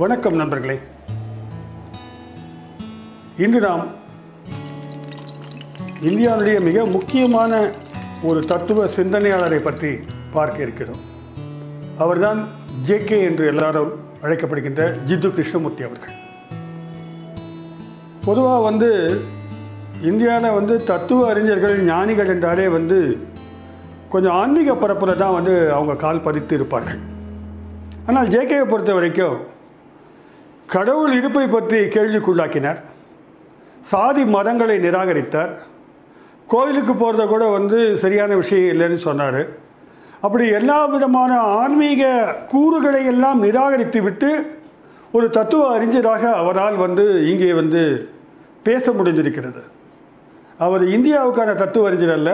வணக்கம் நண்பர்களே. இன்று நாம் இந்தியாவுடைய மிக முக்கியமான ஒரு தத்துவ சிந்தனையாளரை பற்றி பார்க்க இருக்கிறோம். அவர்தான் ஜே கே என்று எல்லாரும் அழைக்கப்படுகின்ற ஜித்து கிருஷ்ணமூர்த்தி அவர்கள். பொதுவாக வந்து இந்தியாவில் வந்து தத்துவ அறிஞர்கள் ஞானிகள் என்றாலே வந்து கொஞ்சம் ஆன்மீக பரப்பில் தான் வந்து அவங்க கால் பதித்து இருப்பார்கள் ஆனால் ஜேகேவை பொறுத்த வரைக்கும் கடவுள் இருப்பை பற்றி கேள்விக்குள்ளாக்கினார். சாதி மதங்களை நிராகரித்தார். கோயிலுக்கு போகிறத கூட வந்து சரியான விஷயம் இல்லைன்னு சொன்னார். அப்படி எல்லா விதமான ஆன்மீக கூறுகளை எல்லாம் நிராகரித்து விட்டு ஒரு தத்துவ அறிஞராக அவரால் வந்து இங்கே வந்து பேச முடிஞ்சிருக்கிறது அவர் இந்தியாவுக்கான தத்துவ அறிஞர் அல்ல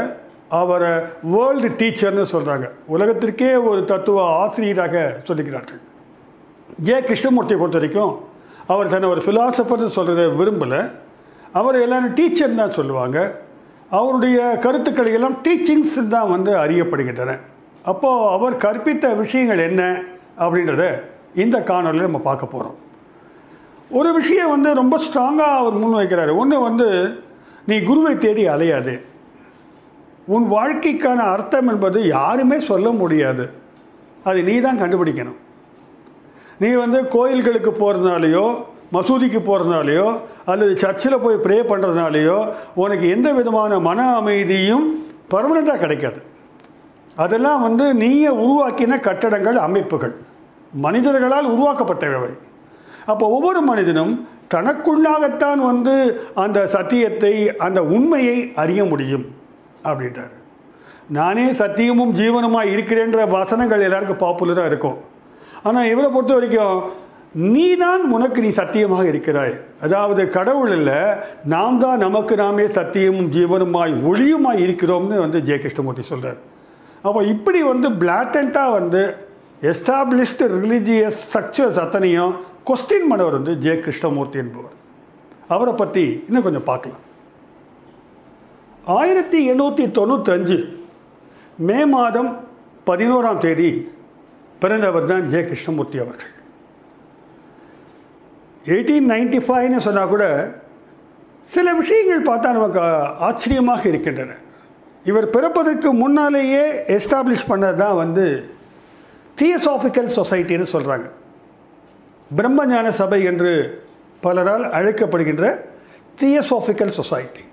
அவரை வேர்ல்டு டீச்சர்னு சொல்கிறாங்க உலகத்திற்கே ஒரு தத்துவ ஆசிரியராக சொல்லுகிறார்கள் ஏ கிருஷ்ணமூர்த்தியை பொறுத்த வரைக்கும் அவர் தன்னை ஒரு ஃபிலாசபர்னு சொல்கிறத விரும்பலை. அவர் எல்லாரும் டீச்சர் தான் சொல்லுவாங்க. அவருடைய கருத்துக்களை எல்லாம் டீச்சிங்ஸ் தான் வந்து அறியப்படுகின்றன. அப்போது அவர் கற்பித்த விஷயங்கள் என்ன அப்படின்றத இந்த காணொலியில் நம்ம பார்க்க போகிறோம் ஒரு விஷயம் வந்து ரொம்ப ஸ்ட்ராங்காக அவர் முன்வைக்கிறாரு ஒன்று வந்து நீ குருவை தேடி அலையாது. உன் வாழ்க்கைக்கான அர்த்தம் என்பது யாருமே சொல்ல முடியாது. அது நீ தான் கண்டுபிடிக்கணும். நீ வந்து கோயில்களுக்கு போகிறதுனாலையோ மசூதிக்கு போகிறதுனாலையோ அல்லது சர்ச்சில் போய் ப்ரே பண்ணுறதுனாலையோ உனக்கு எந்த விதமான மன அமைதியும் பர்மனெண்ட்டாக கிடைக்காது. அதெல்லாம் வந்து நீயே உருவாக்கின கட்டடங்கள் அமைப்புகள். மனிதர்களால் உருவாக்கப்பட்டவை. அப்போ ஒவ்வொரு மனிதனும் தனக்குள்ளாகத்தான் வந்து அந்த சத்தியத்தை அந்த உண்மையை அறிய முடியும் அப்படின்றார். நானே சத்தியமும் ஜீவனுமாக இருக்கிறேன்ற வசனங்கள் எல்லாருக்கும் பாப்புலராக இருக்கும். ஆனால் இவரை பொறுத்த வரைக்கும் நீ தான் உனக்கு நீ சத்தியமாக இருக்கிறாய். அதாவது கடவுள் இல்லை நாம் தான் நமக்கு நாமே சத்தியமும் ஜீவனுமாய் ஒளியுமாய் இருக்கிறோம்னு வந்து ஜெய கிருஷ்ணமூர்த்தி சொல்கிறார் அப்போ இப்படி வந்து பிளாட்டண்ட்டாக வந்து எஸ்டாப்ளிஷ்டு ரிலீஜியஸ் ஸ்ட்ரக்சர்ஸ் அத்தனையும் கொஸ்டின் பண்ணவர் வந்து ஜெய கிருஷ்ணமூர்த்தி என்பவர். அவரை பற்றி இன்னும் கொஞ்சம் பார்க்கலாம். ஆயிரத்தி எண்ணூற்றி தொண்ணூத்தஞ்சு மே மாதம் பதினோராம் தேதி பிறந்தவர் தான் ஜெய கிருஷ்ணமூர்த்தி அவர்கள். எயிட்டீன் நைன்டி ஃபைவ்னு சொன்னால் கூட சில விஷயங்கள் பார்த்தா நமக்கு ஆச்சரியமாக இருக்கின்றன. இவர் பிறப்பதற்கு முன்னாலேயே எஸ்டாப்ளிஷ் பண்ணது தான் வந்து தியோசாஃபிக்கல் சொசைட்டின்னு சொல்கிறாங்க பிரம்மஞான சபை என்று பலரால் அழைக்கப்படுகின்ற தியோசாஃபிக்கல் சொசைட்டி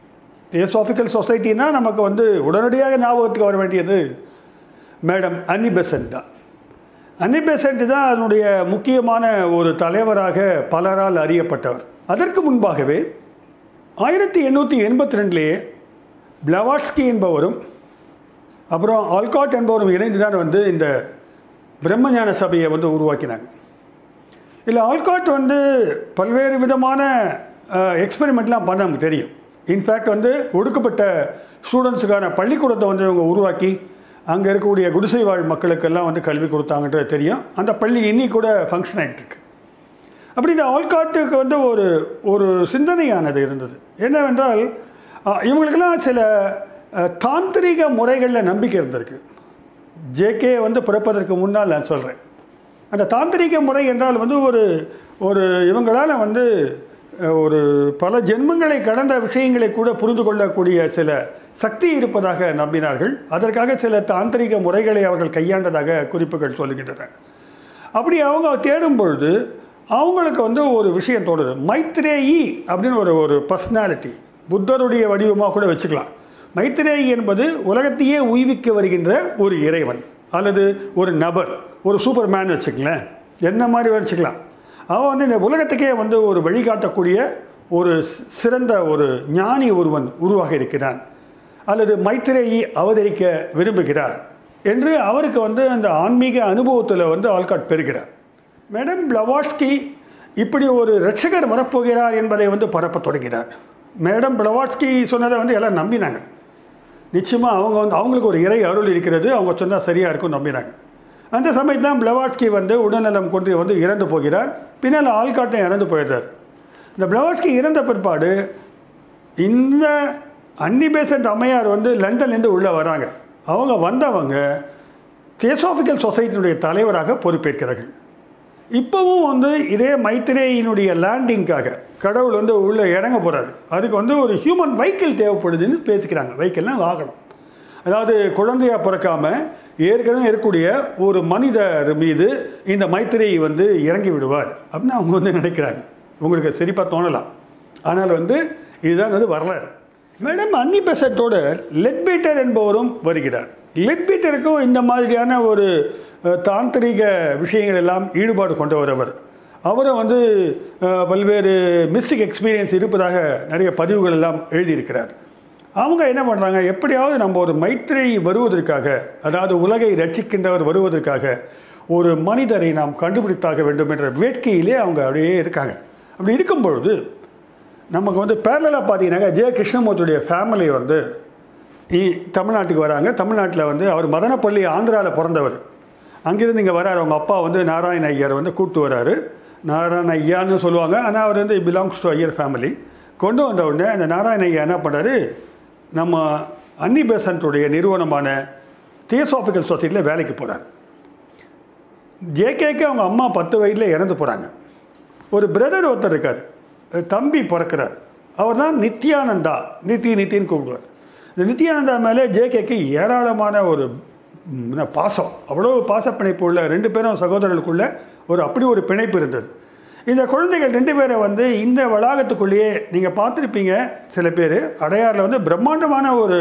தியோசாஃபிக்கல் சொசைட்டினா நமக்கு வந்து உடனடியாக ஞாபகத்துக்கு வர வேண்டியது மேடம் அனிபெசன் தான். அன்னி பெசன்ட் தான் அதனுடைய முக்கியமான ஒரு தலைவராக பலரால் அறியப்பட்டவர். அதற்கு முன்பாகவே ஆயிரத்தி எண்ணூற்றி எண்பத்தி ரெண்டுலேயே பிளவாட்ஸ்கி என்பவரும் அப்புறம் ஆல்காட் என்பவரும் இணைந்து தான் வந்து இந்த பிரம்மஞான சபையை வந்து உருவாக்கினாங்க. இல்லை ஆல்காட் வந்து பல்வேறு விதமான எக்ஸ்பெரிமெண்ட்லாம் பண்ண நமக்கு தெரியும். இன்ஃபேக்ட் வந்து ஒடுக்கப்பட்ட ஸ்டூடெண்ட்ஸுக்கான பள்ளிக்கூடத்தை வந்து இவங்க உருவாக்கி அங்கே இருக்கக்கூடிய குடிசை வாழ் மக்களுக்கெல்லாம் வந்து கல்வி கொடுத்தாங்கன்றது தெரியும். அந்த பள்ளி இன்னி கூட ஃபங்க்ஷன் ஆகிட்டுருக்கு அப்படி இந்த ஆல்காட்டுக்கு வந்து ஒரு ஒரு சிந்தனையானது இருந்தது. என்னவென்றால் இவங்களுக்கெல்லாம் சில தாந்திரிக முறைகளில் நம்பிக்கை இருந்திருக்கு. ஜேகே வந்து பிறப்பதற்கு முன்னால் நான் சொல்கிறேன் அந்த தாந்திரிக முறை என்றால் வந்து ஒரு ஒரு இவங்களால் வந்து ஒரு பல ஜென்மங்களை கடந்த விஷயங்களை கூட புரிந்து கொள்ளக்கூடிய சில சக்தி இருப்பதாக நம்பினார்கள். அதற்காக சில தாந்திரிக முறைகளை அவர்கள் கையாண்டதாக குறிப்புகள் சொல்லுகின்றன. அப்படி அவங்க தேடும் பொழுது அவங்களுக்கு வந்து ஒரு விஷயம் தோணுது. மைத்ரேயி அப்படின்னு ஒரு ஒரு பர்சனாலிட்டி புத்தருடைய வடிவமாக கூட வச்சுக்கலாம். மைத்ரேயி என்பது உலகத்தையே உய்விக்க வருகின்ற ஒரு இறைவன் அல்லது ஒரு நபர் ஒரு சூப்பர் மேன் வச்சுக்கங்களேன். என்ன மாதிரி வச்சுக்கலாம். அவன் வந்து இந்த உலகத்துக்கே வந்து ஒரு வழிகாட்டக்கூடிய ஒரு சிறந்த ஒரு ஞானி ஒருவன் உருவாக இருக்கிறான். அல்லது மைத்திரேயி அவதரிக்க விரும்புகிறார் என்று அவருக்கு வந்து அந்த ஆன்மீக அனுபவத்தில் வந்து ஆல்காட் பெறுகிறார். மேடம் பிளவாட்ஸ்கி இப்படி ஒரு ரட்சகர் வரப்போகிறார் என்பதை வந்து பரப்ப தொடங்கினார் மேடம் பிளவாட்ஸ்கி சொன்னதை வந்து எல்லாம் நம்பினாங்க. நிச்சயமாக அவங்க வந்து அவங்களுக்கு ஒரு இறை அருள் இருக்கிறது அவங்க சொன்னால் சரியாக இருக்கும் நம்பினாங்க. அந்த சமயத்தில் தான் பிளவாட்ஸ்கி வந்து உடல்நலம் கொண்டு வந்து இறந்து போகிறார். பின்னால் ஆள்காட்டை இறந்து போயிடுறார். இந்த பிளவாட்ஸ்கி இறந்த பிற்பாடு இந்த அன்னிபேசன்ட் அம்மையார் வந்து லண்டன்லேருந்து உள்ளே வராங்க. அவங்க வந்தவங்க தியோசாஃபிக்கல் சொசைட்டியினுடைய தலைவராக பொறுப்பேற்கிறார்கள். இப்போவும் வந்து இதே மைத்திரேயினுடைய லேண்டிங்காக கடவுள் வந்து உள்ளே இறங்க போகிறாரு அதுக்கு வந்து ஒரு ஹியூமன் வெஹிக்கிள் தேவைப்படுதுன்னு பேசிக்கிறாங்க. வெஹிக்கிள்னால் வாகனம். அதாவது குழந்தையாக பிறக்காமல் ஏற்கனவே இருக்கக்கூடிய ஒரு மனிதர் மீது இந்த மைத்திரை வந்து இறங்கி விடுவார் அப்படின்னு அவங்க வந்து நினைக்கிறாங்க. உங்களுக்கு சிரிப்பாக தோணலாம். ஆனால் வந்து இதுதான் வந்து வரலாறு. மேடம் அன்னி பெசட்டோட லெட்பீட்டர் என்பவரும் வருகிறார். லெட்பீட்டருக்கும் இந்த மாதிரியான ஒரு தாந்திரிக விஷயங்கள் எல்லாம் ஈடுபாடு கொண்டவர் அவர். அவரும் வந்து பல்வேறு மிஸ்டிக் எக்ஸ்பீரியன்ஸ் இருப்பதாக நிறைய பதிவுகள் எல்லாம் எழுதியிருக்கிறார். அவங்க என்ன பண்ணுறாங்க எப்படியாவது நம்ம ஒரு மைத்திரை வருவதற்காக அதாவது உலகை ரட்சிக்கின்றவர் வருவதற்காக ஒரு மனிதரை நாம் கண்டுபிடித்தாக வேண்டும் என்ற வேட்கையிலே அவங்க அப்படியே இருக்காங்க. அப்படி இருக்கும் பொழுது நமக்கு வந்து பேரலாக பார்த்தீங்கன்னாக்கா ஜெய கிருஷ்ணமூர்த்தியுடைய ஃபேமிலி வந்து இ- தமிழ்நாட்டுக்கு வராங்க. தமிழ்நாட்டில் வந்து அவர் மதனப்பள்ளி ஆந்திராவில் பிறந்தவர். அங்கேருந்து இங்கே வராரு. அவங்க அப்பா வந்து நாராயண ஐயர் வந்து கூப்பிட்டு வராரு. நாராயண ஐயான்னு சொல்லுவாங்க. ஆனால் அவர் வந்து பிலாங்ஸ் டு ஐயர் ஃபேமிலி கொண்டு வந்த உடனே அந்த நாராயண ஐயா என்ன பண்ணாரு நம்ம அன்னி பெசன்ட்டுடைய நிறுவனமான தியோசாஃபிக்கல் சொசைட்டியில் வேலைக்கு போகிறார் ஜேகேக்கு அவங்க அம்மா பத்து வயதில் இறந்து போகிறாங்க ஒரு பிரதர் ஒருத்தர் இருக்கார். தம்பி பிறக்கிறார். அவர் தான் நித்யானந்தா. நித்தி நித்தின்னு கூப்பிடுவார். இந்த நித்யானந்தா மேலே ஜேகேக்கு ஏராளமான ஒரு பாசம். அவ்வளோ பாச பிணைப்பு உள்ள ரெண்டு பேரும் சகோதரர்களுக்குள்ள ஒரு அப்படி ஒரு பிணைப்பு இருந்தது. இந்த குழந்தைகள் ரெண்டு பேரை வந்து இந்த வளாகத்துக்குள்ளேயே நீங்கள் பார்த்துருப்பீங்க சில பேர் அடையாறில் வந்து பிரம்மாண்டமான ஒரு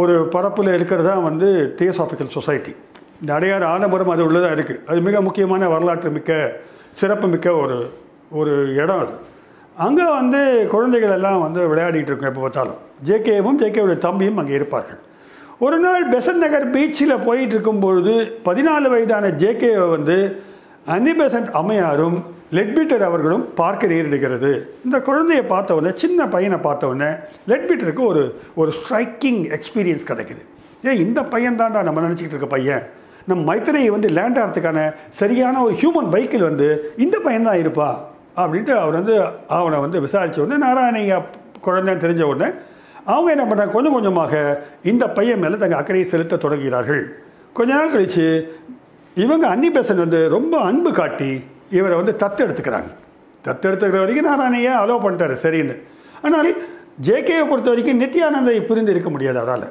ஒரு பரப்பில் இருக்கிறது தான் வந்து தியோசாஃபிக்கல் சொசைட்டி இந்த அடையாறு ஆலமரம் அது உள்ளதாக இருக்குது அது மிக முக்கியமான வரலாற்று மிக்க சிறப்பு மிக்க ஒரு ஒரு இடம் அது. அங்கே வந்து குழந்தைகள் எல்லாம் வந்து விளையாடிட்டு இருக்கும் எப்போ பார்த்தாலும். ஜேகேவும் ஜேகேவுடைய தம்பியும் அங்கே இருப்பார்கள். ஒரு நாள் பெசன் நகர் பீச்சில் போயிட்டு இருக்கும்பொழுது பதினாலு வயதான ஜேகேவை வந்து அனிபெசன்ட் அம்மையாரும் லெட்பீட்டர் அவர்களும் பார்க்க நேரிடுகிறது இந்த குழந்தையை பார்த்த உடனே சின்ன பையனை பார்த்த உடனே லெட்பீட்டருக்கு ஒரு ஒரு ஸ்ட்ரைக்கிங் எக்ஸ்பீரியன்ஸ் கிடைக்குது. ஏன் இந்த பையன் தான்டா நம்ம நினச்சிக்கிட்டு இருக்க பையன். நம்ம மைத்திரையை வந்து லேண்ட் ஆகிறதுக்கான சரியான ஒரு ஹியூமன் பைக்கில் வந்து இந்த பையன் தான் இருப்பான். அப்படின்ட்டு அவர் வந்து அவனை வந்து விசாரித்த உடனே நாராயணையா குழந்தைன்னு தெரிஞ்ச உடனே அவங்க என்ன பண்ணுறாங்க கொஞ்சம் கொஞ்சமாக இந்த பையன் மேலே தங்கள் அக்கறையை செலுத்த தொடங்குகிறார்கள். கொஞ்ச நாள் கழித்து இவங்க அன்னி பெசன் வந்து ரொம்ப அன்பு காட்டி இவரை வந்து தத்து எடுத்துக்கிறாங்க தத்து எடுத்துக்கிற வரைக்கும் நாராயணையா அலோவ் பண்ணிட்டாரு? சரின்னு. ஆனால் ஜேகேவை பொறுத்த வரைக்கும் நித்யானந்தை புரிந்து இருக்க முடியாது அவரால்.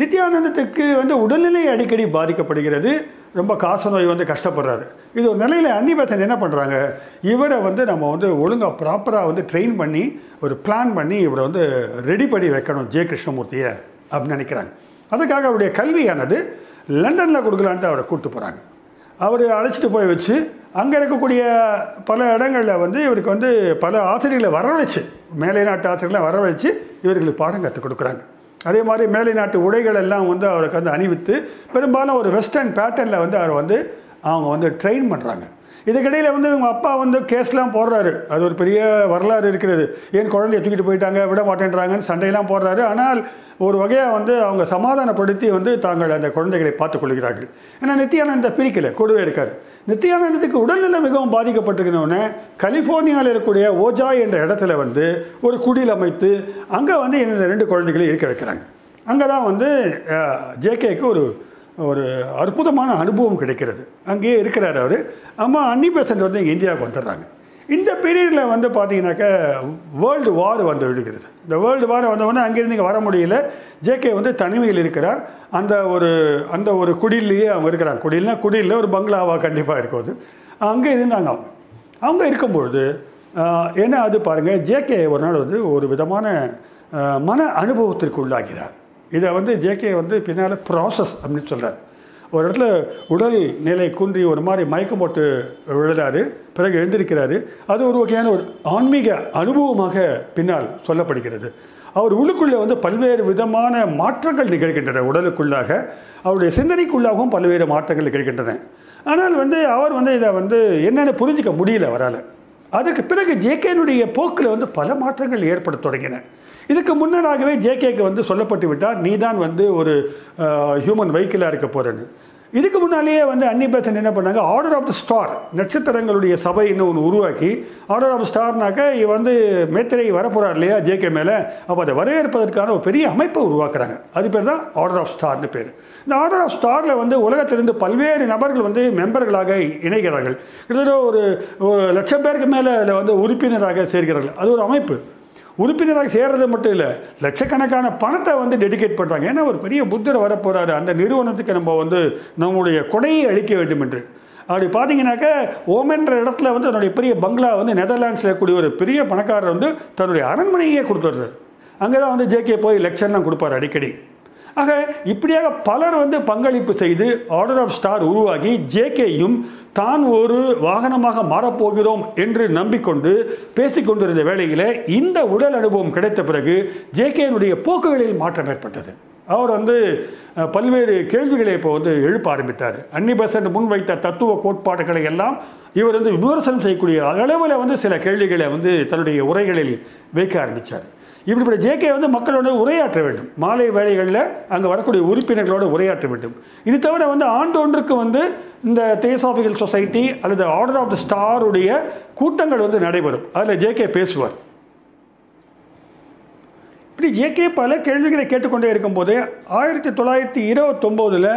நித்யானந்தத்துக்கு வந்து உடல்நிலை அடிக்கடி பாதிக்கப்படுகிறது. ரொம்ப காச நோய் வந்து கஷ்டப்படுறாரு. இது ஒரு நிலையில் அன்னிபத்தன் என்ன பண்ணுறாங்க இவரை வந்து நம்ம வந்து ஒழுங்காக ப்ராப்பராக வந்து ட்ரெயின் பண்ணி ஒரு பிளான் பண்ணி இவரை வந்து ரெடி பண்ணி வைக்கணும் ஜெய கிருஷ்ணமூர்த்தியை அப்படின்னு நினைக்கிறாங்க. அதுக்காக அவருடைய கல்வியானது லண்டனில் கொடுக்கலான்ட்டு அவரை கூப்பிட்டு போகிறாங்க அவர் அழைச்சிட்டு போய் வச்சு அங்கே இருக்கக்கூடிய பல இடங்களில் வந்து இவருக்கு வந்து பல ஆசிரியர்களை வரவழைச்சு மேலை நாட்டு ஆசிரியர்களை வரவழைச்சு இவர்களுக்கு பாடம் கற்றுக் கொடுக்குறாங்க. அதே மாதிரி மேலை நாட்டு உடைகள் எல்லாம் வந்து அவருக்கு வந்து அணிவித்து பெரும்பாலும் ஒரு வெஸ்டர்ன் பேட்டர்னில் வந்து அவர் வந்து அவங்க வந்து ட்ரெயின் பண்ணுறாங்க இதுக்கிடையில் வந்து இவங்க அப்பா வந்து கேஸ்லாம் போடுறாரு. அது ஒரு பெரிய வரலாறு இருக்கிறது. ஏன் குழந்தைய தூக்கிட்டு போயிட்டாங்க விட மாட்டேன்றாங்கன்னு சண்டையெல்லாம் போடுறாரு. ஆனால் ஒரு வகையாக வந்து அவங்க சமாதானப்படுத்தி வந்து தாங்கள் அந்த குழந்தைகளை பார்த்துக் கொள்கிறார்கள். ஏன்னா நித்யானந்த பிரிக்கலை கூடவே இருக்கார். நித்தியானந்தத்துக்கு உடல்நிலை மிகவும் பாதிக்கப்பட்டிருக்கணுன்னே கலிஃபோர்னியாவில் இருக்கக்கூடிய ஓஜா என்ற இடத்துல வந்து ஒரு குடியில் அமைத்து அங்கே வந்து இந்த ரெண்டு குழந்தைகளை இருக்க வைக்கிறாங்க. அங்கே தான் வந்து ஜேகேக்கு ஒரு ஒரு அற்புதமான அனுபவம் கிடைக்கிறது. அங்கேயே இருக்கிறார் அவர். அம்மா அன்னி பேசண்ட் வந்து இங்கே இந்தியாவுக்கு வந்துடுறாங்க. இந்த பீரியடில் வந்து பார்த்தீங்கன்னாக்கா வேர்ல்டு வார் வந்து விடுகிறது இந்த வேர்ல்டு வார் வந்தவொடனே அங்கேருந்து இங்கே வர முடியல. ஜேகே வந்து தனிமையில் இருக்கிறார். அந்த ஒரு அந்த ஒரு குடிலேயே அவங்க இருக்கிறாங்க குடில்னா குடியில் ஒரு பங்களாவாக கண்டிப்பாக இருக்கும் அது. அங்கே இருந்தாங்க அவங்க. அவங்க இருக்கும்பொழுது ஏன்னா அது பாருங்கள் ஜேகே ஒரு நாள் வந்து ஒரு விதமான மன அனுபவத்திற்கு உள்ளாகிறார். இதை வந்து ஜேகே வந்து பின்னால் ப்ராசஸ் அப்படின்னு சொல்கிறார் ஒரு இடத்துல உடல் நிலை குன்றி ஒரு மாதிரி மயக்கம் போட்டு விழுறாரு. பிறகு எழுந்திருக்கிறாரு. அது ஒரு வகையான ஒரு ஆன்மீக அனுபவமாக பின்னால் சொல்லப்படுகிறது. அவர் உள்ளுக்குள்ளே வந்து பல்வேறு விதமான மாற்றங்கள் நிகழ்கின்றன உடலுக்குள்ளாக. அவருடைய சிந்தனைக்குள்ளாகவும் பல்வேறு மாற்றங்கள் நிகழ்கின்றன. ஆனால் வந்து அவர் வந்து இதை வந்து என்னென்னு புரிஞ்சிக்க முடியல அவரால். அதுக்கு பிறகு ஜேகேனுடைய போக்கில் வந்து பல மாற்றங்கள் ஏற்பட தொடங்கின. இதுக்கு முன்னராகவே ஜேகேக்கு வந்து சொல்லப்பட்டு விட்டார் நீ தான் வந்து ஒரு ஹியூமன் வெஹிக்கிளாக இருக்க போகிறேன்னு இதுக்கு முன்னாலேயே வந்து அன்னிபெசன் என்ன பண்ணாங்க? ஆர்டர் ஆஃப் த ஸ்டார் நட்சத்திரங்களுடைய சபைன்னு ஒன்று உருவாக்கி ஆர்டர் ஆஃப் ஸ்டார்னாக்க இவ வந்து மேத்திரை வரப்போகிறார் இல்லையா ஜேகே மேலே? அப்போ அதை வரவேற்பதற்கான ஒரு பெரிய அமைப்பை உருவாக்குறாங்க. அது பேர் தான் ஆர்டர் ஆஃப் ஸ்டார்னு பேர். இந்த ஆர்டர் ஆஃப் ஸ்டாரில் வந்து உலகத்திலிருந்து பல்வேறு நபர்கள் வந்து மெம்பர்களாக இணைகிறார்கள். கிட்டத்தட்ட ஒரு ஒரு லட்சம் பேருக்கு மேலே அதில் வந்து உறுப்பினராக சேர்கிறார்கள். அது ஒரு அமைப்பு. உறுப்பினராக சேர்றது மட்டும் இல்லை லட்சக்கணக்கான பணத்தை வந்து டெடிகேட் பண்ணுறாங்க ஏன்னா ஒரு பெரிய புத்தர் வரப்போகிறாரு அந்த நிறுவனத்துக்கு நம்ம வந்து நம்முடைய கொடையை அளிக்க வேண்டும் என்று. அப்படி பார்த்தீங்கன்னாக்க ஓமென்ற இடத்துல வந்து தன்னுடைய பெரிய பங்களா வந்து நெதர்லாண்ட்ஸில் இருக்கக்கூடிய ஒரு பெரிய பணக்காரர் வந்து தன்னுடைய அரண்மனையே கொடுத்துட்றாரு அங்கே தான் வந்து ஜேகே போய் லெக்சர்லாம் கொடுப்பார் அடிக்கடி. ஆக இப்படியாக பலர் வந்து பங்களிப்பு செய்து ஆர்டர் ஆஃப் ஸ்டார் உருவாகி ஜேகேயும் தான் ஒரு வாகனமாக மாறப்போகிறோம் என்று நம்பிக்கொண்டு பேசிக்கொண்டிருந்த வேளையில் இந்த உடல் அனுபவம் கிடைத்த பிறகு ஜேகேனுடைய போக்குகளில் மாற்றம் ஏற்பட்டது. அவர் வந்து பல்வேறு கேள்விகளை இப்போ வந்து எழுப்ப ஆரம்பித்தார். அன்னிபசன் முன்வைத்த தத்துவ கோட்பாடுகளை எல்லாம் இவர் வந்து விமர்சனம் செய்யக்கூடிய அளவில் வந்து சில கேள்விகளை வந்து தன்னுடைய உரைகளில் வைக்க ஆரம்பித்தார் இப்படிப்பட்ட ஜேகே வந்து மக்களோட உரையாற்ற வேண்டும். மாலை வேலைகளில் அங்கே வரக்கூடிய உறுப்பினர்களோடு உரையாற்ற வேண்டும். இது தவிர வந்து ஆண்டொன்றுக்கு வந்து இந்த தேசாபிகல் சொசைட்டி அல்லது ஆர்டர் ஆஃப் த ஸ்டாருடைய கூட்டங்கள் வந்து நடைபெறும். அதில் ஜேகே பேசுவார். இப்படி ஜேகே பல கேள்விகளை கேட்டுக்கொண்டே இருக்கும்போது ஆயிரத்தி தொள்ளாயிரத்தி இருபத்தொம்போதில்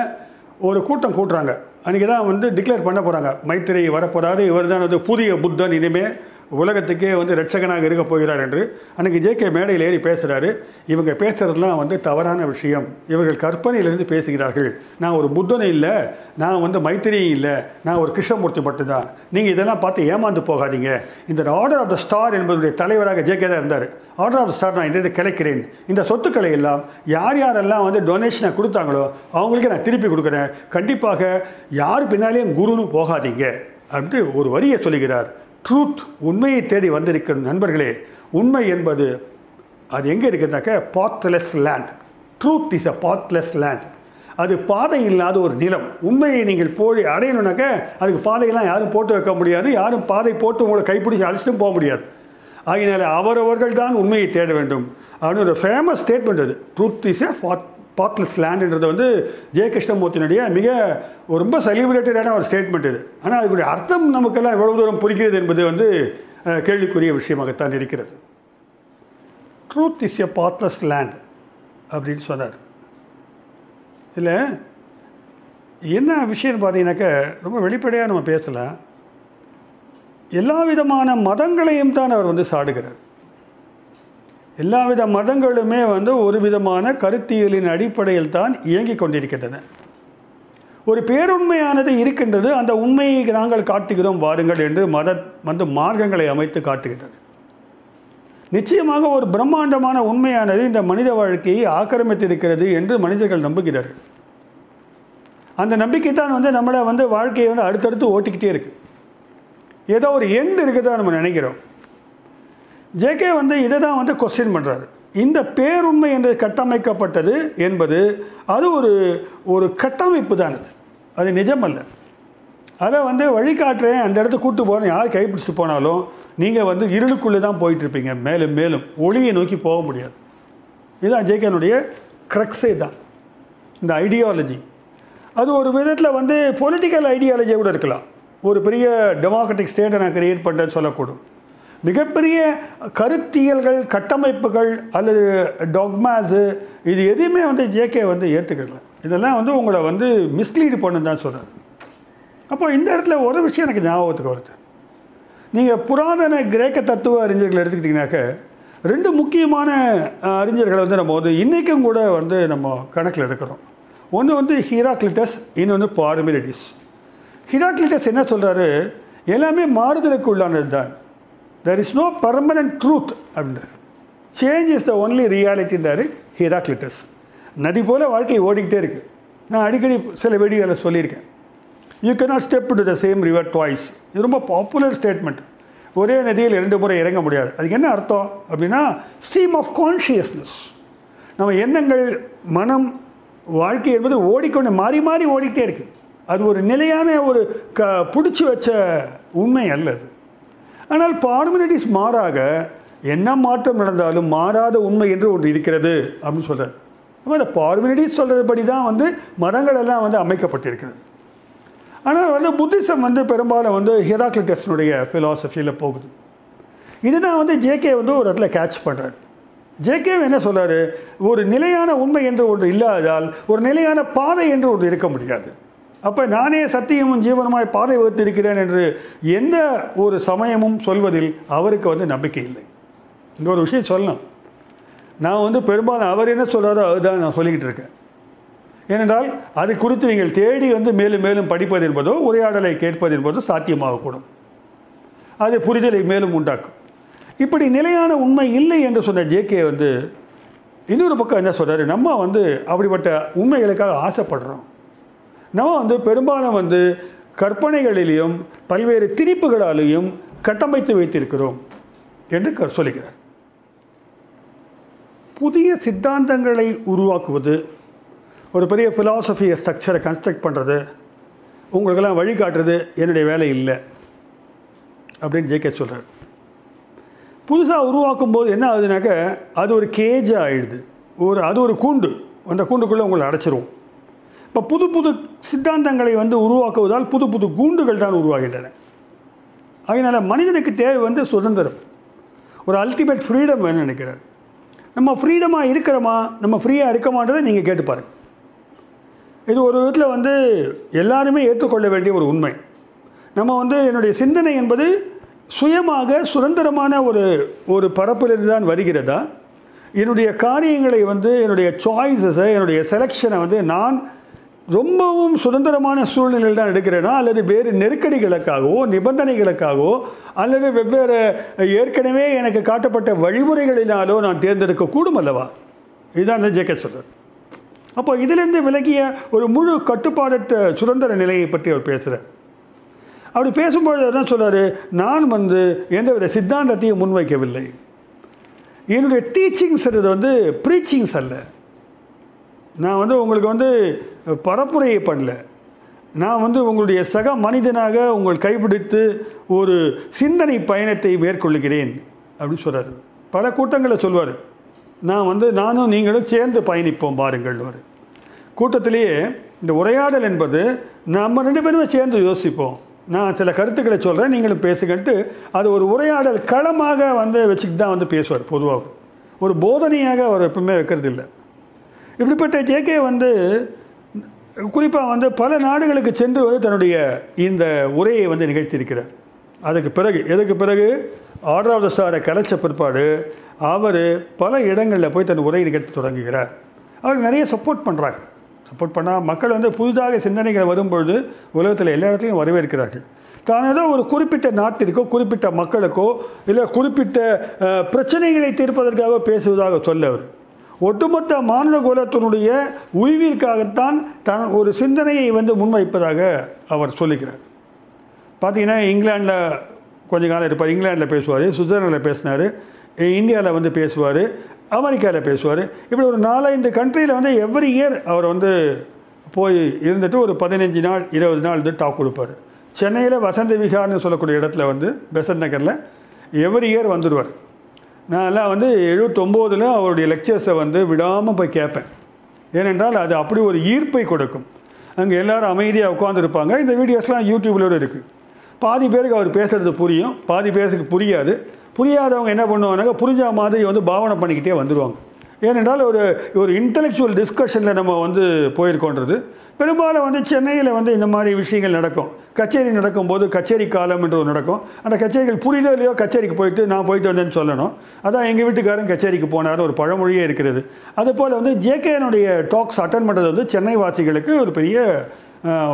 ஒரு கூட்டம் கூட்டுறாங்க. அன்றைக்கி தான் வந்து டிக்ளேர் பண்ண போகிறாங்க மைத்திரி வரப்போகிறாரு இவர் தான் வந்து புதிய புத்தன் இனிமே உலகத்துக்கே வந்து ரட்சகனாக இருக்க போகிறார் என்று அன்றைக்கி ஜேகே மேடையில் ஏறி பேசுகிறாரு இவங்க பேசுகிறதுலாம் வந்து தவறான விஷயம். இவர்கள் கற்பனையிலிருந்து பேசுகிறார்கள். நான் ஒரு புத்தனை இல்லை நான் வந்து மைத்திரியும் இல்லை நான் ஒரு கிருஷ்ணமூர்த்தி மட்டும்தான். நீங்கள் இதெல்லாம் பார்த்து ஏமாந்து போகாதீங்க. இந்த ஆர்டர் ஆஃப் த ஸ்டார் என்பதுடைய தலைவராக ஜேகே தான் இருந்தார். ஆர்டர் ஆஃப் த ஸ்டார் நான் இந்த கிடைக்கிறேன் இந்த சொத்துக்களை எல்லாம் யார் யாரெல்லாம் வந்து டொனேஷனை கொடுத்தாங்களோ அவங்களுக்கு நான் திருப்பி கொடுக்குறேன். கண்டிப்பாக யார் பின்னாலேயும் குருன்னு போகாதீங்க. அப்படின்ட்டு ஒரு வரியை சொல்லுகிறார். ட்ரூத் உண்மையை தேடி வந்திருக்கிற நண்பர்களே உண்மை என்பது அது எங்கே இருக்குதுனாக்க pathless land truth is a pathless land அது பாதை இல்லாத ஒரு நிலம். உண்மையை நீங்கள் போய் அடையணுனாக்க அதுக்கு பாதையெல்லாம் யாரும் போட்டு வைக்க முடியாது. யாரும் பாதை போட்டு உங்களை கைப்பிடிச்சி அழைச்சிட்டும் போக முடியாது. ஆகினால அவரவர்கள் தான் உண்மையை தேட வேண்டும். அப்படின்னு ஒரு ஃபேமஸ் ஸ்டேட்மெண்ட் அது. Truth is a path pathless லேண்டுன்றது வந்து ஜெய கிருஷ்ணமூர்த்தினுடைய மிக ரொம்ப செலிப்ரேட்டடான ஒரு ஸ்டேட்மெண்ட் இது. ஆனால் அதுக்குடைய அர்த்தம் நமக்கெல்லாம் எவ்வளவு தூரம் புரிகிறது என்பது வந்து கேள்விக்குரிய விஷயமாகத்தான் இருக்கிறது. Truth is a pathless land அப்படின்னு சொன்னார். இதில் என்ன விஷயம்னு பார்த்தீங்கன்னாக்க ரொம்ப வெளிப்படையாக நம்ம பேசலாம். எல்லா விதமான மதங்களையும் தான் அவர் வந்து சாடுகிறார். எல்லா வித மதங்களுமே வந்து ஒரு விதமான கருத்தியலின் அடிப்படையில் தான் இயங்கிக் கொண்டிருக்கின்றன. ஒரு பேருண்மையானது இருக்கின்றது அந்த உண்மையை நாங்கள் காட்டுகிறோம் வாருங்கள் என்று மத வந்து மார்க்கங்களை அமைத்து காட்டுகின்றது. நிச்சயமாக ஒரு பிரம்மாண்டமான உண்மையானது இந்த மனித வாழ்க்கையை ஆக்கிரமித்திருக்கிறது என்று மனிதர்கள் நம்புகிறார்கள். அந்த நம்பிக்கை தான் வந்து நம்மளை வந்து வாழ்க்கையை வந்து அடுத்தடுத்து ஓட்டிக்கிட்டே இருக்குது ஏதோ ஒரு எண்டு இருக்குதா நம்ம நினைக்கிறோம். ஜேகே வந்து இதை தான் வந்து கொஸ்டின் பண்ணுறாரு இந்த பேருண்மை என்று கட்டமைக்கப்பட்டது என்பது அது ஒரு ஒரு கட்டமைப்பு தான் அது. அது நிஜமல்ல. அதை வந்து வழிகாட்டுறேன் அந்த இடத்துக்கு கூட்டு போகிறேன் யார் கைப்பிடிச்சு போனாலும் நீங்கள் வந்து இருளுக்குள்ளே தான் போயிட்டுருப்பீங்க. மேலும் மேலும் ஒளியை நோக்கி போக முடியாது. இதுதான் ஜேகேனுடைய க்ரக்ஸே தான். இந்த ஐடியாலஜி அது ஒரு விதத்தில் வந்து பொலிட்டிக்கல் ஐடியாலஜியை கூட இருக்கலாம். ஒரு பெரிய டெமோக்ராட்டிக் ஸ்டேட்டை நான் கிரியேட் பண்ணுறேன்னு சொல்லக்கூடும். மிகப்பெரிய கருத்தியல்கள் கட்டமைப்புகள் அல்லது டாக்மாஸு இது எதையுமே வந்து ஜேகே வந்து ஏற்றுக்கல இதெல்லாம் வந்து உங்களை வந்து மிஸ்லீடு பண்ணுன்னு தான் சொல்கிறேன் அப்போ இந்த இடத்துல ஒரு விஷயம் எனக்கு ஞாபகத்துக்கு வருது. நீங்கள் புராதன கிரேக்க தத்துவ அறிஞர்கள் எடுத்துக்கிட்டிங்கனாக்க ரெண்டு முக்கியமான அறிஞர்களை வந்து நம்ம வந்து இன்றைக்கும் கூட வந்து நம்ம கணக்கில் எடுக்கிறோம். ஒன்று வந்து ஹீராக்லிட்டஸ் இன்னொன்று பார்மிலிடிஸ் ஹீராக்லிட்டஸ் என்ன சொல்கிறாரு எல்லாமே மாறுதலுக்கு உள்ளானது தான் there is no permanent truth அப்படின்றார் சேஞ்ச் இஸ் த ஒன்லி ரியாலிட்டின்றாரு ஹீராக்லிட்டஸ் நதி போல் வாழ்க்கை ஓடிக்கிட்டே இருக்குது நான் அடிக்கடி சில வீடியோவில் சொல்லியிருக்கேன். You cannot step to the same river twice இது ரொம்ப பாப்புலர் ஸ்டேட்மெண்ட் ஒரே நதியில் இரண்டு முறை இறங்க முடியாது. அதுக்கு என்ன அர்த்தம்? அப்படின்னா ஸ்ட்ரீம் ஆஃப் கான்ஷியஸ்னஸ் நம்ம எண்ணங்கள் மனம் வாழ்க்கை என்பது ஓடிக்கொண்டு மாறி மாறி ஓடிக்கிட்டே இருக்குது அது ஒரு நிலையான ஒரு க பிடிச்சி வச்ச உண்மை அல்ல அது. ஆனால் பார்மினிட்டிஸ் மாறாக என்ன மாற்றம் நடந்தாலும் மாறாத உண்மை என்று ஒன்று இருக்கிறது அப்படின்னு சொல்கிறார் அப்போ இந்த பார்மினிட்டிஸ் சொல்கிறபடி தான் வந்து மதங்கள் எல்லாம் வந்து அமைக்கப்பட்டிருக்கிறது. ஆனால் வந்து புத்திசம் வந்து பெரும்பாலும் வந்து ஹிராக்லிட்டஸ்னுடைய ஃபிலாசபியில் போகுது. இதுதான் வந்து ஜேகே வந்து ஒரு இடத்துல கேட்ச் பண்ணுறாரு ஜேகே என்ன சொல்கிறார் ஒரு நிலையான உண்மை என்று ஒன்று இல்லாததால் ஒரு நிலையான பாதை என்று ஒன்று இருக்க முடியாது. அப்போ நானே சத்தியமும் ஜீவனமாய் பாதை வகுத்திருக்கிறேன் என்று எந்த ஒரு சமயமும் சொல்வதில் அவருக்கு வந்து நம்பிக்கை இல்லை. இந்த ஒரு விஷயம் சொல்லணும். நான் வந்து பெரும்பாலும் அவர் என்ன சொல்கிறாரோ அதுதான் நான் சொல்லிக்கிட்டு இருக்கேன். ஏனென்றால் அது குறித்து நீங்கள் தேடி வந்து மேலும் மேலும் படிப்பது என்பதோ உரையாடலை கேட்பது என்பதோ சாத்தியமாகக்கூடும். அது புரிதலை மேலும் உண்டாக்கும். இப்படி நிலையான உண்மை இல்லை என்று சொன்ன ஜேகே வந்து இன்னொரு பக்கம் என்ன சொல்கிறாரு நம்ம வந்து அப்படிப்பட்ட உண்மைகளுக்காக ஆசைப்படுறோம். நம்ம வந்து பெரும்பாலும் வந்து கற்பனைகளிலேயும் பல்வேறு திணிப்புகளாலேயும் கட்டமைத்து வைத்திருக்கிறோம் என்று க- சொல்லுகிறார். புதிய சித்தாந்தங்களை உருவாக்குவது ஒரு பெரிய ஃபிலாசபியை ஸ்ட்ரக்சரை கன்ஸ்ட்ரக்ட் பண்ணுறது உங்களுக்கெல்லாம் வழிகாட்டுறது என்னுடைய வேலை இல்லை அப்படின்னு ஜேகே சொல்கிறார் புதுசாக உருவாக்கும் போது என்ன ஆகுதுனாக்க அது ஒரு கேஜ் ஆகிடுது ஒரு அது ஒரு கூண்டு. அந்த கூண்டுக்குள்ளே உங்களை அடைச்சிரும் இப்போ புது புது சித்தாந்தங்களை வந்து உருவாக்குவதால் புது புது கூண்டுகள் தான் உருவாகின்றன. அதனால் மனிதனுக்கு தேவை வந்து சுதந்திரம். ஒரு அல்டிமேட் ஃப்ரீடம் வேணும்னு நினைக்கிறார். நம்ம ஃப்ரீடமாக இருக்கிறோமா? நம்ம ஃப்ரீயாக இருக்கமான்றதை நீங்கள் கேட்டு பாருங்கள் இது ஒரு விதத்தில் வந்து எல்லாருமே ஏற்றுக்கொள்ள வேண்டிய ஒரு உண்மை. நம்ம வந்து என்னுடைய சிந்தனை என்பது சுயமாக சுதந்திரமான ஒரு ஒரு பரப்பிலிருந்து தான் வருகிறதா? என்னுடைய காரியங்களை வந்து என்னுடைய சாய்ஸஸை என்னுடைய செலெக்ஷனை வந்து நான் ரொம்பவும் சுதந்திரமான சூழ்நிலையில் தான் எடுக்கிறேனா அல்லது வேறு நெருக்கடிகளுக்காகவோ நிபந்தனைகளுக்காகவோ அல்லது வெவ்வேறு ஏற்கனவே எனக்கு காட்டப்பட்ட வழிமுறைகளினாலோ நான் தேர்ந்தெடுக்க கூடும் அல்லவா? இதுதான் ஜேகே சொல்கிறார் அப்போ இதிலிருந்து விலகிய ஒரு முழு கட்டுப்பாடற்ற சுதந்திர நிலையை பற்றி அவர் பேசுகிறார் அப்படி பேசும்பொழுது என்ன சொல்கிறார் நான் வந்து எந்தவித சித்தாந்தத்தையும் முன்வைக்கவில்லை. என்னுடைய டீச்சிங்ஸ் வந்து ப்ரீச்சிங்ஸ் அல்ல. நான் வந்து உங்களுக்கு வந்து பரப்புரையை பண்ணல. நான் வந்து உங்களுடைய சக மனிதனாக உங்கள் கைப்பிடித்து ஒரு சிந்தனை பயணத்தை மேற்கொள்கிறேன் அப்படின்னு சொல்கிறாரு பல கூட்டங்களை சொல்வார். நான் வந்து நானும் நீங்களும் சேர்ந்து பயணிப்போம் பாருங்கள்வார் கூட்டத்திலேயே இந்த உரையாடல் என்பது நம்ம ரெண்டு பேருமே சேர்ந்து யோசிப்போம். நான் சில கருத்துக்களை சொல்கிறேன் நீங்களும் பேசுங்கன்ட்டு அது ஒரு உரையாடல் களமாக வந்து வச்சுக்கிட்டு தான் வந்து பேசுவார் பொதுவாக ஒரு போதனையாக அவர் எப்பவுமே வைக்கிறது இல்லை இப்படிப்பட்ட ஜேகே வந்து குறிப்பாக வந்து பல நாடுகளுக்கு சென்று வந்து தன்னுடைய இந்த உரையை வந்து நிகழ்த்தியிருக்கிறார். அதுக்கு பிறகு எதுக்கு பிறகு? ஆர்டர் ஆஃப் த ஸ்டாரை கலைச்ச பிற்பாடு அவர் பல இடங்களில் போய் தன் உரையை நிகழ்த்தி தொடங்குகிறார். அவருக்கு நிறைய சப்போர்ட் பண்ணுறாங்க சப்போர்ட் பண்ணால் மக்கள் வந்து புதிதாக சிந்தனைகள் வரும்பொழுது உலகத்தில் எல்லா இடத்துலையும் வரவேற்கிறார்கள். தான் ஏதோ ஒரு குறிப்பிட்ட நாட்டிற்கோ குறிப்பிட்ட மக்களுக்கோ இல்லை குறிப்பிட்ட பிரச்சனைகளை தீர்ப்பதற்காக பேசுவதாக சொல்ல அவர். ஒட்டுமொத்த மாநில குலத்தினுடைய உய்விற்காகத்தான் தன் ஒரு சிந்தனையை வந்து முன்வைப்பதாக அவர் சொல்லிக்கிறார். பார்த்தீங்கன்னா இங்கிலாண்டில் கொஞ்ச காலம் இருப்பார். இங்கிலாண்டில் பேசுவார் சுவிட்சர்லாண்டில் பேசினார் இந்தியாவில் வந்து பேசுவார் அமெரிக்காவில் பேசுவார். இப்படி ஒரு நாலஞ்சு கண்ட்ரியில் வந்து எவ்ரி இயர் அவர் வந்து போய் இருந்துட்டு ஒரு பதினஞ்சு நாள் இருபது நாள் வந்து டாக் கொடுப்பார். சென்னையில் வசந்த விகார்னு சொல்லக்கூடிய இடத்துல வந்து பெசன்ட் நகரில் எவ்ரி இயர் வந்துடுவார் நான்லாம் வந்து எழுபத்தொம்போதில் அவருடைய லெக்சர்ஸை வந்து விடாமல் போய் கேட்பேன். ஏனென்றால் அது அப்படி ஒரு ஈர்ப்பை கொடுக்கும். அங்கே எல்லாரும் அமைதியாக உட்காந்துருப்பாங்க இந்த வீடியோஸ்லாம் யூடியூப்லோடு இருக்குது பாதி பேருக்கு அவர் பேசுகிறது புரியும். பாதி பேருக்கு புரியாது. புரியாதவங்க என்ன பண்ணுவாங்கன்னாக்கா புரிஞ்ச மாதிரி வந்து பாவனை பண்ணிக்கிட்டே வந்துடுவாங்க ஏனென்றால் ஒரு ஒரு இன்டலெக்சுவல் டிஸ்கஷனில் நம்ம வந்து போயிருக்கோன்றது. பெரும்பாலும் வந்து சென்னையில் வந்து இந்த மாதிரி விஷயங்கள் நடக்கும். கச்சேரி நடக்கும்போது கச்சேரி காலம் என்று ஒன்று நடக்கும். அந்த கச்சேரிகள் புரிதோ இல்லையோ கச்சேரிக்கு போயிட்டு நான் போயிட்டு வந்தேன்னு சொல்லணும். அதான் எங்கள் வீட்டுக்காரன் கச்சேரிக்கு போனார் ஒரு பழமொழியே இருக்கிறது. அதுபோல் வந்து ஜேகேனுடைய டாக்ஸ் அட்டன் பண்ணுறது வந்து சென்னை வாசிகளுக்கு ஒரு பெரிய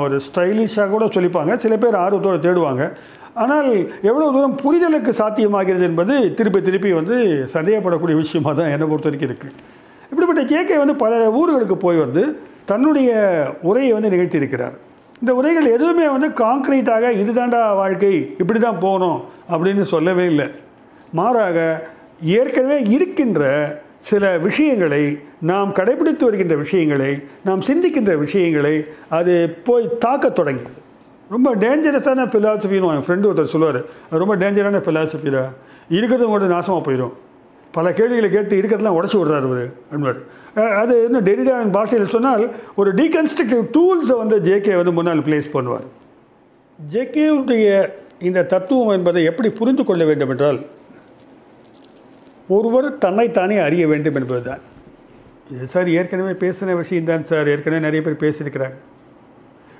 ஒரு ஸ்டைலிஷாக கூட சொல்லிப்பாங்க. சில பேர் ஆர்வத்தோடு தேடுவாங்க. ஆனால் எவ்வளோ தூரம் புரிதலுக்கு சாத்தியமாகிறது என்பது திருப்பி திருப்பி வந்து சந்தேகப்படக்கூடிய விஷயமாக தான் என்னை பொறுத்த வரைக்கும் இருக்குது இப்படிப்பட்ட கேகே வந்து பல ஊர்களுக்கு போய் வந்து தன்னுடைய உரையை வந்து நிகழ்த்தியிருக்கிறார் இந்த உரைகள் எதுவுமே வந்து காங்க்ரீட்டாக இதுதாண்டா வாழ்க்கை இப்படி தான் போகணும் அப்படின்னு சொல்லவே இல்லை. மாறாக ஏற்கனவே இருக்கின்ற சில விஷயங்களை நாம் கடைபிடித்து வருகின்ற விஷயங்களை நாம் சிந்திக்கின்ற விஷயங்களை அது போய் தாக்கத் தொடங்கியது. ரொம்ப டேஞ்சரஸான ஃபிலாசபின்னு என் ஃப்ரெண்டு ஒருத்தர் சொல்லுவார். அது ரொம்ப டேஞ்சரான ஃபிலாசபிடா இருக்கிறது உங்கள்கிட்ட நாசமாக போயிடும் பல கேள்விகளை கேட்டு இருக்கிறதெல்லாம் உடச்சி விடுறாரு அவர் அன்வர் அது இன்னும் டெரிடாவின் பாஷையில் சொன்னால் ஒரு டீகன்ஸ்ட்ரக்டிவ் டூல்ஸை வந்து ஜேகே வந்து முன்னால் ப்ளேஸ் பண்ணுவார். ஜேகேவுடைய இந்த தத்துவம் என்பதை எப்படி புரிந்து கொள்ள வேண்டும் என்றால் ஒருவர் தன்னைத்தானே அறிய வேண்டும் என்பதுதான். இது சார் ஏற்கனவே பேசின விஷயம்தான் சார். ஏற்கனவே நிறைய பேர் பேசியிருக்கிறாங்க.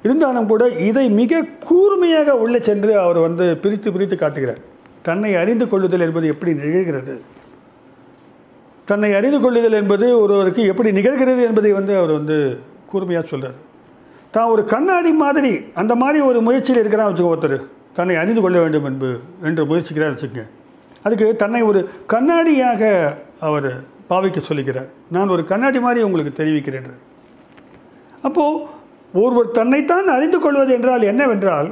இருந்தாலும் கூட இதை மிக கூர்மையாக உள்ளே சென்று அவர் வந்து பிரித்து பிரித்து காட்டுகிறார். தன்னை அறிந்து கொள்ளுதல் என்பது எப்படி நிகழ்கிறது? தன்னை அறிந்து கொள்ளுதல் என்பது ஒருவருக்கு எப்படி நிகழ்கிறது என்பதை வந்து அவர் வந்து கூர்மையாக சொல்கிறார் தான் ஒரு கண்ணாடி மாதிரி அந்த மாதிரி ஒரு முயற்சியில் இருக்கிறான் வச்சுக்கோ ஒருத்தர். தன்னை அறிந்து கொள்ள வேண்டும் என்பது என்று முயற்சிக்கிறார் வச்சுக்கோங்க. அதுக்கு தன்னை ஒரு கண்ணாடியாக அவர் பாவிக்க சொல்லுகிறார் நான் ஒரு கண்ணாடி மாதிரி உங்களுக்கு தெரிவிக்கிறேன் அப்போது ஒருவர் தன்னைத்தான் அறிந்து கொள்வது என்றால் என்னவென்றால்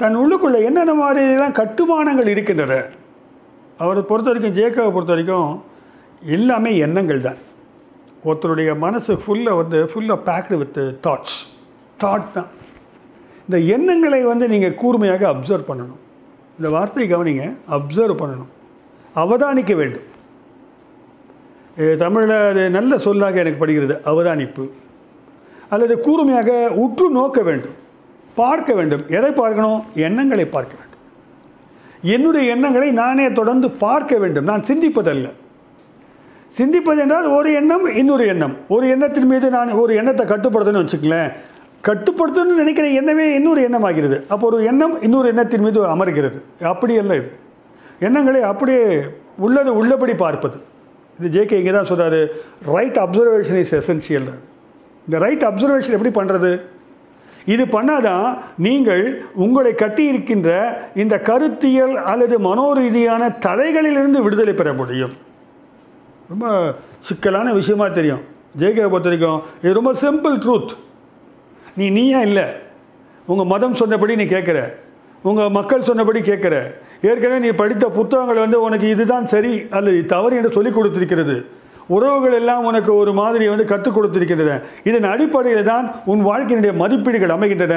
தன் உள்ளுக்குள்ளே என்னென்ன மாதிரியெல்லாம் கட்டுமானங்கள் இருக்கின்றன அவரை பொறுத்த வரைக்கும் ஜேக்காவை பொறுத்த வரைக்கும் எல்லாமே எண்ணங்கள் தான். ஒருத்தருடைய மனசு ஃபுல்லாக வந்து ஃபுல்லாக பேக்டு வித் தாட்ஸ் தாட் தான். இந்த எண்ணங்களை வந்து நீங்கள் கூர்மையாக அப்சர்வ் பண்ணணும். இந்த வார்த்தையை கவனிங்க அப்சர்வ் பண்ணணும். அவதானிக்க வேண்டும். தமிழில் அது நல்ல சொல்லாக எனக்கு படுகிறது அவதானிப்பு. அல்லது கூர்மையாக உற்று நோக்க வேண்டும் பார்க்க வேண்டும். எதை பார்க்கணும்? எண்ணங்களை பார்க்க வேண்டும். என்னுடைய எண்ணங்களை நானே தொடர்ந்து பார்க்க வேண்டும். நான் சிந்திப்பதல்ல. சிந்திப்பது என்றால் ஒரு எண்ணம் இன்னொரு எண்ணம். ஒரு எண்ணத்தின் மீது நான் ஒரு எண்ணத்தை கட்டுப்படுத்தணும்னு வச்சுக்கங்களேன். கட்டுப்படுத்தணும்னு நினைக்கிற எண்ணமே இன்னொரு எண்ணமாகிறது. அப்போ ஒரு எண்ணம் இன்னொரு எண்ணத்தின் மீது அமர்கிறது. அப்படி அல்ல இது. எண்ணங்களை அப்படியே உள்ளது உள்ளபடி பார்ப்பது. இது ஜேகே இங்கே தான் சொல்கிறாரு ரைட் அப்சர்வேஷன் இஸ் எசென்ஷியல் இந்த ரைட் அப்சர்வேஷன் எப்படி பண்ணுறது இது பண்ணாதான் நீங்கள் உங்களை கட்டி இருக்கின்ற இந்த கருத்தியல் அல்லது மனோரீதியான தலைகளிலிருந்து விடுதலை பெற முடியும். ரொம்ப சிக்கலான விஷயமா தெரியும். ஜெய்கே பொறுத்த வரைக்கும் இது ரொம்ப சிம்பிள் ட்ரூத் நீ நீயா இல்லை? உங்கள் மதம் சொன்னபடி நீ கேட்குற. உங்கள் மக்கள் சொன்னபடி கேட்குற. ஏற்கனவே நீ படித்த புத்தகங்கள் வந்து உனக்கு இதுதான் சரி அல்லது தவறு என்று சொல்லிக் கொடுத்துருக்கிறது. உறவுகள் எல்லாம் உனக்கு ஒரு மாதிரி வந்து கற்றுக் கொடுத்திருக்கின்றன. இதன் அடிப்படையில் தான் உன் வாழ்க்கையினுடைய மதிப்பீடுகள் அமைகின்றன.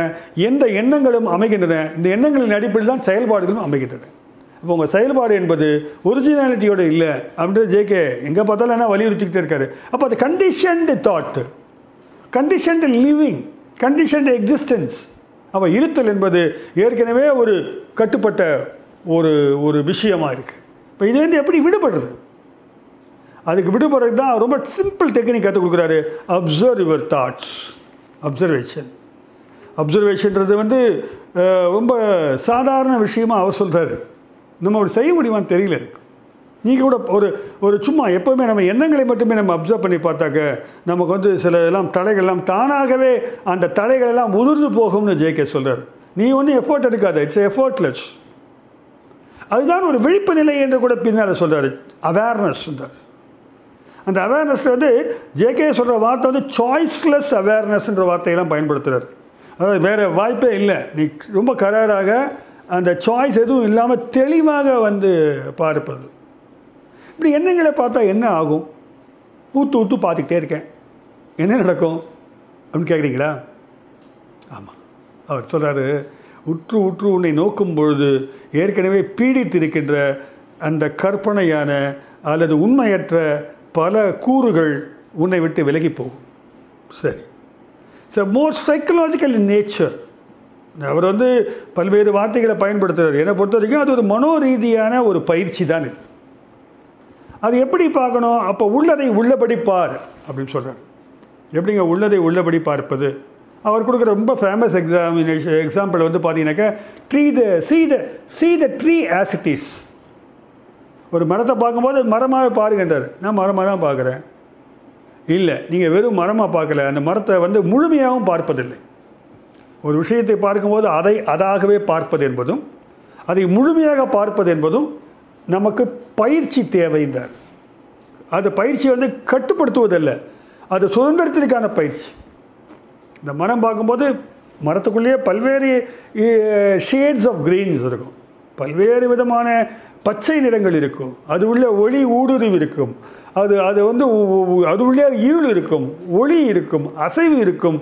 எந்த எண்ணங்களும் அமைகின்றன. இந்த எண்ணங்களின் அடிப்படையில் தான் செயல்பாடுகளும் அமைகின்றன. இப்போ உங்கள் செயல்பாடு என்பது ஒரிஜினாலிட்டியோட இல்லை. அப்படின்றது ஜேகே எங்கே பார்த்தாலும் என்ன வலியுறுத்திக்கிட்டே இருக்காரு. அப்போ அது conditioned thought conditioned living conditioned existence அப்போ இருத்தல் என்பது ஏற்கனவே ஒரு கட்டுப்பட்ட ஒரு ஒரு விஷயமாக இருக்குது இப்போ இதுலேருந்து எப்படி விடுபடுறது? அதுக்கு விடுபடுறதுக்கு தான் ரொம்ப சிம்பிள் டெக்னிக் கற்றுக் கொடுக்குறாரு. அப்சர்வ் யுவர் தாட்ஸ் அப்சர்வேஷன் அப்சர்வேஷன்றது வந்து ரொம்ப சாதாரண விஷயமாக அவர் சொல்கிறாரு நம்ம அப்படி செய்ய முடியுமான்னு தெரியல எனக்கு. நீங்கள் கூட ஒரு ஒரு சும்மா எப்போவுமே நம்ம எண்ணங்களை மட்டுமே நம்ம அப்சர்வ் பண்ணி பார்த்தாக்க நமக்கு வந்து சில எல்லாம் தலைகள்லாம் தானாகவே அந்த தலைகளெல்லாம் உதிர்ந்து போகும்னு ஜேகே சொல்கிறார் நீ ஒன்றும் எஃபோர்ட் எடுக்காத. இட்ஸ் எஃபோர்ட்லெஸ் அதுதான் ஒரு விழிப்பு நிலை என்று கூட பின்னால் சொல்கிறார் அவேர்னஸ் அந்த அவேர்னஸ் வந்து ஜேகே சொல்கிற வார்த்தை வந்து சாய்ஸ்லெஸ் அவேர்னஸ்ன்ற வார்த்தையெல்லாம் பயன்படுத்துகிறார் அதாவது வேறு வாய்ப்பே இல்லை. நீ ரொம்ப கராராக அந்த சாய்ஸ் எதுவும் இல்லாமல் தெளிவாக வந்து பார்ப்பது. இப்படி எண்ணங்களை பார்த்தா என்ன ஆகும்? ஊற்று ஊற்று பார்த்துக்கிட்டே இருக்கேன். என்ன நடக்கும்? அப்படின்னு கேட்குறீங்களா ஆமாம் அவர் சொல்கிறாரு உற்று உற்று உன்னை நோக்கும் பொழுது ஏற்கனவே பீடித்திருக்கின்ற அந்த கற்பனையான அல்லது உண்மையற்ற பல கூறுகள் உன்னை விட்டு விலகி போகும். சரி. It's more psychological in nature அவர் வந்து பல்வேறு வார்த்தைகளை பயன்படுத்துகிறார் என்னை பொறுத்த வரைக்கும் அது ஒரு மனோரீதியான ஒரு பயிற்சி தான் இது. அது எப்படி பார்க்கணும்? அப்போ உள்ளதை உள்ளபடி பார் அப்படின்னு சொல்கிறார் எப்படிங்க உள்ளதை உள்ளபடி பார்ப்பது? அவர் கொடுக்குற ரொம்ப ஃபேமஸ் எக்ஸாமினேஷன் எக்ஸாம்பிள் வந்து பார்த்தீங்கன்னாக்கா tree the see the see the tree as it is ஒரு மரத்தை பார்க்கும்போது மரமாகவே பாருங்கன்றார். நான் மரமாக தான் பார்க்குறேன். இல்லை நீங்கள் வெறும் மரமாக பார்க்கல. அந்த மரத்தை வந்து முழுமையாகவும் பார்ப்பதில்லை. ஒரு விஷயத்தை பார்க்கும்போது அதை அதாகவே பார்ப்பது என்பதும் அதை முழுமையாக பார்ப்பது என்பதும் நமக்கு பயிற்சி தேவைன்றார் அது பயிற்சி வந்து கட்டுப்படுத்துவதல்ல. அது சுதந்திரத்திற்கான பயிற்சி. இந்த மரம் பார்க்கும்போது மரத்துக்குள்ளேயே பல்வேறு ஷேட்ஸ் ஆஃப் க்ரீன்ஸ் இருக்கும். பல்வேறு விதமான பச்சை நிறங்கள் இருக்கும். அது உள்ள ஒளி ஊடுருவி இருக்கும். அது அது வந்து அது உள்ளே இருள் இருக்கும். ஒளி இருக்கும். அசைவு இருக்கும்.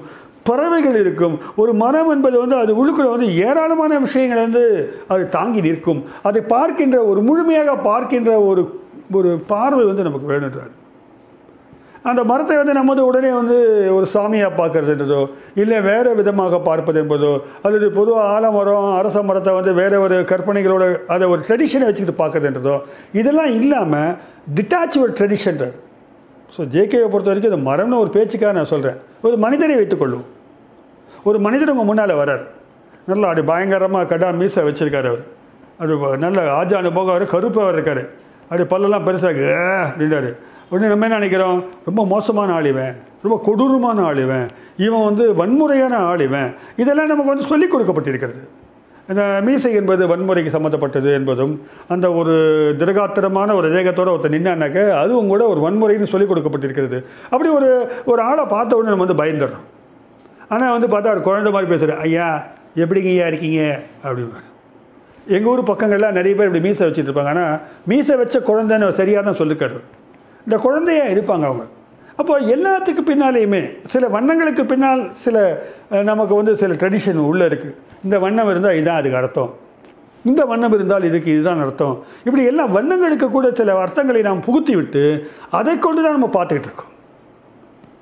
பறவைகள் இருக்கும். ஒரு மரம் என்பது வந்து அது உள்ளுக்குள்ள வந்து ஏராளமான விஷயங்கள் வந்து அது தாங்கி நிற்கும். அதை பார்க்கின்ற ஒரு முழுமையாக பார்க்கின்ற ஒரு ஒரு பார்வை வந்து நமக்கு வேணுன்றார் அந்த மரத்தை வந்து நம்ம வந்து உடனே வந்து ஒரு சாமியாக பார்க்கறதுன்றதோ இல்லை வேறு விதமாக பார்ப்பது என்பதோ அல்லது பொதுவாக ஆலமரம் அரச மரத்தை வந்து வேறு ஒரு கற்பனைகளோட அதை ஒரு ட்ரெடிஷனை வச்சுக்கிட்டு பார்க்கறதுன்றதோ இதெல்லாம் இல்லாமல் டிட்டாச் ஒரு ட்ரெடிஷன்றார் ஸோ ஜேகேவை பொறுத்த வரைக்கும் இந்த மரம்னு ஒரு பேச்சுக்காக நான் சொல்கிறேன் ஒரு மனிதரை வைத்துக்கொள்ளும் ஒரு மனிதர் உங்கள் முன்னால் வரார் நல்லா அப்படி பயங்கரமாக கடா மீசை வச்சுருக்காரு அவர். அப்படி நல்ல ஆஜா அனுபவம் அவர் கருப்பாக இருக்கார். அப்படி பல்லெல்லாம் பெருசாக அப்படின்றாரு. உடனே நம்ம என்ன நினைக்கிறோம்? ரொம்ப மோசமான ஆளிவன் ரொம்ப கொடூரமான ஆளிவன் இவன். வந்து வன்முறையான ஆளிவன் இதெல்லாம் நமக்கு வந்து சொல்லிக் கொடுக்கப்பட்டிருக்கிறது. இந்த மீசை என்பது வன்முறைக்கு சம்மந்தப்பட்டது என்பதும் அந்த ஒரு திருகாத்திரமான ஒரு தேகத்தோடு ஒருத்தர் நின்னானாக்க அதுவும் கூட ஒரு வன்முறைன்னு சொல்லிக் கொடுக்கப்பட்டிருக்கிறது. அப்படி ஒரு ஒரு ஆளை பார்த்த உடனே நம்ம வந்து பயந்துடுறோம். ஆனால் வந்து பார்த்தா ஒரு குழந்த மாதிரி பேசுகிறார் ஐயா எப்படிங்க ஐயா இருக்கீங்க? அப்படிம்பாரு. எங்கள் ஊர் பக்கங்கள்லாம் நிறைய பேர் இப்படி மீசை வச்சுட்டு இருப்பாங்க. ஆனால் மீசை வச்ச குழந்தைன்னு சரியாக தான் சொல்லிக்காரு இந்த குழந்தையாக இருப்பாங்க அவங்க. அப்போ எல்லாத்துக்கு பின்னாலேயுமே சில வண்ணங்களுக்கு பின்னால் சில நமக்கு வந்து சில ட்ரெடிஷன் உள்ளே இருக்குது இந்த வண்ணம் இருந்தால் இதுதான் அதுக்கு அர்த்தம். இந்த வண்ணம் இருந்தால் இதுக்கு இதுதான் அர்த்தம். இப்படி எல்லா வண்ணங்களுக்கு கூட சில அர்த்தங்களை நாம் புகுத்தி விட்டு அதை கொண்டு தான் நம்ம பார்த்துக்கிட்டு இருக்கோம்.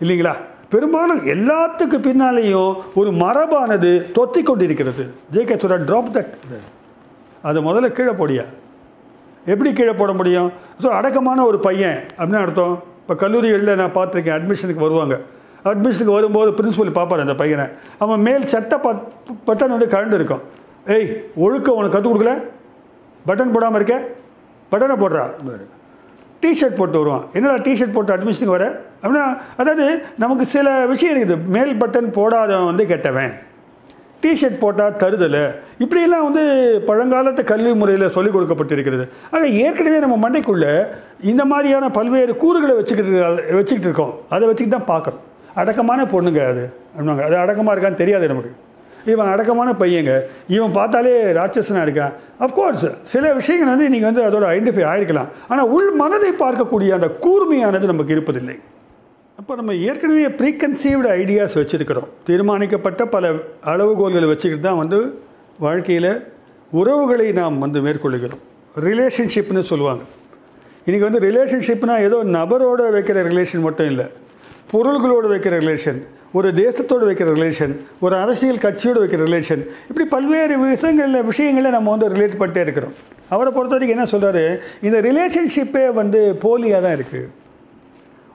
இல்லைங்களா? பெரும்பாலும் எல்லாத்துக்கு பின்னாலேயும் ஒரு மரபானது தொத்தி கொண்டிருக்கிறது. ஜேகே சுரா ட்ராப் தட் அது முதல்ல கீழே போடியா? எப்படி கீழே போட முடியும்? ஸோ அடக்கமான ஒரு பையன். அப்படின்னு அர்த்தம் இப்போ கல்லூரிகளில் நான் பார்த்துருக்கேன் அட்மிஷனுக்கு வருவாங்க. அட்மிஷனுக்கு வரும்போது பிரின்சிபல் பார்ப்பார் அந்த பையனை. அவன் மேல் சட்டை பட் பட்டன் வந்து கழண்டு இருக்கும். ஏய் ஒழுக்கம் உனக்கு கற்றுக் கொடுக்கல? பட்டன் போடாமல் இருக்க? பட்டனை போடுறா. டிஷர்ட் போட்டு வருவான். என்னடா டிஷர்ட் போட்டு அட்மிஷனுக்கு வர? அப்படின்னா அதாவது நமக்கு சில விஷயம் இருக்குது. மேல் பட்டன் போடாதவன் வந்து கெட்டவன். டிஷர்ட் போட்டால் தருதல்? இப்படியெல்லாம் வந்து பழங்காலத்து கல்வி முறையில் சொல்லிக் கொடுக்கப்பட்டிருக்கிறது. ஆக ஏற்கனவே நம்ம மண்டைக்குள்ளே இந்த மாதிரியான பல்வேறு கூறுகளை வச்சுக்கிட்டு வச்சுக்கிட்டு இருக்கோம். அதை வச்சுக்கிட்டு தான் பார்க்கணும். அடக்கமான பொண்ணுங்க அது. அப்படின்னாங்க அது அடக்கமாக இருக்கான்னு தெரியாது நமக்கு. இவன் அடக்கமான பையங்க. இவன் பார்த்தாலே ராட்சசனாக இருக்கான். அஃப்கோர்ஸ் சில விஷயங்கள் வந்து நீங்கள் வந்து அதோட ஐடென்டிஃபை ஆகிருக்கலாம் ஆனால் உள் மனதை பார்க்கக்கூடிய அந்த கூர்மையானது நமக்கு இருப்பதில்லை. அப்போ நம்ம ஏற்கனவே ப்ரீகன்சீவ்டு ஐடியாஸ் வச்சுருக்கிறோம். தீர்மானிக்கப்பட்ட பல அளவுகோல்களை வச்சுக்கிட்டு தான் வந்து வாழ்க்கையில் உறவுகளை நாம் வந்து மேற்கொள்ளுகிறோம். ரிலேஷன்ஷிப்னு சொல்லுவாங்க. இன்றைக்கி வந்து ரிலேஷன்ஷிப்னா ஏதோ நபரோடு வைக்கிற ரிலேஷன் மட்டும் இல்லை. பொருள்களோடு வைக்கிற ரிலேஷன் ஒரு தேசத்தோடு வைக்கிற ரிலேஷன் ஒரு அரசியல் கட்சியோடு வைக்கிற ரிலேஷன் இப்படி பல்வேறு விஷயங்களில் விஷயங்களில் நம்ம வந்து ரிலேட் பண்ணிட்டே இருக்கிறோம். அவரை பொறுத்த வரைக்கும் என்ன சொல்கிறாரு இந்த ரிலேஷன்ஷிப்பே வந்து போலியாக தான் இருக்குது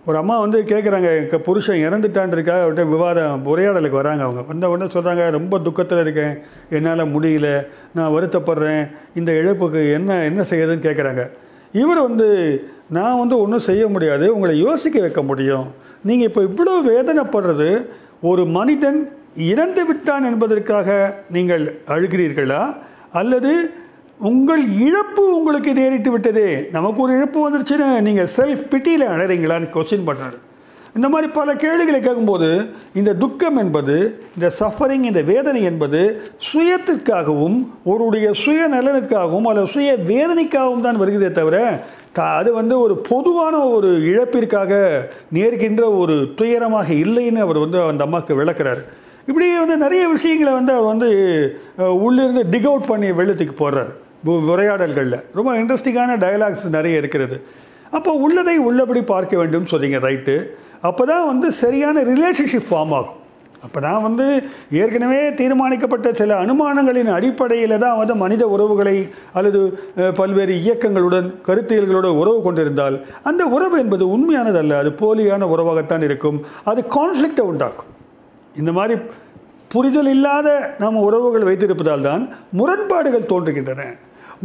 ஒரு அம்மா வந்து கேட்குறாங்க எங்கள் புருஷன் இறந்துட்டான்றதுக்காக அவர்கிட்ட விவாதம் உரையாடலுக்கு வராங்க அவங்க. வந்த உடனே சொல்கிறாங்க ரொம்ப துக்கத்தில் இருக்கேன் என்னால் முடியல நான் வருத்தப்படுறேன் இந்த இழப்புக்கு என்ன என்ன செய்யுதுன்னு கேட்குறாங்க இவர் வந்து நான் வந்து ஒன்றும் செய்ய முடியாது உங்களை யோசிக்க வைக்க முடியும். நீங்கள் இப்போ இவ்வளோ வேதனைப்படுறது ஒரு மனிதன் இறந்து விட்டான் என்பதற்காக நீங்கள் அழுகிறீர்களா? அல்லது உங்கள் இழப்பு உங்களுக்கு நேரிட்டு விட்டதே. நமக்கு ஒரு இழப்பு வந்துருச்சுன்னு நீங்கள் செல்ஃப் பிட்டியில் அழறீங்களான்னு கொஸ்டின் பண்ணுறாரு இந்த மாதிரி பல கேள்விகளை கேட்கும்போது இந்த துக்கம் என்பது இந்த சஃபரிங் இந்த வேதனை என்பது சுயத்திற்காகவும் ஒருடைய சுய நலனுக்காகவும் அல்லது சுய வேதனைக்காகவும் தான் வருகிறதே தவிர த- அது வந்து ஒரு பொதுவான ஒரு இழப்பிற்காக நேர்கின்ற ஒரு துயரமாக இல்லைன்னு அவர் வந்து அந்த அம்மாவுக்கு விளக்குறாரு. இப்படி வந்து நிறைய விஷயங்களை வந்து அவர் வந்து உள்ளிருந்து டிக் அவுட் பண்ணி வெள்ளத்துக்கு போடுறாரு. உரையாடல்களில். ரொம்ப இன்ட்ரெஸ்டிங்கான டயலாக்ஸ் நிறைய இருக்கிறது. அப்போ உள்ளதை உள்ளபடி பார்க்க வேண்டும் சொல்றீங்க ரைட்டு அப்போ தான் வந்து சரியான ரிலேஷன்ஷிப் ஃபார்ம் ஆகும். அப்போ தான் வந்து ஏற்கனவே தீர்மானிக்கப்பட்ட சில அனுமானங்களின் அடிப்படையில் தான் வந்து மனித உறவுகளை அல்லது பல்வேறு இயக்கங்களுடன் கருத்தியல்களோட உறவு கொண்டிருந்தால் அந்த உறவு என்பது உண்மையானதல்ல. அது போலியான உறவாகத்தான் இருக்கும். அது கான்ஃப்ளிக்டை உண்டாக்கும். இந்த மாதிரி புரிதல் இல்லாத நம்ம உறவுகள் வைத்திருப்பதால் தான் முரண்பாடுகள் தோன்றுகின்றன.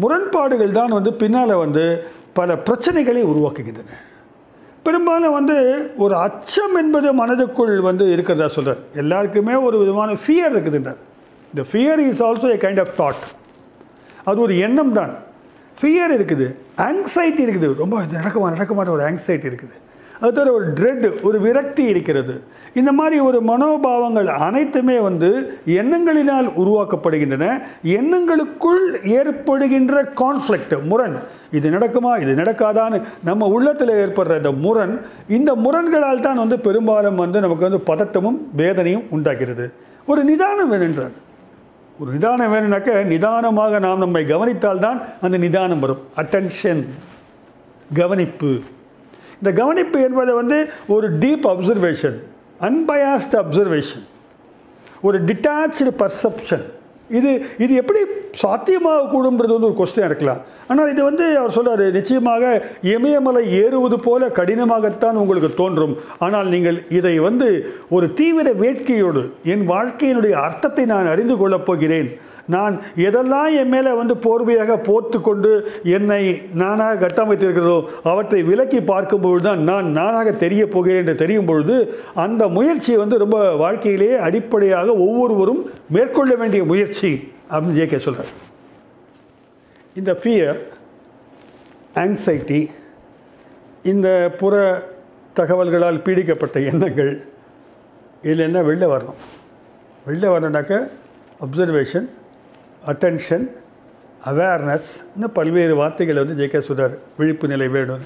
முரண்பாடுகள் தான் வந்து பின்னால் வந்து பல பிரச்சனைகளை உருவாக்குகின்றன. பெரும்பாலும் வந்து ஒரு அச்சம் என்பது மனதுக்குள் வந்து இருக்கிறதா சொல்கிறார் எல்லாருக்குமே ஒரு விதமான ஃபியர் இருக்குதுன்றார். இந்த fear is also a kind of thought அது ஒரு எண்ணம் தான். ஃபியர் இருக்குது ஆங்ஸைட்டி இருக்குது. ரொம்ப இது நடக்குமா நடக்குமான ஒரு ஆங்ஸைட்டி இருக்குது. அது தவிர ஒரு ட்ரெட் ஒரு விரக்தி இருக்கிறது. இந்த மாதிரி ஒரு மனோபாவங்கள் அனைத்துமே வந்து எண்ணங்களினால் உருவாக்கப்படுகின்றன. எண்ணங்களுக்குள் ஏற்படுகின்ற கான்ஃப்ளிக்ட் முரண். இது நடக்குமா? இது நடக்காதான்னு நம்ம உள்ளத்தில் ஏற்படுற இந்த முரண் இந்த முரண்களால் தான் வந்து பெரும்பாலும் வந்து நமக்கு வந்து பதட்டமும் வேதனையும் உண்டாகிறது. ஒரு நிதானம் வேணுன்றார். ஒரு நிதானம் வேணும்னாக்க நிதானமாக நாம் நம்மை கவனித்தால்தான் அந்த நிதானம் வரும். அட்டென்ஷன் கவனிப்பு. இந்த கவனிப்பு என்பது வந்து ஒரு டீப் அப்சர்வேஷன் அன்பயாஸ்ட் அப்சர்வேஷன் ஒரு டிட்டாச்சு பர்செப்ஷன் இது இது எப்படி சாத்தியமாக கூடும்ன்றது வந்து ஒரு கொஸ்டின் இருக்கலாம். ஆனால் இது வந்து அவர் சொல்கிறார் நிச்சயமாக இமயமலை ஏறுவது போல கடினமாகத்தான் உங்களுக்கு தோன்றும். ஆனால் நீங்கள் இதை வந்து ஒரு தீவிர வேட்கையோடு என் வாழ்க்கையினுடைய அர்த்தத்தை நான் அறிந்து கொள்ளப் போகிறேன். நான் எதெல்லாம் என் மேலே வந்து போர்வையாக போர்த்து கொண்டு என்னை நானாக கட்டமைத்திருக்கிறதோ அவற்றை விலக்கி பார்க்கும்பொழுது தான் நான் நானாக தெரிய போகிறேன் என்று தெரியும் பொழுது அந்த முயற்சியை வந்து ரொம்ப வாழ்க்கையிலேயே அடிப்படையாக ஒவ்வொருவரும் மேற்கொள்ள வேண்டிய முயற்சி அப்படின்னு ஜேகே சொல்கிறார் இந்த ஃபியர் ஆங்ஸைட்டி இந்த புற தகவல்களால் பீடிக்கப்பட்ட எண்ணங்கள் இதில் என்ன வெளில வரணும்? வெளில வரணுனாக்க அப்சர்வேஷன் அட்டென்ஷன் அவேர்னஸ் இன்னும் பல்வேறு வார்த்தைகளை வந்து ஜெயிக்க சொல்கிறார் விழிப்பு நிலை வேணும்.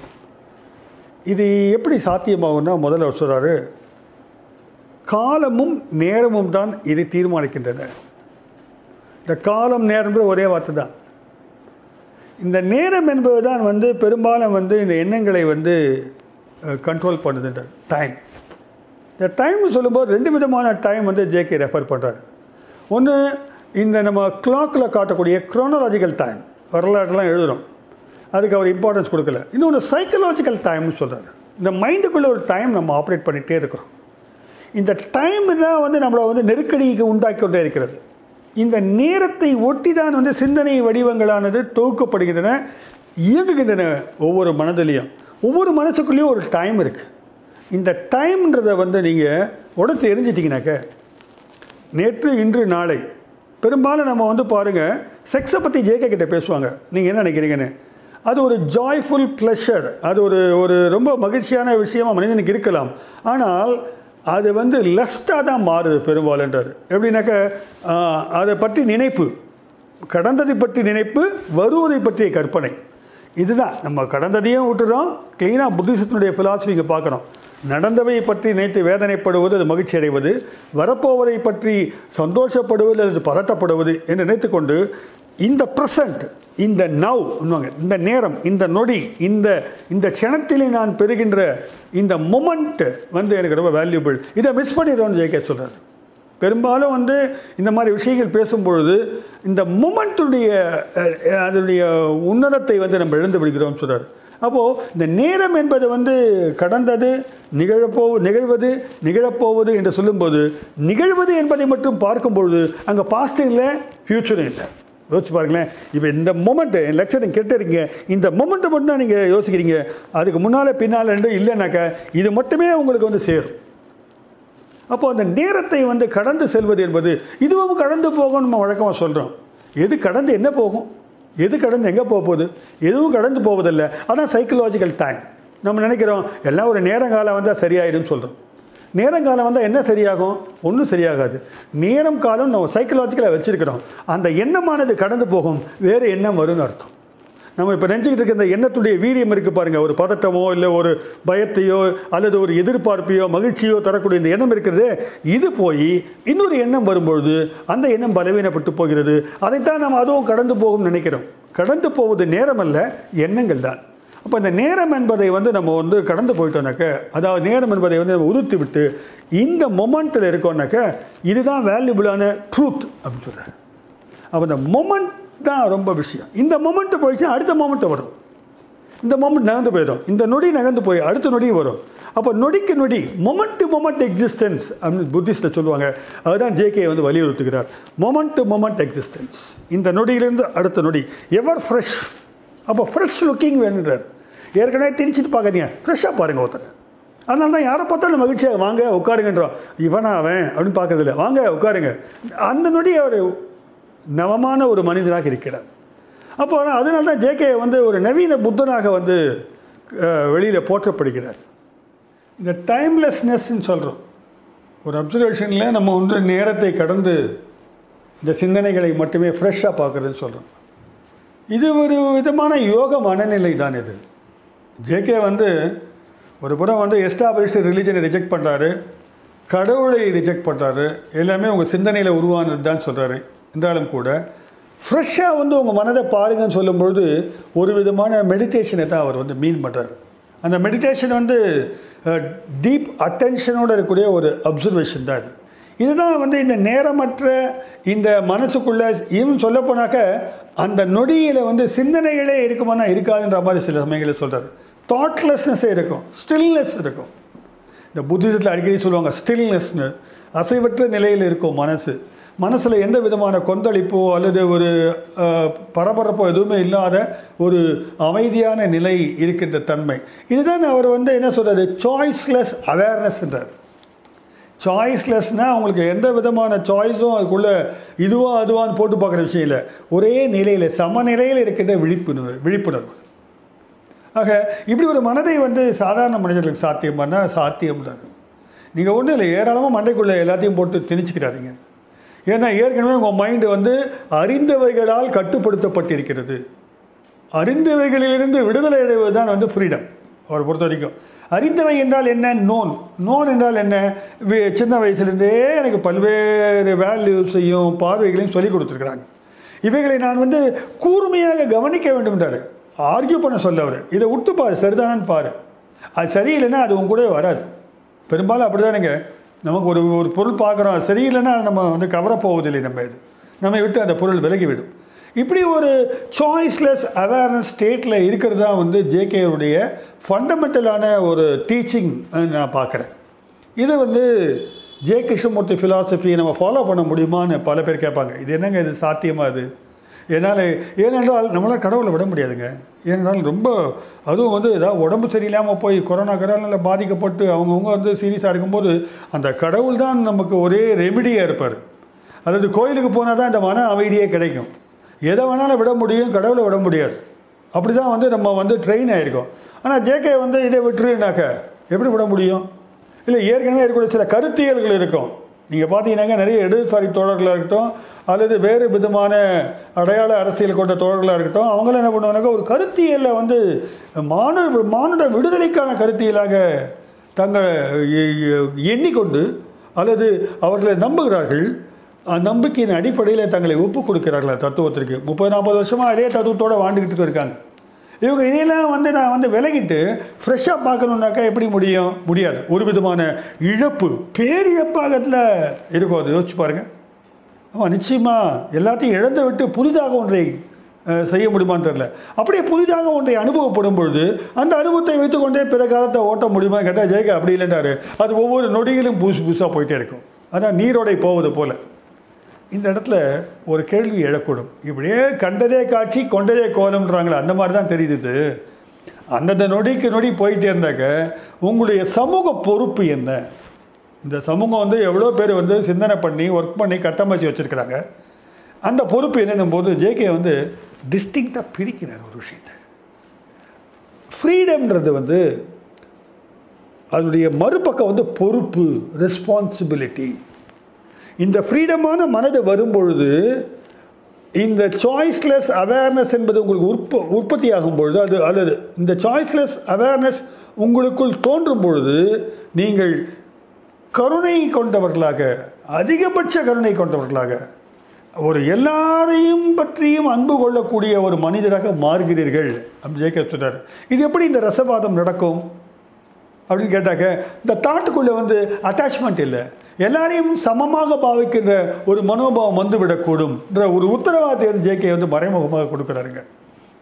இது எப்படி சாத்தியமாகும்னா முதல்ல அவர் சொல்கிறாரு காலமும் நேரமும் தான் இதை தீர்மானிக்கின்றன. இந்த காலம் நேரம்ன்ற ஒரே வார்த்தை தான். இந்த நேரம் என்பது தான் வந்து பெரும்பாலும் வந்து இந்த எண்ணங்களை வந்து கண்ட்ரோல் பண்ணுதுன்ற டைம் இந்த டைம்னு சொல்லும்போது ரெண்டு விதமான டைம் வந்து ஜேகே ரெஃபர் பண்ணுறார் ஒன்று இந்த நம்ம கிளாக்கில் காட்டக்கூடிய குரோனாலஜிக்கல் டைம் வரலாறுலாம் எழுதுகிறோம் அதுக்கு அவர் இம்பார்ட்டன்ஸ் கொடுக்கல. இன்னொன்று சைக்கலாஜிக்கல் டைம்னு சொல்கிறார் இந்த மைண்டுக்குள்ளே ஒரு டைம் நம்ம ஆப்ரேட் பண்ணிகிட்டே இருக்கிறோம். இந்த டைம் தான் வந்து நம்மளை வந்து நெருக்கடிக்கு உண்டாக்கி கொண்டே இருக்கிறது. இந்த நேரத்தை ஒட்டி தான் வந்து சிந்தனை வடிவங்களானது தொகுக்கப்படுகின்றன இயங்குகின்றன ஒவ்வொரு மனதிலையும். ஒவ்வொரு மனசுக்குள்ளேயும் ஒரு டைம் இருக்குது இந்த டைம்ன்றதை வந்து நீங்கள் உடச்சி எரிஞ்சிட்டிங்கனாக்க நேற்று இன்று நாளை பெரும்பாலும் நம்ம வந்து பாருங்கள் செக்ஸை பற்றி ஜேகே கிட்ட பேசுவாங்க. நீங்கள் என்ன நினைக்கிறீங்கன்னு? அது ஒரு ஜாய்ஃபுல் ப்ளஷர் அது ஒரு ஒரு ரொம்ப மகிழ்ச்சியான விஷயமா மனிதனுக்கு இருக்கலாம். ஆனால் அது வந்து லஸ்ட்டாக தான் மாறுது பெரும்பாலுன்றார். எப்படின்னாக்க அதை பற்றி நினைப்பு. கடந்ததை பற்றி நினைப்பு வருவதை பற்றிய கற்பனை. இதுதான். நம்ம கடந்ததையும் விட்டுறோம் க்ளீனாக புத்திசத்தினுடைய philosophy இங்கே பார்க்குறோம். நடந்தவை பற்றி நினைத்து வேதனைப்படுவது அது மகிழ்ச்சி அடைவது வரப்போவதை பற்றி சந்தோஷப்படுவது அல்லது பதட்டப்படுவது என்று நினைத்துக்கொண்டு இந்த ப்ரெசண்ட் இந்த நவ் இந்த நேரம் இந்த நொடி இந்த இந்த க்ஷணத்திலே நான் பெறுகின்ற இந்த மொமெண்ட்டு வந்து எனக்கு ரொம்ப வேல்யூபிள் இதை மிஸ் பண்ணிடுறோம்னு ஜெயிக்க சொல்கிறார் பெரும்பாலும் வந்து இந்த மாதிரி விஷயங்கள் பேசும்பொழுது இந்த மூமெண்ட்டுடைய அதனுடைய உன்னதத்தை வந்து நம்ம இழந்து விடுகிறோம்னு சொல்கிறார் அப்போது இந்த நேரம் என்பது வந்து கடந்தது நிகழப்போ நிகழ்வது நிகழப்போவது என்று சொல்லும்போது நிகழ்வது என்பதை மட்டும் பார்க்கும்பொழுது அங்கே பாஸ்டும் இல்லை ஃப்யூச்சரும் இல்லை. யோசிச்சு பாருங்களேன். இப்போ இந்த மொமெண்ட்டு லட்சத்தை கேட்டுறீங்க. இந்த மொமெண்ட்டை மட்டும் தான் நீங்கள் யோசிக்கிறீங்க. அதுக்கு முன்னால் பின்னால் ரெண்டும் இல்லைனாக்கா இது மட்டுமே உங்களுக்கு வந்து சேரும். அப்போ அந்த நேரத்தை வந்து கடந்து செல்வது என்பது இதுவும் கடந்து போகும் நம்ம வழக்கமாக சொல்கிறோம் எது கடந்து என்ன போகும்? எது கடந்து எங்கே போக போகுது? எதுவும் கடந்து போவதில்லை. அதான் சைக்கலாஜிக்கல் டைம் நம்ம நினைக்கிறோம் எல்லாம் ஒரு நேரங்காலம் வந்தால் சரியாயிடும் சொல்கிறோம் நேரங்காலம் வந்தால் என்ன சரியாகும்? ஒன்றும் சரியாகாது. நேரம் காலம் நம்ம சைக்கலாஜிக்கலாக வச்சுருக்கிறோம். அந்த எண்ணமானது கடந்து போகும். வேறு எண்ணம் வரும்னு அர்த்தம். நம்ம இப்போ நினச்சிக்கிட்டு இருக்க இந்த எண்ணத்துடைய வீரியம் இருக்குது பாருங்கள் ஒரு பதட்டமோ இல்லை ஒரு பயத்தையோ அல்லது ஒரு எதிர்பார்ப்பையோ மகிழ்ச்சியோ தரக்கூடிய இந்த எண்ணம் இருக்கிறது இது போய் இன்னொரு எண்ணம் வரும்பொழுது அந்த எண்ணம் பலவீனப்பட்டு போகிறது. அதைத்தான் நம்ம அதுவும் கடந்து போகும்னு நினைக்கிறோம். கடந்து போவது நேரம் அல்ல எண்ணங்கள் தான். அப்போ இந்த நேரம் என்பதை வந்து நம்ம வந்து கடந்து போயிட்டோம்னாக்க அதாவது நேரம் என்பதை வந்து நம்ம உதிர்த்து விட்டு இந்த மொமெண்ட்டில் இருக்கோம்னாக்க இதுதான் வேல்யூபிளான ட்ரூத் அப்படின்னு சொல்கிறார் அப்போ இந்த மொமெண்ட் தான் ரொம்ப விஷயம். இந்த மொமெண்ட்டு போயிடுச்சு அடுத்த மொமெண்ட்டு வரும். இந்த மொமெண்ட் நகர்ந்து போயிடும். இந்த நொடி நகர்ந்து போய் அடுத்த நொடி வரும். அப்போ நொடிக்கு நொடி மொமெண்ட் டு மொமெண்ட் எக்ஸிஸ்டன்ஸ் அப்படின்னு புத்திஸ்டில் சொல்லுவாங்க. அதுதான் ஜேகே வந்து வலியுறுத்துகிறார். மொமெண்ட் டு மொமெண்ட் எக்ஸிஸ்டன்ஸ் இந்த நொடியிலிருந்து அடுத்த நொடி. எவர் ஃப்ரெஷ் அப்போ ஃப்ரெஷ் லுக்கிங் வேணுன்றார் ஏற்கனவே திணிச்சிட்டு பார்க்குறீங்க ஃப்ரெஷ்ஷாக பாருங்கள் ஒருத்தர். அதனால தான் யாரை பார்த்தாலும் மகிழ்ச்சியாக வாங்க உட்காருங்கன்றோம். இவனா அவன்? அப்படின்னு பார்க்கறதில்ல. வாங்க உட்காருங்க. அந்த நொடி அவர் நவமான ஒரு மனிதனாக இருக்கிறார். அப்போ அதனால தான் ஜேகே வந்து ஒரு நவீன புத்தனாக வந்து வெளியில் போற்றப்படுகிறார். இந்த டைம்லெஸ்னஸ்ன்னு சொல்கிறோம் ஒரு அப்சர்வேஷனில் நம்ம வந்து நேரத்தை கடந்து இந்த சிந்தனைகளை மட்டுமே ஃப்ரெஷ்ஷாக பார்க்குறதுன்னு சொல்கிறோம் இது ஒரு விதமான யோக மனநிலை தான் இது. ஜேகே வந்து ஒரு புறம் வந்து எஸ்டாப்ளிஷ்டு ரிலீஜனை ரிஜெக்ட் பண்ணுறாரு கடவுளை ரிஜெக்ட் பண்ணுறாரு எல்லாமே உங்கள் சிந்தனையில் உருவானது தான் சொல்கிறாரு இருந்தாலும் கூட ஃப்ரெஷ்ஷாக வந்து உங்கள் மனதை பாருங்கன்னு சொல்லும்பொழுது ஒரு விதமான மெடிடேஷனை தான் அவர் வந்து மீன் பண்ணுறார் அந்த மெடிடேஷன் வந்து டீப் அட்டென்ஷனோட இருக்கக்கூடிய ஒரு அப்சர்வேஷன் தான் அது. இதுதான் வந்து இந்த நேரமற்ற இந்த மனசுக்குள்ளே இவன் சொல்லப்போனாக்க அந்த நொடியில் வந்து சிந்தனைகளே இருக்குமானா இருக்காதுன்ற மாதிரி சில சமயங்களில் சொல்கிறார் தாட்லெஸ்னஸே இருக்கும். ஸ்டில்னஸ் இருக்கும். இந்த புத்திசத்தில் அடிக்கடி சொல்லுவாங்க ஸ்டில்னஸ்னு அசைவற்ற நிலையில் இருக்கும் மனசு. மனசில் எந்த விதமான கொந்தளிப்போ அல்லது ஒரு பரபரப்போ எதுவுமே இல்லாத ஒரு அமைதியான நிலை இருக்கின்ற தன்மை. இதுதான் அவர் வந்து என்ன சொல்கிறாரு சாய்ஸ்லெஸ் அவேர்னஸ்ன்றார் சாய்ஸ்லெஸ்னால் அவங்களுக்கு எந்த விதமான சாய்ஸும் அதுக்குள்ளே இதுவாக அதுவான்னு போட்டு பார்க்குற விஷயம் இல்லை. ஒரே நிலையில் சமநிலையில் இருக்கின்ற விழிப்புணர்வு விழிப்புணர்வு. ஆக இப்படி ஒரு மனதை வந்து சாதாரண மனிதர்களுக்கு சாத்தியம் பண்ணால் சாத்தியம்ன்றார். நீங்கள் ஒன்றும் இல்லை ஏராளமாக மண்டைக்குள்ளே எல்லாத்தையும் போட்டு திணிச்சுக்கிறாதீங்க. ஏன்னா ஏற்கனவே உங்கள் மைண்டு வந்து அறிந்தவைகளால் கட்டுப்படுத்தப்பட்டிருக்கிறது. அறிந்தவைகளிலிருந்து விடுதலை அடைவது தான் வந்து ஃப்ரீடம் அவரை பொறுத்த வரைக்கும். அறிந்தவை என்றால் என்ன? நோன். நோன் என்றால் என்ன? சின்ன வயசுலேருந்தே எனக்கு பல்வேறு வேல்யூஸையும் பார்வைகளையும் சொல்லிக் கொடுத்துருக்குறாங்க. இவைகளை நான் வந்து கூர்மையாக கவனிக்க வேண்டும்ன்றாரு. ஆர்கியூ பண்ண சொல்ல அவர். இதை விட்டு பாரு சரிதானான்னு பாரு. அது சரியில்லைன்னா அது உங்க கூட வராது. பெரும்பாலும் அப்படிதானுங்க. நமக்கு ஒரு ஒரு பொருள் பார்க்குறோம். அது சரியில்லைன்னா நம்ம வந்து கவரப்போவதில்லை நம்ம இது. நம்ம விட்டு அந்த பொருள் விலகிவிடும். இப்படி ஒரு சாய்ஸ்லெஸ் அவேர்னஸ் ஸ்டேட்டில் இருக்கிறது தான் வந்து ஜேகேவுடைய ஃபண்டமெண்டலான ஒரு டீச்சிங் நான் பார்க்குறேன். இது வந்து ஜே கிருஷ்ணமூர்த்தி ஃபிலாசபியை நம்ம ஃபாலோ பண்ண முடியுமான்னு பல பேர் கேட்பாங்க. இது என்னங்க இது சாத்தியமாக இது என்னால் ஏனென்றால் நம்மளால் கடவுளை விட முடியாதுங்க. ஏனென்றால் ரொம்ப அதுவும் வந்து ஏதாவது உடம்பு சரியில்லாமல் போய் கொரோனா கரோனாவில் பாதிக்கப்பட்டு அவங்கவுங்க வந்து சீரியஸாக இருக்கும்போது அந்த கடவுள் தான் நமக்கு ஒரே ரெமிடியாக இருப்பார். அதாவது கோயிலுக்கு போனால் தான் இந்த மன அமைதியே கிடைக்கும். எதை வேணாலும் விட முடியும் கடவுளை விட முடியாது. அப்படி தான் வந்து நம்ம வந்து ட்ரெயின் ஆகிருக்கோம் ஆனால் ஜேகே வந்து இதை விட்டுருனாக்க எப்படி விட முடியும்? இல்லை ஏற்கனவே இருக்கக்கூடிய சில கருத்தியல்கள் இருக்கும். நீங்கள் பார்த்தீங்கன்னாக்க நிறைய இடதுசாரி தோழர்களாக இருக்கட்டும் அல்லது வேறு விதமான அடையாள அரசியல் கொண்ட தோழர்களாக இருக்கட்டும் அவங்களும் என்ன பண்ணுவாங்க? ஒரு கருத்தியலில் வந்து மானுட மானுட விடுதலைக்கான கருத்தியலாக தங்கள் எண்ணிக்கொண்டு அல்லது அவர்களை நம்புகிறார்கள். நம்பிக்கையின் அடிப்படையில் தங்களை ஒப்பு கொடுக்கிறார்கள் தத்துவத்திற்கு? முப்பது நாற்பது வருஷமாக அதே தத்துவத்தோடு வாழ்ந்துக்கிட்டு இருக்காங்க. இவங்க இதையெல்லாம் வந்து நான் வந்து விலகிட்டு ஃப்ரெஷ்ஷாக பார்க்கணுன்னாக்கா எப்படி முடியும்? முடியாது. ஒரு விதமான இழப்பு பேரிழப்பாகத்தில் இருக்கும். அது யோசிச்சு பாருங்கள் ஆமாம் நிச்சயமாக எல்லாத்தையும் இழந்து விட்டு புதிதாக ஒன்றை செய்ய முடியுமான்னு தெரில அப்படியே புதிதாக ஒன்றை அனுபவப்படும் பொழுது அந்த அனுபவத்தை வைத்துக்கொண்டே பிற காலத்தை ஓட்ட முடியுமான்னு கேட்டால் ஜெயக அப்படி இல்லைன்றாரு அது ஒவ்வொரு நொடியிலும் புதுசு புதுசாக போயிட்டே இருக்கும். அதான் நீரோடை போவது போல். இந்த இடத்துல ஒரு கேள்வி எழக்கூடும். இப்படியே கண்டதே காட்சி கொண்டதே கோலம்ன்றாங்களே அந்த மாதிரி தான் தெரியுது அந்தந்த நொடிக்கு நொடி போயிட்டே இருந்தாக்க உங்களுடைய சமூக பொறுப்பு என்ன? இந்த சமூகம் வந்து எவ்வளோ பேர் வந்து சிந்தனை பண்ணி ஒர்க் பண்ணி கட்டமைச்சு வச்சுருக்கிறாங்க. அந்த பொறுப்பு என்னென்னும் போது ஜேகே வந்து டிஸ்டிங்க்டாக பிரிக்கிறார் ஒரு விஷயத்தை. ஃப்ரீடம்ன்றது வந்து அதனுடைய மறுபக்கம் வந்து பொறுப்பு ரெஸ்பான்சிபிலிட்டி இந்த ஃப்ரீடமான மனது வரும்பொழுது இந்த சாய்ஸ்லெஸ் அவேர்னஸ் என்பது உங்களுக்கு உற்ப உற்பத்தி ஆகும் பொழுது அது அல்லது இந்த சாய்ஸ்லெஸ் அவேர்னஸ் உங்களுக்குள் தோன்றும் பொழுது நீங்கள் கருணை கொண்டவர்களாக அதிகபட்ச கருணை கொண்டவர்களாக ஒரு எல்லாரையும் பற்றியும் அன்பு கொள்ளக்கூடிய ஒரு மனிதராக மாறுகிறீர்கள் அப்படி ஜெயக்க சொன்னார் இது எப்படி இந்த ரசவாதம் நடக்கும்? அப்படின்னு கேட்டாக்க இந்த தாட்டுக்குள்ளே வந்து அட்டாச்மெண்ட் இல்லை. எல்லாரையும் சமமாக பாவிக்கின்ற ஒரு மனோபாவம் வந்துவிடக்கூடும் என்ற ஒரு உத்தரவாதத்தை வந்து ஜேகே வந்து மறைமுகமாக கொடுக்குறாருங்க.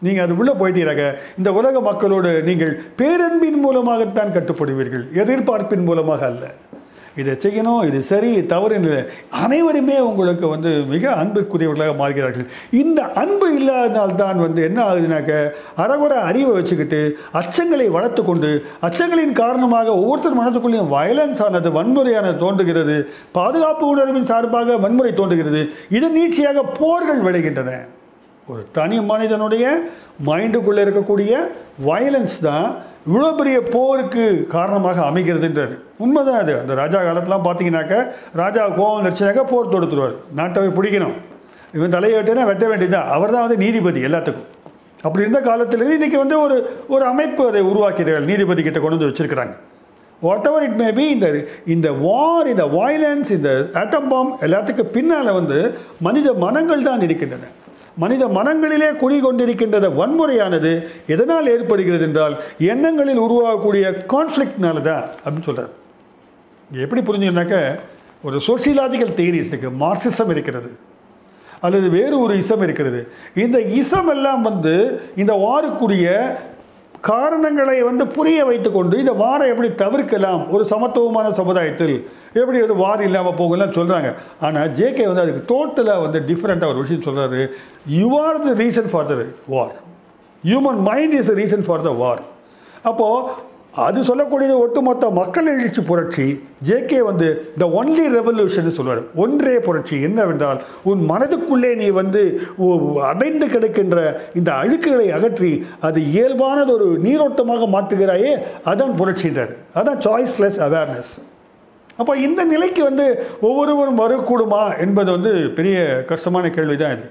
நீங்கள் அது உள்ளே போயிட்டீராக இந்த உலக மக்களோடு நீங்கள் பேரன்பின் மூலமாகத்தான் கட்டுப்படுவீர்கள் எதிர்பார்ப்பின் மூலமாக அல்ல. இதை செய்யணும் இது சரி தவறு இல்லை அனைவருமே உங்களுக்கு வந்து மிக அன்புக்குரியவர்களாக மாறுகிறார்கள். இந்த அன்பு இல்லாதனால்தான் வந்து என்ன ஆகுதுனாக்க அறகுற அறிவை வச்சுக்கிட்டு அச்சங்களை வளர்த்து கொண்டு அச்சங்களின் காரணமாக ஒவ்வொருத்தர் மனத்துக்குள்ளேயும் வயலன்ஸ் ஆனது வன்முறையானது தோன்றுகிறது. பாதுகாப்பு உணர்வின் சார்பாக வன்முறை தோன்றுகிறது. இதன் நீட்சியாக போர்கள் விளைகின்றன. ஒரு தனி மனிதனுடைய மைண்டுக்குள்ளே இருக்கக்கூடிய வயலன்ஸ் தான் இவ்வளோ பெரிய போருக்கு காரணமாக அமைகிறதுன்றாரு உண்மைதான் அது. அந்த ராஜா காலத்துலாம் பார்த்தீங்கன்னாக்க ராஜா கோவம் வந்துருச்சுனாக்கா போர் தொடுத்துருவார். நாட்டை பிடிக்கணும். இவன் தலையை வெட்டினா வெட்ட வேண்டியதுதான். அவர் தான் வந்து நீதிபதி எல்லாத்துக்கும். அப்படி இருந்த காலத்திலேருந்து இன்றைக்கி வந்து ஒரு ஒரு அமைப்பு அதை உருவாக்கிறார்கள் நீதிபதி கிட்ட கொண்டு வந்து வச்சுருக்கிறாங்க. Whatever it may be இந்த இந்த வார் இந்த வாய்லன்ஸ் இந்த ஆட்டம் பாம் எல்லாத்துக்கும் பின்னால் வந்து மனித மனங்கள் தான் இருக்கின்றன. மனித மனங்களிலே குடிகொண்டிருக்கின்ற வன்முறையானது எதனால் ஏற்படுகிறது என்றால் எண்ணங்களில் உருவாகக்கூடிய கான்ஃப்ளிக்ட்னால தான் அப்படின்னு சொல்கிறார் எப்படி புரிஞ்சுக்கனாக்க ஒரு சோசியலாஜிக்கல் தியரிஸ் இருக்குது மார்க்சிசம் இருக்கிறது அல்லது வேறு ஒரு இசம் இருக்கிறது. இந்த இசம் எல்லாம் வந்து இந்த வாருக்குரிய காரணங்களை வந்து புரிய வைத்துக்கொண்டு இந்த வாரை எப்படி தவிர்க்கலாம்? ஒரு சமத்துவமான சமுதாயத்தில் எப்படி ஒரு வார் இல்லாமல் போகலாம் சொல்கிறாங்க ஆனால் ஜேகே வந்து அதுக்கு டோட்டலாக வந்து டிஃப்ரெண்ட்டாக ஒரு விஷயம் சொல்கிறாரு you are the reason for the war human mind is the reason for the war அப்போது அது சொல்லக்கூடியது ஒட்டுமொத்த மக்கள் எழுச்சி புரட்சி. ஜேகே வந்து த ஒன்லி ரெவல்யூஷன் சொல்வார் ஒன்றே புரட்சி. என்னவென்றால் உன் மனதுக்குள்ளே நீ வந்து அடைந்து கிடக்கின்ற இந்த அழுக்குகளை அகற்றி அது இயல்பானது ஒரு நீரோட்டமாக மாற்றுகிறாயே அதான் புரட்சின்றார். அதான் சாய்ஸ்லெஸ் அவேர்னஸ் அப்போ இந்த நிலைக்கு வந்து ஒவ்வொருவரும் வரக்கூடுமா என்பது வந்து பெரிய கஷ்டமான கேள்வி தான் இது.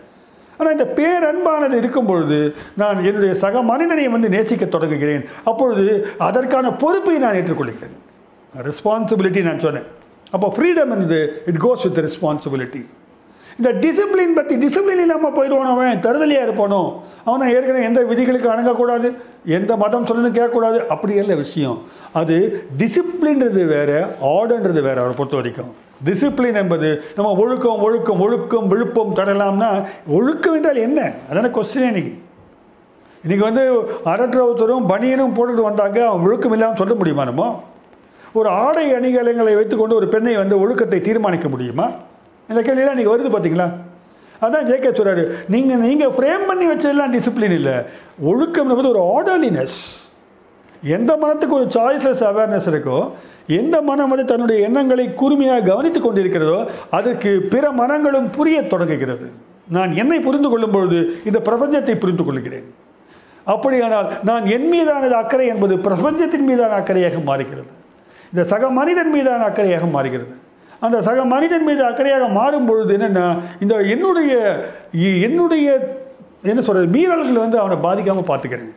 ஆனால் இந்த பேரன்பானது இருக்கும் பொழுது நான் என்னுடைய சக மனிதனை வந்து நேசிக்க தொடங்குகிறேன். அப்பொழுது அதற்கான பொறுப்பை நான் ஏற்றுக்கொள்கிறேன். ரெஸ்பான்சிபிலிட்டி நான் சொன்னேன். அப்போ ஃப்ரீடம் என்பது இட் கோஸ் வித் ரெஸ்பான்சிபிலிட்டி இந்த டிசிப்ளின் பற்றி டிசிப்ளின் இல்லாமல் போயிடுவான் அவன் தருதலியாக இருப்பானோ? அவனை ஏற்கனவே எந்த விதிகளுக்கு அணங்கக்கூடாது எந்த மதம் சொல்லணும் கேட்கக்கூடாது அப்படி இல்லை விஷயம். அது டிசிப்ளின்றது வேறு ஆர்டர்ன்றது வேறு அவரை பொறுத்த வரைக்கும். டிசிப்ளின் என்பது நம்ம ஒழுக்கம் ஒழுக்கம் ஒழுக்கம் விழுப்பம் தரலாம்னா ஒழுக்கம் என்றால் என்ன? அதான கொஸ்டின் இன்றைக்கி இன்றைக்கி வந்து அரற்றவுத்தரும் பனியனும் போட்டுட்டு வந்தாங்க அவன் ஒழுக்கம் இல்லாமல் சொல்ல முடியுமா நம்ம? ஒரு ஆடை அணிகலங்களை வைத்துக்கொண்டு ஒரு பெண்ணை வந்து ஒழுக்கத்தை தீர்மானிக்க முடியுமா? இந்த கேள்வியெல்லாம் இன்றைக்கி வருது பார்த்தீங்களா அதான் ஜேகே சொல்கிறாரு நீங்கள் நீங்கள் ஃப்ரேம் பண்ணி வச்சதெல்லாம் டிசிப்ளின் இல்லை. ஒழுக்கம் என்பது ஒரு ஆர்டர்லினஸ் எந்த மனத்துக்கு ஒரு சாய்ஸஸ் அவேர்னஸ் இருக்கோ எந்த மனம் வந்து தன்னுடைய எண்ணங்களை கூர்மையாக கவனித்துக் கொண்டிருக்கிறதோ அதற்கு பிற மனங்களும் புரிய தொடங்குகிறது. நான் என்னை புரிந்து கொள்ளும் பொழுது இந்த பிரபஞ்சத்தை புரிந்து கொள்கிறேன். அப்படியானால் நான் என் மீதானது அக்கறை என்பது பிரபஞ்சத்தின் மீதான அக்கறையாக மாறுகிறது. இந்த சக மனிதன் மீதான அக்கறையாக மாறுகிறது. அந்த சக மனிதன் மீது அக்கறையாக மாறும் பொழுது என்னென்னா இந்த என்னுடைய என்னுடைய என்ன சொல்கிறது மீறல்கள் வந்து அவனை பாதிக்காமல் பார்த்துக்கிறேன்.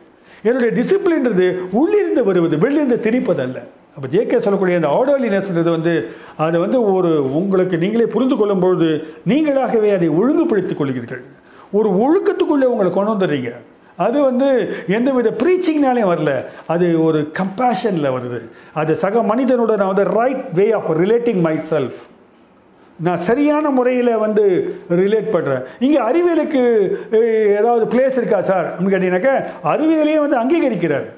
என்னுடைய டிசிப்ளின்றது உள்ளிருந்து வருவது வெளியிருந்து திணிப்பது அல்ல அப்போ ஜேகே சொல்லக்கூடிய அந்த ஆர்டர்லினஸ்ன்றது வந்து அதை வந்து ஒரு உங்களுக்கு நீங்களே புரிந்து கொள்ளும்பொழுது நீங்களாகவே அதை ஒழுங்குபடுத்திக் கொள்கிறீர்கள். ஒரு ஒழுக்கத்துக்குள்ளே உங்களை கொண்டு வந்துடுறீங்க. அது வந்து எந்த வித ப்ரீச்சிங்னாலையும் வரல. அது ஒரு கம்பேஷனில் வருது. அது சக மனிதனோட நான் வந்து right way of relating myself நான் சரியான முறையில் வந்து ரிலேட் பண்ணுறேன் இங்கே அறிவியலுக்கு ஏதாவது பிளேஸ் இருக்கா சார்? அப்படின்னு கேட்டீங்கன்னாக்கா அறிவியலையே வந்து அங்கீகரிக்கிறார்.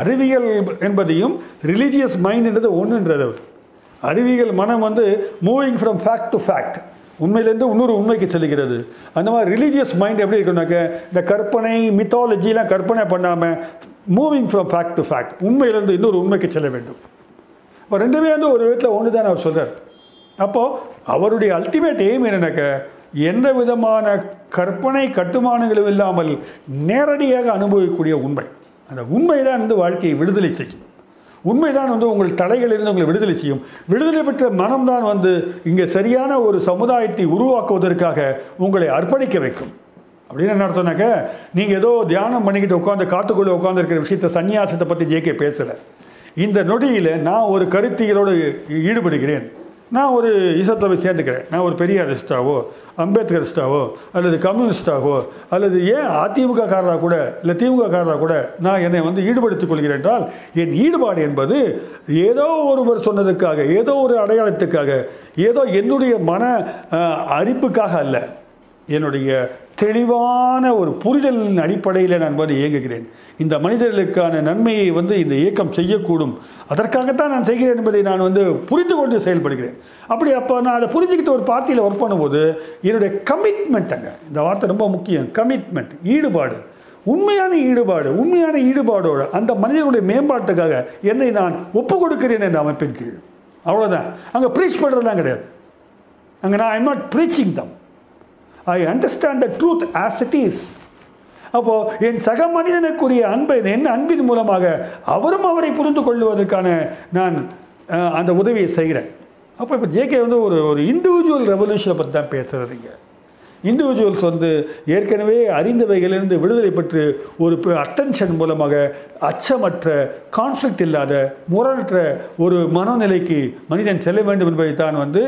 அறிவியல் என்பதையும் ரிலீஜியஸ் மைண்ட்ன்றது ஒன்றுன்றது அவர் அறிவியல் மனம் வந்து moving from fact to fact உண்மையிலேருந்து இன்னொரு உண்மைக்கு செல்கிறது. அந்த மாதிரி ரிலீஜியஸ் மைண்ட் எப்படி இருக்குன்னாக்க இந்த கற்பனை மித்தாலஜிலாம் கற்பனை பண்ணாமல் moving from fact to fact உண்மையிலேருந்து இன்னொரு உண்மைக்கு செல்ல வேண்டும். இப்போ ரெண்டுமே வந்து ஒரு விதத்தில் ஒன்று தான் அவர் சொல்கிறார் அப்போது அவருடைய அல்டிமேட் எய்ம் என்னன்னாக்க எந்த விதமான கற்பனை கட்டுமானங்களும் இல்லாமல் நேரடியாக அனுபவிக்கக்கூடிய உண்மை. அந்த உண்மை தான் வந்து வாழ்க்கையை விடுதலை செய்யும். உண்மைதான் வந்து உங்கள் தலைகளிலிருந்து உங்களை விடுதலை செய்யும். விடுதலை பெற்ற மனம்தான் வந்து இங்கே சரியான ஒரு சமுதாயத்தை உருவாக்குவதற்காக உங்களை அர்ப்பணிக்க வைக்கும். அப்படின்னு என்ன அர்த்தம்னாக்க நீங்கள் ஏதோ தியானம் பண்ணிக்கிட்டு உட்காந்து காட்டுக்குள்ளே உட்காந்துருக்கிற விஷயத்தை சன்னியாசத்தை பற்றி ஜேகே பேசலை. இந்த நொடியில் நான் ஒரு கருத்தியலோடு ஈடுபடுகிறேன். நான் ஒரு இசத்தை போய் சேர்ந்துக்கிறேன். நான் ஒரு பெரியாரிஸ்டாவோ அம்பேத்கரிஸ்டாவோ அல்லது கம்யூனிஸ்டாவோ அல்லது ஏன் அதிமுக காரராக கூட இல்லை திமுக காரராக கூட நான் என்னை வந்து ஈடுபடுத்திக் கொள்கிறேன் என்றால் என் ஈடுபாடு என்பது ஏதோ ஒருவர் சொன்னதுக்காக ஏதோ ஒரு அடையாளத்துக்காக ஏதோ என்னுடைய மன அறிப்புக்காக அரிப்புக்காக அல்ல. என்னுடைய தெளிவான ஒரு புரிதலின் அடிப்படையில் நான் வந்து இயங்குகிறேன். இந்த மனிதர்களுக்கான நன்மையை வந்து இந்த இயக்கம் செய்யக்கூடும். அதற்காகத்தான் நான் செய்கிறேன் என்பதை நான் வந்து புரிந்து கொண்டு செயல்படுகிறேன். அப்படி அப்போ நான் அதை புரிஞ்சுக்கிட்டு ஒரு பார்ட்டியில் ஒர்க் பண்ணும்போது என்னுடைய கமிட்மெண்ட் அங்கே இந்த வார்த்தை ரொம்ப முக்கியம். கமிட்மெண்ட் ஈடுபாடு. உண்மையான ஈடுபாடு உண்மையான ஈடுபாடோடு அந்த மனிதனுடைய மேம்பாட்டுக்காக என்னை நான் ஒப்பு கொடுக்கிறேன் என்ற அமைப்பின் கீழ். அவ்வளோதான் அங்கே ப்ரீச் பண்ணுறதுலாம் கிடையாது. அங்கே நான் I'm not preaching them I understand the truth as it is அப்போது என் சக மனிதனுக்குரிய அன்பை என் அன்பின் மூலமாக அவரும் அவரை புரிந்து கொள்வதற்கான நான் அந்த உதவியை செய்கிறேன். அப்போ இப்போ ஜேகே வந்து ஒரு ஒரு இண்டிவிஜுவல் ரெவல்யூஷனை பற்றி தான் பேசுகிறதுங்க இண்டிவிஜுவல்ஸ் வந்து ஏற்கனவே அறிந்தவைகளிலிருந்து விடுதலை பெற்று ஒரு அட்டென்ஷன் மூலமாக அச்சமற்ற கான்ஃப்ளிக்ட் இல்லாத முரணற்ற ஒரு மனநிலைக்கு மனிதன் செல்ல வேண்டும் என்பதை தான் வந்து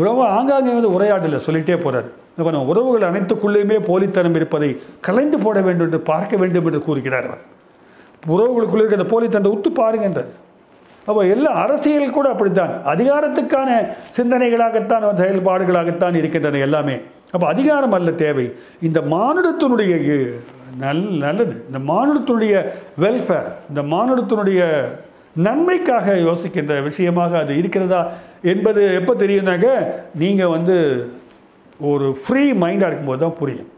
ரொம்ப ஆங்காங்கே வந்து உரையாடல சொல்லிகிட்டே போகிறார் நம்ம உறவுகள் அனைத்துக்குள்ளேயுமே போலித்தனம் இருப்பதை கலைந்து போட வேண்டும் என்று பார்க்க வேண்டும் என்று கூறுகிறார் அவர். உறவுகளுக்குள்ளே இருக்கிற போலித்தனத்தை உத்து பாருங்கன்றது அப்போ எல்லா அரசியல் கூட அப்படித்தான். அதிகாரத்துக்கான சிந்தனைகளாகத்தான் செயல்பாடுகளாகத்தான் இருக்கின்றன எல்லாமே. அப்போ அதிகாரம் அல்ல தேவை. இந்த மானுடத்தினுடைய நல் நல்லது. இந்த மானுடத்தினுடைய வெல்ஃபேர் இந்த மானுடத்தினுடைய நன்மைக்காக யோசிக்கின்ற விஷயமாக அது இருக்கிறதா என்பது எப்போ தெரியும்னாக்க நீங்கள் வந்து ஒரு ஃப்ரீ மைண்டாக இருக்கும்போது தான் புரியும்.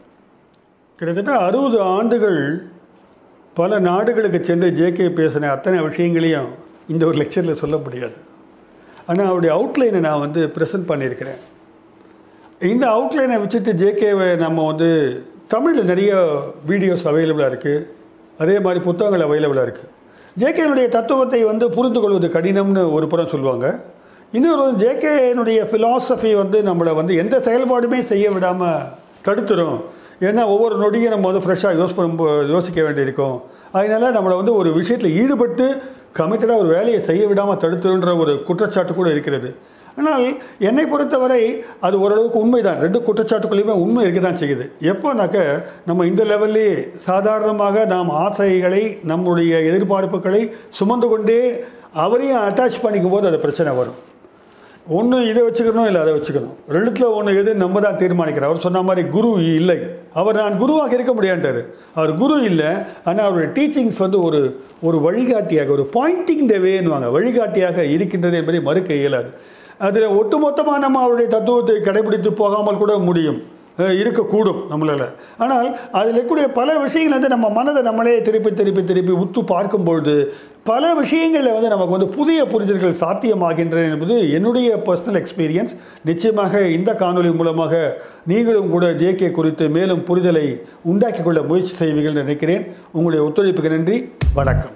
கிட்டத்தட்ட அறுபது ஆண்டுகள் பல நாடுகளுக்கு சென்று ஜேகே பேசின அத்தனை விஷயங்களையும் இந்த ஒரு லெக்சரில் சொல்ல முடியாது. ஆனால் அவருடைய அவுட்லைனை நான் வந்து ப்ரெசென்ட் பண்ணியிருக்கிறேன். இந்த அவுட்லைனை வச்சுட்டு ஜேகேவை நம்ம வந்து தமிழில் நிறைய வீடியோஸ் அவைலபிளாக இருக்குது அதே மாதிரி புத்தகங்கள் அவைலபிளாக இருக்குது ஜேகேனுடைய தத்துவத்தை வந்து புரிந்து கொள்வது கடினம்னு ஒரு புறம் சொல்லுவாங்க. இன்னொரு ஜேகேனுடைய ஃபிலாசபி வந்து நம்மளை வந்து எந்த செயல்பாடுமே செய்ய விடாமல் தடுத்துரும். ஏன்னா ஒவ்வொரு நொடியும் நம்ம வந்து ஃப்ரெஷ்ஷாக யோஸ் பண்ண யோசிக்க வேண்டியிருக்கும். அதனால நம்மளை வந்து ஒரு விஷயத்தில் ஈடுபட்டு கமிட்டடாக ஒரு வேலையை செய்ய விடாமல் தடுத்துருன்ற ஒரு குற்றச்சாட்டு கூட இருக்கிறது. ஆனால் என்னை பொறுத்தவரை அது ஓரளவுக்கு உண்மைதான். ரெண்டு குற்றச்சாட்டுக்குள்ளேயுமே உண்மை இருக்க தான் செய்யுது. எப்போனாக்க நம்ம இந்த லெவல்லே சாதாரணமாக நாம் ஆசைகளை நம்முடைய எதிர்பார்ப்புகளை சுமந்து கொண்டே அவரையும் அட்டாச் பண்ணிக்கும் போது அது பிரச்சனை வரும். ஒன்று இதை வச்சுக்கணும் இல்லை அதை வச்சுக்கணும். ரெண்டுத்தில் ஒன்று எது நம்ம தான் தீர்மானிக்கிறார். அவர் சொன்ன மாதிரி குரு இல்லை. அவர் நான் குருவாக இருக்க முடியாண்டார் அவர் குரு இல்லை ஆனால் அவருடைய டீச்சிங்ஸ் வந்து ஒரு ஒரு வழிகாட்டியாக ஒரு பாயிண்டிங் த வேன்னுவாங்க வழிகாட்டியாக இருக்கின்றது என்பதை மறுக்க இயலாது. அதில் ஒட்டுமொத்தமாக நம்ம அவருடைய தத்துவத்தை கடைபிடித்து போகாமல் கூட முடியும். இருக்கக்கூடும் நம்மளால். ஆனால் அதில் இருக்கக்கூடிய பல விஷயங்கள் வந்து நம்ம மனதை நம்மளே திருப்பி திருப்பி திருப்பி உத்து பார்க்கும்பொழுது பல விஷயங்களில் வந்து நமக்கு வந்து புதிய புரிதல்கள் சாத்தியமாகின்றன என்பது என்னுடைய பர்சனல் எக்ஸ்பீரியன்ஸ் நிச்சயமாக இந்த காணொலி மூலமாக நீங்களும் கூட ஜேகே குறித்து மேலும் புரிதலை உண்டாக்கி கொள்ள முயற்சி செய்வீர்கள் நினைக்கிறேன். உங்களுடைய ஒத்துழைப்புக்கு நன்றி. வணக்கம்.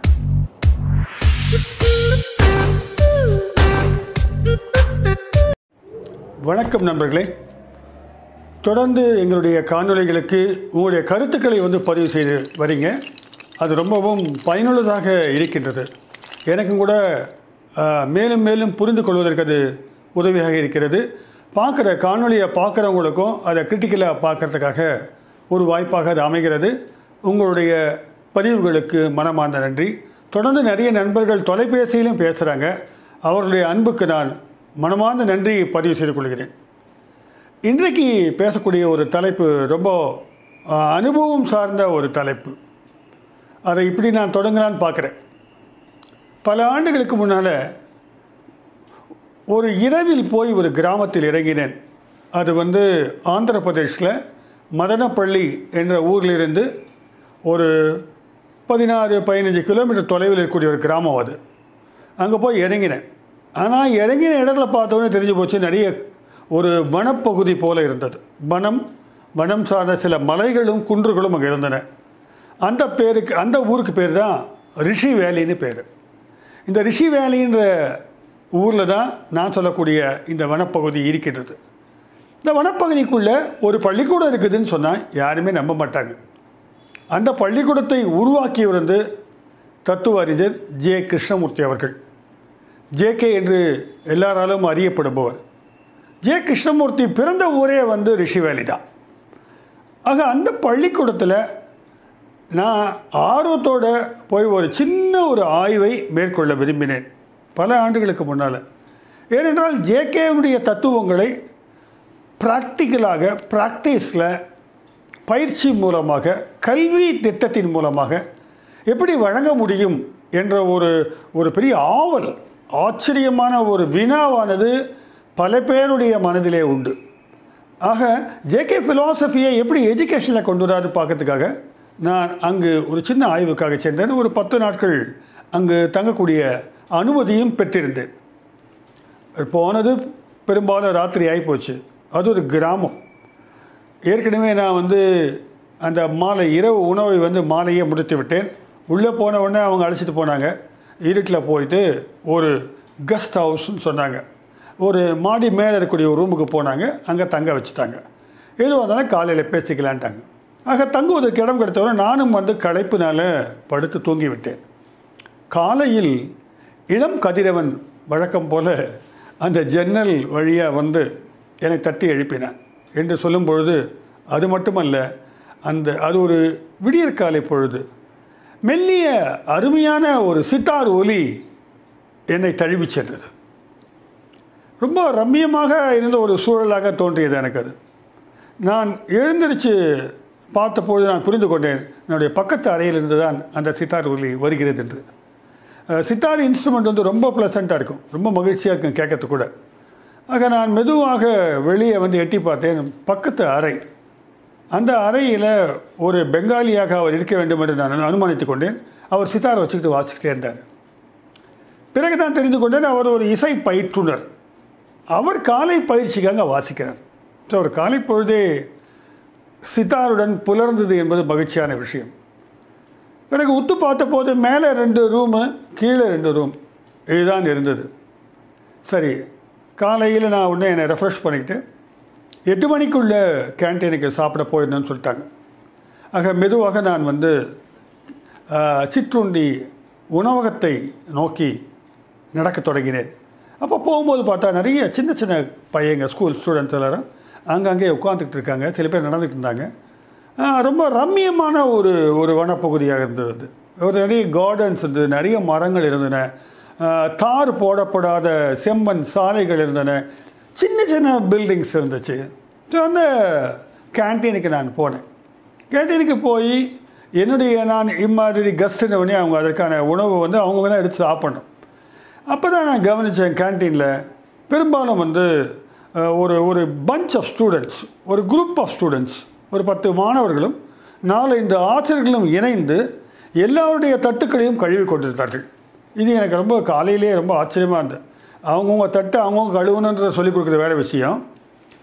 வணக்கம் நண்பர்களே. தொடர்ந்து எங்களுடைய காணொலிகளுக்கு உங்களுடைய கருத்துக்களை வந்து பதிவு செய்து வரீங்க. அது ரொம்பவும் பயனுள்ளதாக இருக்கின்றது. எனக்கும் கூட மேலும் மேலும் புரிந்து கொள்வதற்கு அது உதவியாக இருக்கிறது. பார்க்குற காணொலியை பார்க்குறவங்களுக்கும் அதை கிரிட்டிக்கலாக பார்க்கறதுக்காக ஒரு வாய்ப்பாக அது அமைகிறது. உங்களுடைய பதிவுகளுக்கு மனமார்ந்த நன்றி. தொடர்ந்து நிறைய நண்பர்கள் தொலைபேசியிலும் பேசுகிறாங்க அவர்களுடைய அன்புக்கு நான் மனமார்ந்த நன்றியை பதிவு செய்து கொள்கிறேன். இன்றைக்கு பேசக்கூடிய ஒரு தலைப்பு ரொம்ப அனுபவம் சார்ந்த ஒரு தலைப்பு. அதை இப்படி நான் தொடங்கலான்னு பார்க்குறேன். பல ஆண்டுகளுக்கு முன்னால் ஒரு இரவில் போய் ஒரு கிராமத்தில் இறங்கினேன். அது வந்து ஆந்திர பிரதேஷில் மதனப்பள்ளி என்ற ஊரிலிருந்து ஒரு பதினாறு பதினஞ்சு கிலோமீட்டர் தொலைவில் இருக்கக்கூடிய ஒரு கிராமம் அது. அங்கே போய் இறங்கினேன். ஆனால் இறங்கின இடத்துல பார்த்தோன்னே தெரிஞ்சு போச்சு நிறைய ஒரு வனப்பகுதி போல இருந்தது. வனம் வனம் சார்ந்த சில மலைகளும் குன்றுகளும் அங்கே இருந்தன. அந்த பேருக்கு அந்த ஊருக்கு பேர் தான் ரிஷி வேலின்னு பேர். இந்த ரிஷி வேலின்ற ஊரில் தான் நான் சொல்லக்கூடிய இந்த வனப்பகுதி இருக்கின்றது. இந்த வனப்பகுதிக்குள்ளே ஒரு பள்ளிக்கூடம் இருக்குதுன்னு சொன்னால் யாருமே நம்ப மாட்டாங்க. அந்த பள்ளிக்கூடத்தை உருவாக்கியவர் வந்து தத்துவ அறிஞர் ஜே கிருஷ்ணமூர்த்தி அவர்கள். ஜேகே என்று எல்லாராலும் அறியப்படுபவர். ஜே கிருஷ்ணமூர்த்தி பிறந்த ஊரே வந்து ரிஷிவேலி தான் ஆக அந்த பள்ளிக்கூடத்தில் நான் ஆர்வத்தோட போய் ஒரு சின்ன ஒரு ஆய்வை மேற்கொள்ள விரும்பினேன் பல ஆண்டுகளுக்கு முன்னால். ஏனென்றால் ஜேகேவுடைய தத்துவங்களை ப்ராக்டிக்கலாக ப்ராக்டிஸில் பயிற்சி மூலமாக கல்வி திட்டத்தின் மூலமாக எப்படி வழங்க முடியும் என்ற ஒரு ஒரு பெரிய ஆவல் ஆச்சரியமான ஒரு வினாவானது பல பேருடைய மனதிலே உண்டு. ஆக ஜேகே ஃபிலாசபியை எப்படி எஜுகேஷனில் கொண்டு வராது பார்க்கறதுக்காக நான் அங்கு ஒரு சின்ன ஆய்வுக்காக சேர்ந்தேன். ஒரு பத்து நாட்கள் அங்கு தங்கக்கூடிய அனுமதியும் பெற்றிருந்தேன். போனது பெரும்பாலும் ராத்திரி ஆகிப்போச்சு அது ஒரு கிராமம். ஏற்கனவே நான் வந்து அந்த மாலை இரவு உணவை வந்து மாலையே முடித்து விட்டேன். உள்ளே போன உடனே அவங்க அழைச்சிட்டு போனாங்க. இருட்டில் போயிட்டு ஒரு கெஸ்ட் ஹவுஸ்னு சொன்னாங்க. ஒரு மாடி மேலே இருக்கக்கூடிய ஒரு ரூமுக்கு போனாங்க. அங்கே தங்க வச்சுட்டாங்க. எதுவும் வந்தாலும் காலையில் பேசிக்கலான்ட்டாங்க. ஆக தங்குவதற்கு இடம் கிடைத்தவரை நானும் வந்து களைப்பினால் படுத்து தூங்கிவிட்டேன். காலையில் இளம் கதிரவன் வழக்கம் போல அந்த ஜன்னல் வழியாக வந்து என்னை தட்டி எழுப்பினான். என்று சொல்லும் பொழுது அது மட்டுமல்ல அந்த அது ஒரு விடியற்காலை பொழுது. மெல்லிய அருமையான ஒரு சித்தார் ஒலி என்னை தழுவி சென்றது. ரொம்ப ரம்மியமாக இருந்த ஒரு சூழலாக தோன்றியது எனக்கு அது. நான் எழுந்திருச்சு பார்த்தபோது நான் புரிந்து கொண்டேன் என்னுடைய பக்கத்து அறையிலிருந்து தான் அந்த சித்தார் ஒலி வருகிறது என்று. சித்தார் இன்ஸ்ட்ருமெண்ட் வந்து ரொம்ப ப்ளசண்ட்டாக இருக்கும் ரொம்ப மகிழ்ச்சியாக இருக்கும் கேட்கறதுக்கு கூட. ஆக நான் மெதுவாக வெளியே வந்து எட்டி பார்த்தேன் பக்கத்து அறை. அந்த அறையில் ஒரு பெங்காலியாக அவர் இருக்க வேண்டும் என்று நான் அனுமானித்துக் கொண்டேன். அவர் சித்தாரை வச்சுக்கிட்டு வாசிக்கிட்டே இருந்தார். பிறகு தான் தெரிந்து கொண்டேன் அவர் ஒரு இசை பயிற்றுனர். அவர் காலை பயிற்சிக்காக வாசிக்கிறார். ஸோ அவர் காலை பொழுதே சித்தாருடன் புலர்ந்தது என்பது மகிழ்ச்சியான விஷயம். பிறகு உத்து பார்த்தபோது மேலே ரெண்டு ரூமு கீழே ரெண்டு ரூம் இதுதான் இருந்தது. சரி காலையில் நான் உடனே என்னை ரெஃப்ரெஷ் பண்ணிக்கிட்டு எட்டு மணிக்குள்ளே கேன்டீனுக்கு சாப்பிட போயிருந்தேன்னு சொல்லிட்டாங்க. ஆக மெதுவாக நான் வந்து சிற்றுண்டி உணவகத்தை நோக்கி நடக்கத் தொடங்கினேன். அப்போ போகும்போது பார்த்தா நிறைய சின்ன சின்ன பையங்க ஸ்கூல் ஸ்டூடெண்ட்ஸ் எல்லாரும் அங்கங்கே உட்காந்துக்கிட்டு இருக்காங்க. சில பேர் நடந்துக்கிட்டு இருந்தாங்க. ரொம்ப ரம்மியமான ஒரு ஒரு வனப்பகுதியாக இருந்தது அது. ஒரு நிறைய கார்டன்ஸ் இருந்தது நிறைய மரங்கள் இருந்தன. தார் போடப்படாத செம்மண் சாலைகள் இருந்தன. சின்ன சின்ன பில்டிங்ஸ் இருந்துச்சு. ஸோ அந்த கேன்டீனுக்கு நான் போனேன். கேன்டீனுக்கு போய் என்னுடைய நான் இம்மாதிரி கஸ்ட்டுன்னு உடனே அவங்க அதற்கான உணவு வந்து அவங்க தான் எடுத்து சாப்பிடணும். அப்போ தான் நான் கவனித்தேன் கேன்டீனில் பெரும்பாலும் வந்து ஒரு ஒரு பஞ்ச் ஆஃப் ஸ்டூடெண்ட்ஸ் ஒரு குரூப் ஆஃப் ஸ்டூடெண்ட்ஸ் ஒரு பத்து மாணவர்களும் நாலஞ்சு ஆசிரியர்களும் இணைந்து எல்லாருடைய தட்டுக்களையும் கழுவி கொண்டிருந்தார்கள். இது எனக்கு ரொம்ப காலையிலேயே ரொம்ப ஆச்சரியமாக இருந்தது. அவங்கவுங்க தட்டு அவங்கவுங்க கழுவுணுன்ற சொல்லிக் கொடுக்குற வேறு விஷயம்.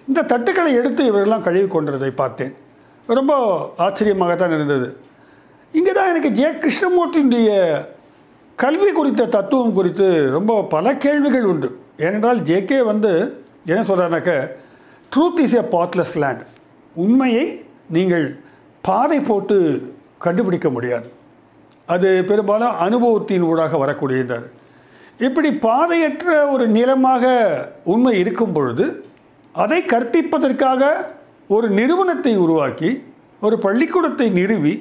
இந்த தட்டுக்களை எடுத்து இவர்கள்லாம் கழுவி கொண்டதை பார்த்தேன். ரொம்ப ஆச்சரியமாகத்தான் இருந்தது. இங்கே தான் எனக்கு ஜெய கிருஷ்ணமூர்த்தியுடைய கல்வி குறித்த தத்துவம் குறித்து ரொம்ப பல கேள்விகள் உண்டு. ஏனென்றால் ஜேகே வந்து என்ன சொல்கிறாருனாக்க truth is a pathless land உண்மையை நீங்கள் பாதை போட்டு கண்டுபிடிக்க முடியாது. அது பெரும்பாலும் அனுபவத்தின் ஊடாக வரக்கூடியதார் இப்படி பாதையற்ற ஒரு நிலமாக உண்மை இருக்கும் பொழுது அதை கற்பிப்பதற்காக ஒரு நிறுவனத்தை உருவாக்கி ஒரு பள்ளிக்கூடத்தை நிறுவி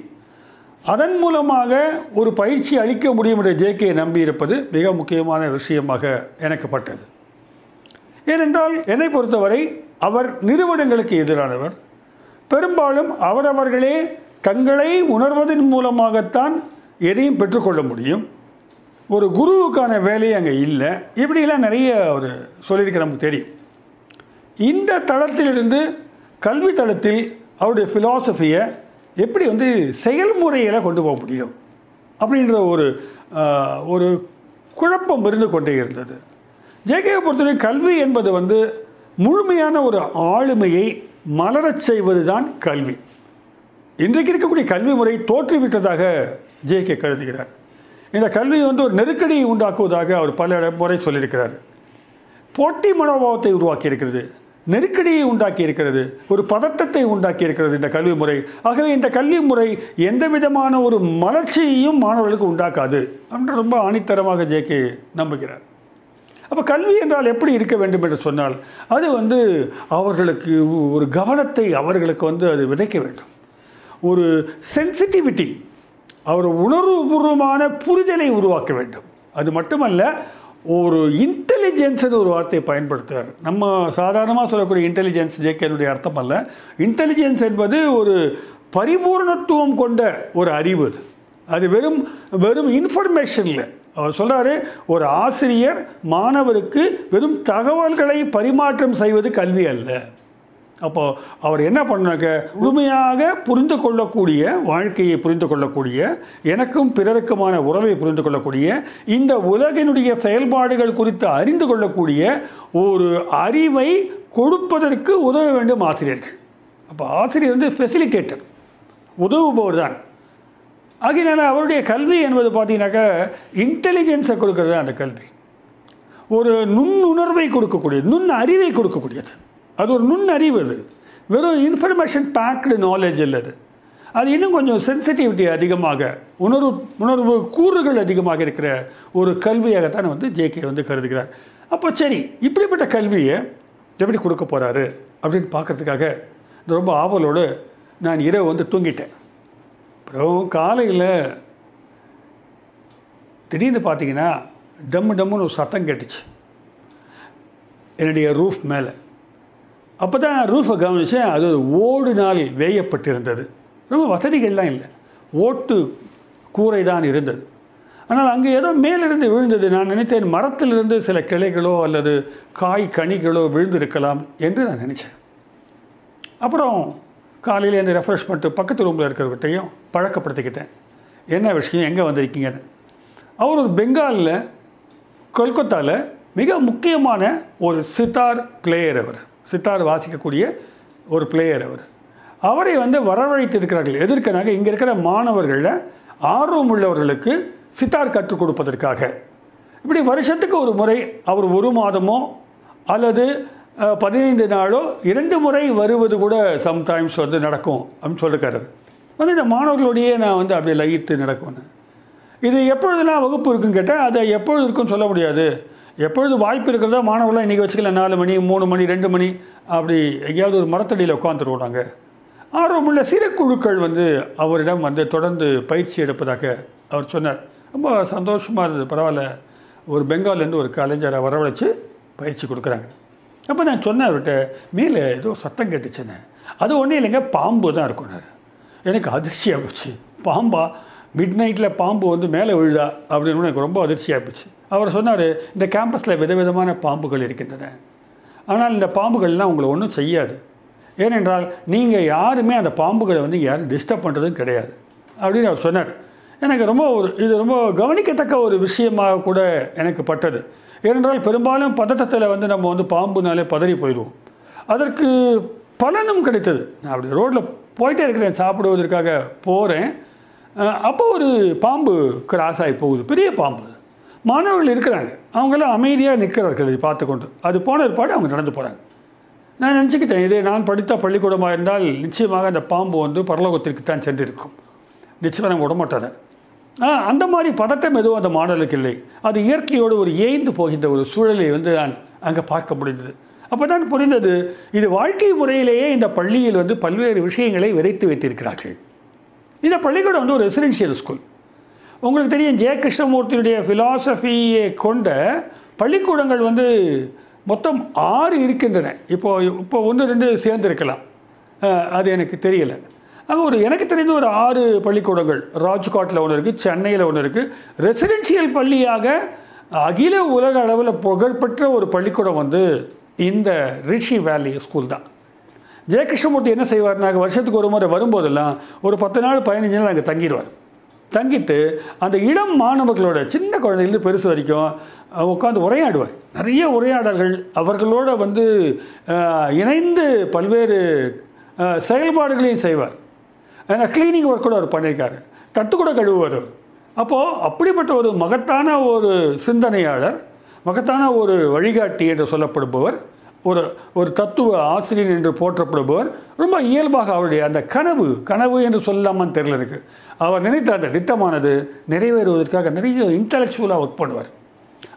அதன் மூலமாக ஒரு பயிற்சி அளிக்க முடியும் என்ற ஜேகே நம்பியிருப்பது மிக முக்கியமான விஷயமாக எனக்குப்பட்டது ஏனென்றால் என்னை பொறுத்தவரை அவர் நிறுவனங்களுக்கு எதிரானவர். பெரும்பாலும் அவரவர்களே தங்களை உணர்வதன் மூலமாகத்தான் எதையும் பெற்றுக்கொள்ள முடியும். ஒரு குருவுக்கான வேலை அங்கே இல்லை. இப்படிலாம் நிறைய அவர் சொல்லியிருக்க நமக்கு தெரியும். இந்த தளத்திலிருந்து கல்வி தளத்தில் அவருடைய ஃபிலாசபியை எப்படி வந்து செயல்முறையில் கொண்டு போக முடியும்? அப்படின்ற ஒரு ஒரு குழப்பம் இருந்து கொண்டே இருந்தது. ஜேகேவை பொறுத்தவரை கல்வி என்பது வந்து முழுமையான ஒரு ஆளுமையை மலரச் செய்வது தான் கல்வி. இன்றைக்கு இருக்கக்கூடிய கல்வி முறை தோற்றுவிட்டதாக ஜேகே கருதுகிறார். இந்த கல்வி வந்து ஒரு நெருக்கடியை உண்டாக்குவதாக அவர் பல முறை சொல்லியிருக்கிறார். போட்டி மனோபாவத்தை உருவாக்கி இருக்கிறது நெருக்கடியை உண்டாக்கி இருக்கிறது ஒரு பதட்டத்தை உண்டாக்கி இருக்கிறது இந்த கல்வி முறை. ஆகவே இந்த கல்வி முறை எந்த விதமான ஒரு மலர்ச்சியையும் மாணவர்களுக்கு உண்டாக்காது என்று ரொம்ப ஆணித்தரமாக ஜேகே நம்புகிறார். அப்போ கல்வி என்றால் எப்படி இருக்க வேண்டும் என்று சொன்னால் அது வந்து அவர்களுக்கு ஒரு கவனத்தை அவர்களுக்கு வந்து அது விதைக்க வேண்டும். ஒரு சென்சிட்டிவிட்டி அவர் உணர்வுபூர்வமான புரிதலை உருவாக்க வேண்டும். அது மட்டுமல்ல ஒரு இன்டெலிஜென்ஸ்னு ஒரு வார்த்தையை பயன்படுத்துகிறார் நம்ம சாதாரணமாக சொல்லக்கூடிய இன்டெலிஜென்ஸ் ஜேகேனுடைய அர்த்தம் அல்ல. இன்டெலிஜென்ஸ் என்பது ஒரு பரிபூர்ணத்துவம் கொண்ட ஒரு அறிவு அது. அது வெறும் வெறும் இன்ஃபர்மேஷன் இல்லை அவர் சொல்கிறாரு ஒரு ஆசிரியர் மாணவருக்கு வெறும் தகவல்களை பரிமாற்றம் செய்வது கல்வி அல்ல. அப்போது அவர் என்ன பண்ணாக்க முழுமையாக புரிந்து கொள்ளக்கூடிய வாழ்க்கையை புரிந்து கொள்ளக்கூடிய எனக்கும் பிறருக்குமான உறவை புரிந்து கொள்ளக்கூடிய இந்த உலகினுடைய செயல்பாடுகள் குறித்து அறிந்து கொள்ளக்கூடிய ஒரு அறிவை கொடுப்பதற்கு உதவ வேண்டும் ஆசிரியர்கள். அப்போ ஆசிரியர் வந்து ஃபெசிலிட்டேட்டர் உதவுபவர் தான். ஆகையினால அவருடைய கல்வி என்பது பார்த்தீங்கன்னாக்கா இன்டெலிஜென்ஸை கொடுக்கறது தான் அந்த கல்வி. ஒரு நுண்ணுணர்வை கொடுக்கக்கூடியது நுண் அறிவை கொடுக்கக்கூடியது. அது ஒரு நுண்ணறிவு அது. வெறும் இன்ஃபர்மேஷன் பேக்டு நாலேஜ் இல்லை அது. அது இன்னும் கொஞ்சம் சென்சிட்டிவிட்டி அதிகமாக உணர்வு உணர்வு கூறுகள் அதிகமாக இருக்கிற ஒரு கல்வியாகத்தான் வந்து ஜேகே வந்து கருதுகிறார். அப்போ சரி இப்படிப்பட்ட கல்வியை எப்படி கொடுக்க போகிறாரு அப்படின்னு பார்க்கறதுக்காக ரொம்ப ஆவலோடு நான் இரவு வந்து தூங்கிட்டேன். அப்புறம் காலையில் திடீர்னு பார்த்தீங்கன்னா டம்மு டம்முன்னு ஒரு சத்தம் கேட்டுச்சு. என்னுடைய ரூஃப் மேலே. அப்போ தான் ரூஃபை கவனித்தேன் அது ஒரு ஓடுனால் வேயப்பட்டிருந்தது. ரொம்ப வசதிகள்லாம் இல்லை. ஓட்டு கூரை தான் இருந்தது. ஆனால் அங்கே ஏதோ மேலிருந்து விழுந்தது. நான் நினைத்தேன் மரத்திலிருந்து சில கிளைகளோ அல்லது காய் கனிகளோ விழுந்திருக்கலாம் என்று நான் நினச்சேன். அப்புறம் காலையில் இந்த ரெஃப்ரெஷ் பண்ணிட்டு பக்கத்து ரூமில் இருக்கிறவர்கிட்டையும் பழக்கப்படுத்திக்கிட்டேன். என்ன விஷயம்? எங்கே வந்திருக்கீங்கன்னு? அவர் ஒரு பெங்காலில் கொல்கத்தாவில் மிக முக்கியமான ஒரு சித்தார் பிளேயர் அவர். சித்தார் வாசிக்கக்கூடிய ஒரு பிளேயர் அவர். அவரை வந்து வரவழைத்து இருக்கிறார்கள் எதற்கனாக? இங்கே இருக்கிற மாணவர்களில் ஆர்வம் உள்ளவர்களுக்கு சித்தார் கற்றுக் கொடுப்பதற்காக. இப்படி வருஷத்துக்கு ஒரு முறை அவர் ஒரு மாதமோ அல்லது பதினைந்து நாளோ இரண்டு முறை வருவது கூட சம்டைம்ஸ் வந்து நடக்கும் அப்படின்னு சொல்லிருக்காரு வந்து இந்த மாணவர்களோடையே நான் வந்து அப்படியே லயித்து நடக்கும்னு. இது எப்பொழுதெல்லாம் வகுப்பு இருக்குன்னு கேட்டால் அதை எப்பொழுது இருக்குன்னு சொல்ல முடியாது. எப்பொழுது வாய்ப்பு இருக்கிறதோ மாணவர்களாம் இன்றைக்கி வச்சுக்கலாம் நாலு மணி மூணு மணி ரெண்டு மணி அப்படி எங்கேயாவது ஒரு மரத்தடியில் உட்காந்துருவாங்க ஆர்வமுள்ள சிறு குழுக்கள் வந்து அவரிடம் வந்து தொடர்ந்து பயிற்சி எடுப்பதாக அவர் சொன்னார். ரொம்ப சந்தோஷமாக இருந்தது. பரவாயில்ல. ஒரு பெங்கால்லேருந்து ஒரு கலைஞரை வரவழைச்சு பயிற்சி கொடுக்குறாங்க. அப்போ நான் சொன்னேன் அவர்கிட்ட மேலே ஏதோ சத்தம் கேட்டுச்சுன்னு. அது ஒன்றும் இல்லைங்க பாம்பு தான் இருக்கும்னாரு எனக்கு அதிர்ச்சியாக போச்சு. பாம்பா மிட் நைட்டில் பாம்பு வந்து மேலே விழுதா? அப்படின்னு எனக்கு ரொம்ப அதிர்ச்சியாக போச்சு. அவர் சொன்னார் இந்த கேம்பஸில் விதவிதமான பாம்புகள் இருக்கின்றன. ஆனால் இந்த பாம்புகள்லாம் உங்களை ஒன்றும் செய்யாது. ஏனென்றால் நீங்கள் யாருமே அந்த பாம்புகளை வந்து யாரும் டிஸ்டர்ப் பண்ணுறதும் கிடையாது. அப்படின்னு அவர் சொன்னார். எனக்கு ரொம்ப ஒரு இது ரொம்ப கவனிக்கத்தக்க ஒரு விஷயமாக கூட எனக்கு பட்டது. ஏனென்றால் பெரும்பாலும் பதட்டத்தில் வந்து நம்ம வந்து பாம்புனாலே பதறி போயிடுவோம். அதற்கு பலனும் கிடைத்தது. நான் அப்படி ரோட்டில் போயிட்டே இருக்கிறேன் சாப்பிடுவதற்காக போகிறேன் அப்போ ஒரு பாம்பு கிராஸ் ஆகி போகுது. பெரிய பாம்பு மாணவர்கள் இருக்கிறாங்க. அவங்களாம் அமைதியாக நிற்கிறார்கள் இதை பார்த்து கொண்டு அது போன ஏற்பாடு அவங்க நடந்து போகிறாங்க நான் நினச்சிக்கிட்டேன் இதே நான் படித்த பள்ளிக்கூடமாக இருந்தால் நிச்சயமாக அந்த பாம்பு வந்து பரலோகத்திற்கு தான் சென்றிருக்கும். நிச்சயமாக நம்ம விடமாட்டாத ஆ அந்த மாதிரி பதட்டம் எதுவும் அந்த மாணவர்களுக்கு இல்லை. அது இயற்கையோடு ஒரு ஏய்ந்து போகின்ற ஒரு சூழலை வந்து நான் அங்கே பார்க்க முடிந்தது. அப்போ தான் புரிந்தது இது வாழ்க்கை முறையிலேயே இந்த பள்ளியில் வந்து பல்வேறு விஷயங்களை விதைத்து வைத்திருக்கிறார்கள். இந்த பள்ளிக்கூடம் வந்து ஒரு ரெசிடென்ஷியல் ஸ்கூல் உங்களுக்கு தெரியும் ஜெய கிருஷ்ணமூர்த்தியுடைய ஃபிலாசபியை கொண்ட பள்ளிக்கூடங்கள் வந்து மொத்தம் ஆறு இருக்கின்றன. இப்போ இப்போ ஒன்று ரெண்டு சேர்ந்துருக்கலாம். அது எனக்கு தெரியலை. அங்கே ஒரு எனக்கு தெரிந்த ஒரு ஆறு பள்ளிக்கூடங்கள். ராஜ்காட்டில் ஒன்று இருக்குது சென்னையில் ஒன்று இருக்குது ரெசிடென்ஷியல் பள்ளியாக அகில உலக அளவில் புகழ்பெற்ற ஒரு பள்ளிக்கூடம் வந்து இந்த ரிஷி வேலி ஸ்கூல் தான். ஜெயகிருஷ்ணமூர்த்தி என்ன செய்வார்னாக்க வருஷத்துக்கு ஒரு முறை வரும்போதெல்லாம் ஒரு பத்து நாள் பதினஞ்சு நாள் அங்கே தங்கிடுவார். தங்கிட்டு அந்த இளம் மாணவர்களோட சின்ன குழந்தைலேருந்து பெருசு வரைக்கும் உட்காந்து உரையாடுவார். நிறைய உரையாடல்கள் அவர்களோட வந்து இணைந்து பல்வேறு செயல்பாடுகளையும் செய்வார். ஏன்னா க்ளீனிங் ஒர்க் கூட அவர் பண்ணியிருக்காரு. தட்டு கூட கழுவுவார் அவர். அப்போது அப்படிப்பட்ட ஒரு மகத்தான ஒரு சிந்தனையாளர் மகத்தான ஒரு வழிகாட்டி என்று சொல்லப்படுபவர் ஒரு ஒரு தத்துவ ஆசிரியர் என்று போற்றப்படுபவர் ரொம்ப இயல்பாக அவருடைய அந்த கனவு கனவு என்று சொல்லாமல் தெரியல இருக்குது அவர் நினைத்த அந்த திட்டமானது நிறைவேறுவதற்காக நிறைய இன்டலெக்சுவலாக ஒர்க் பண்ணுவார்.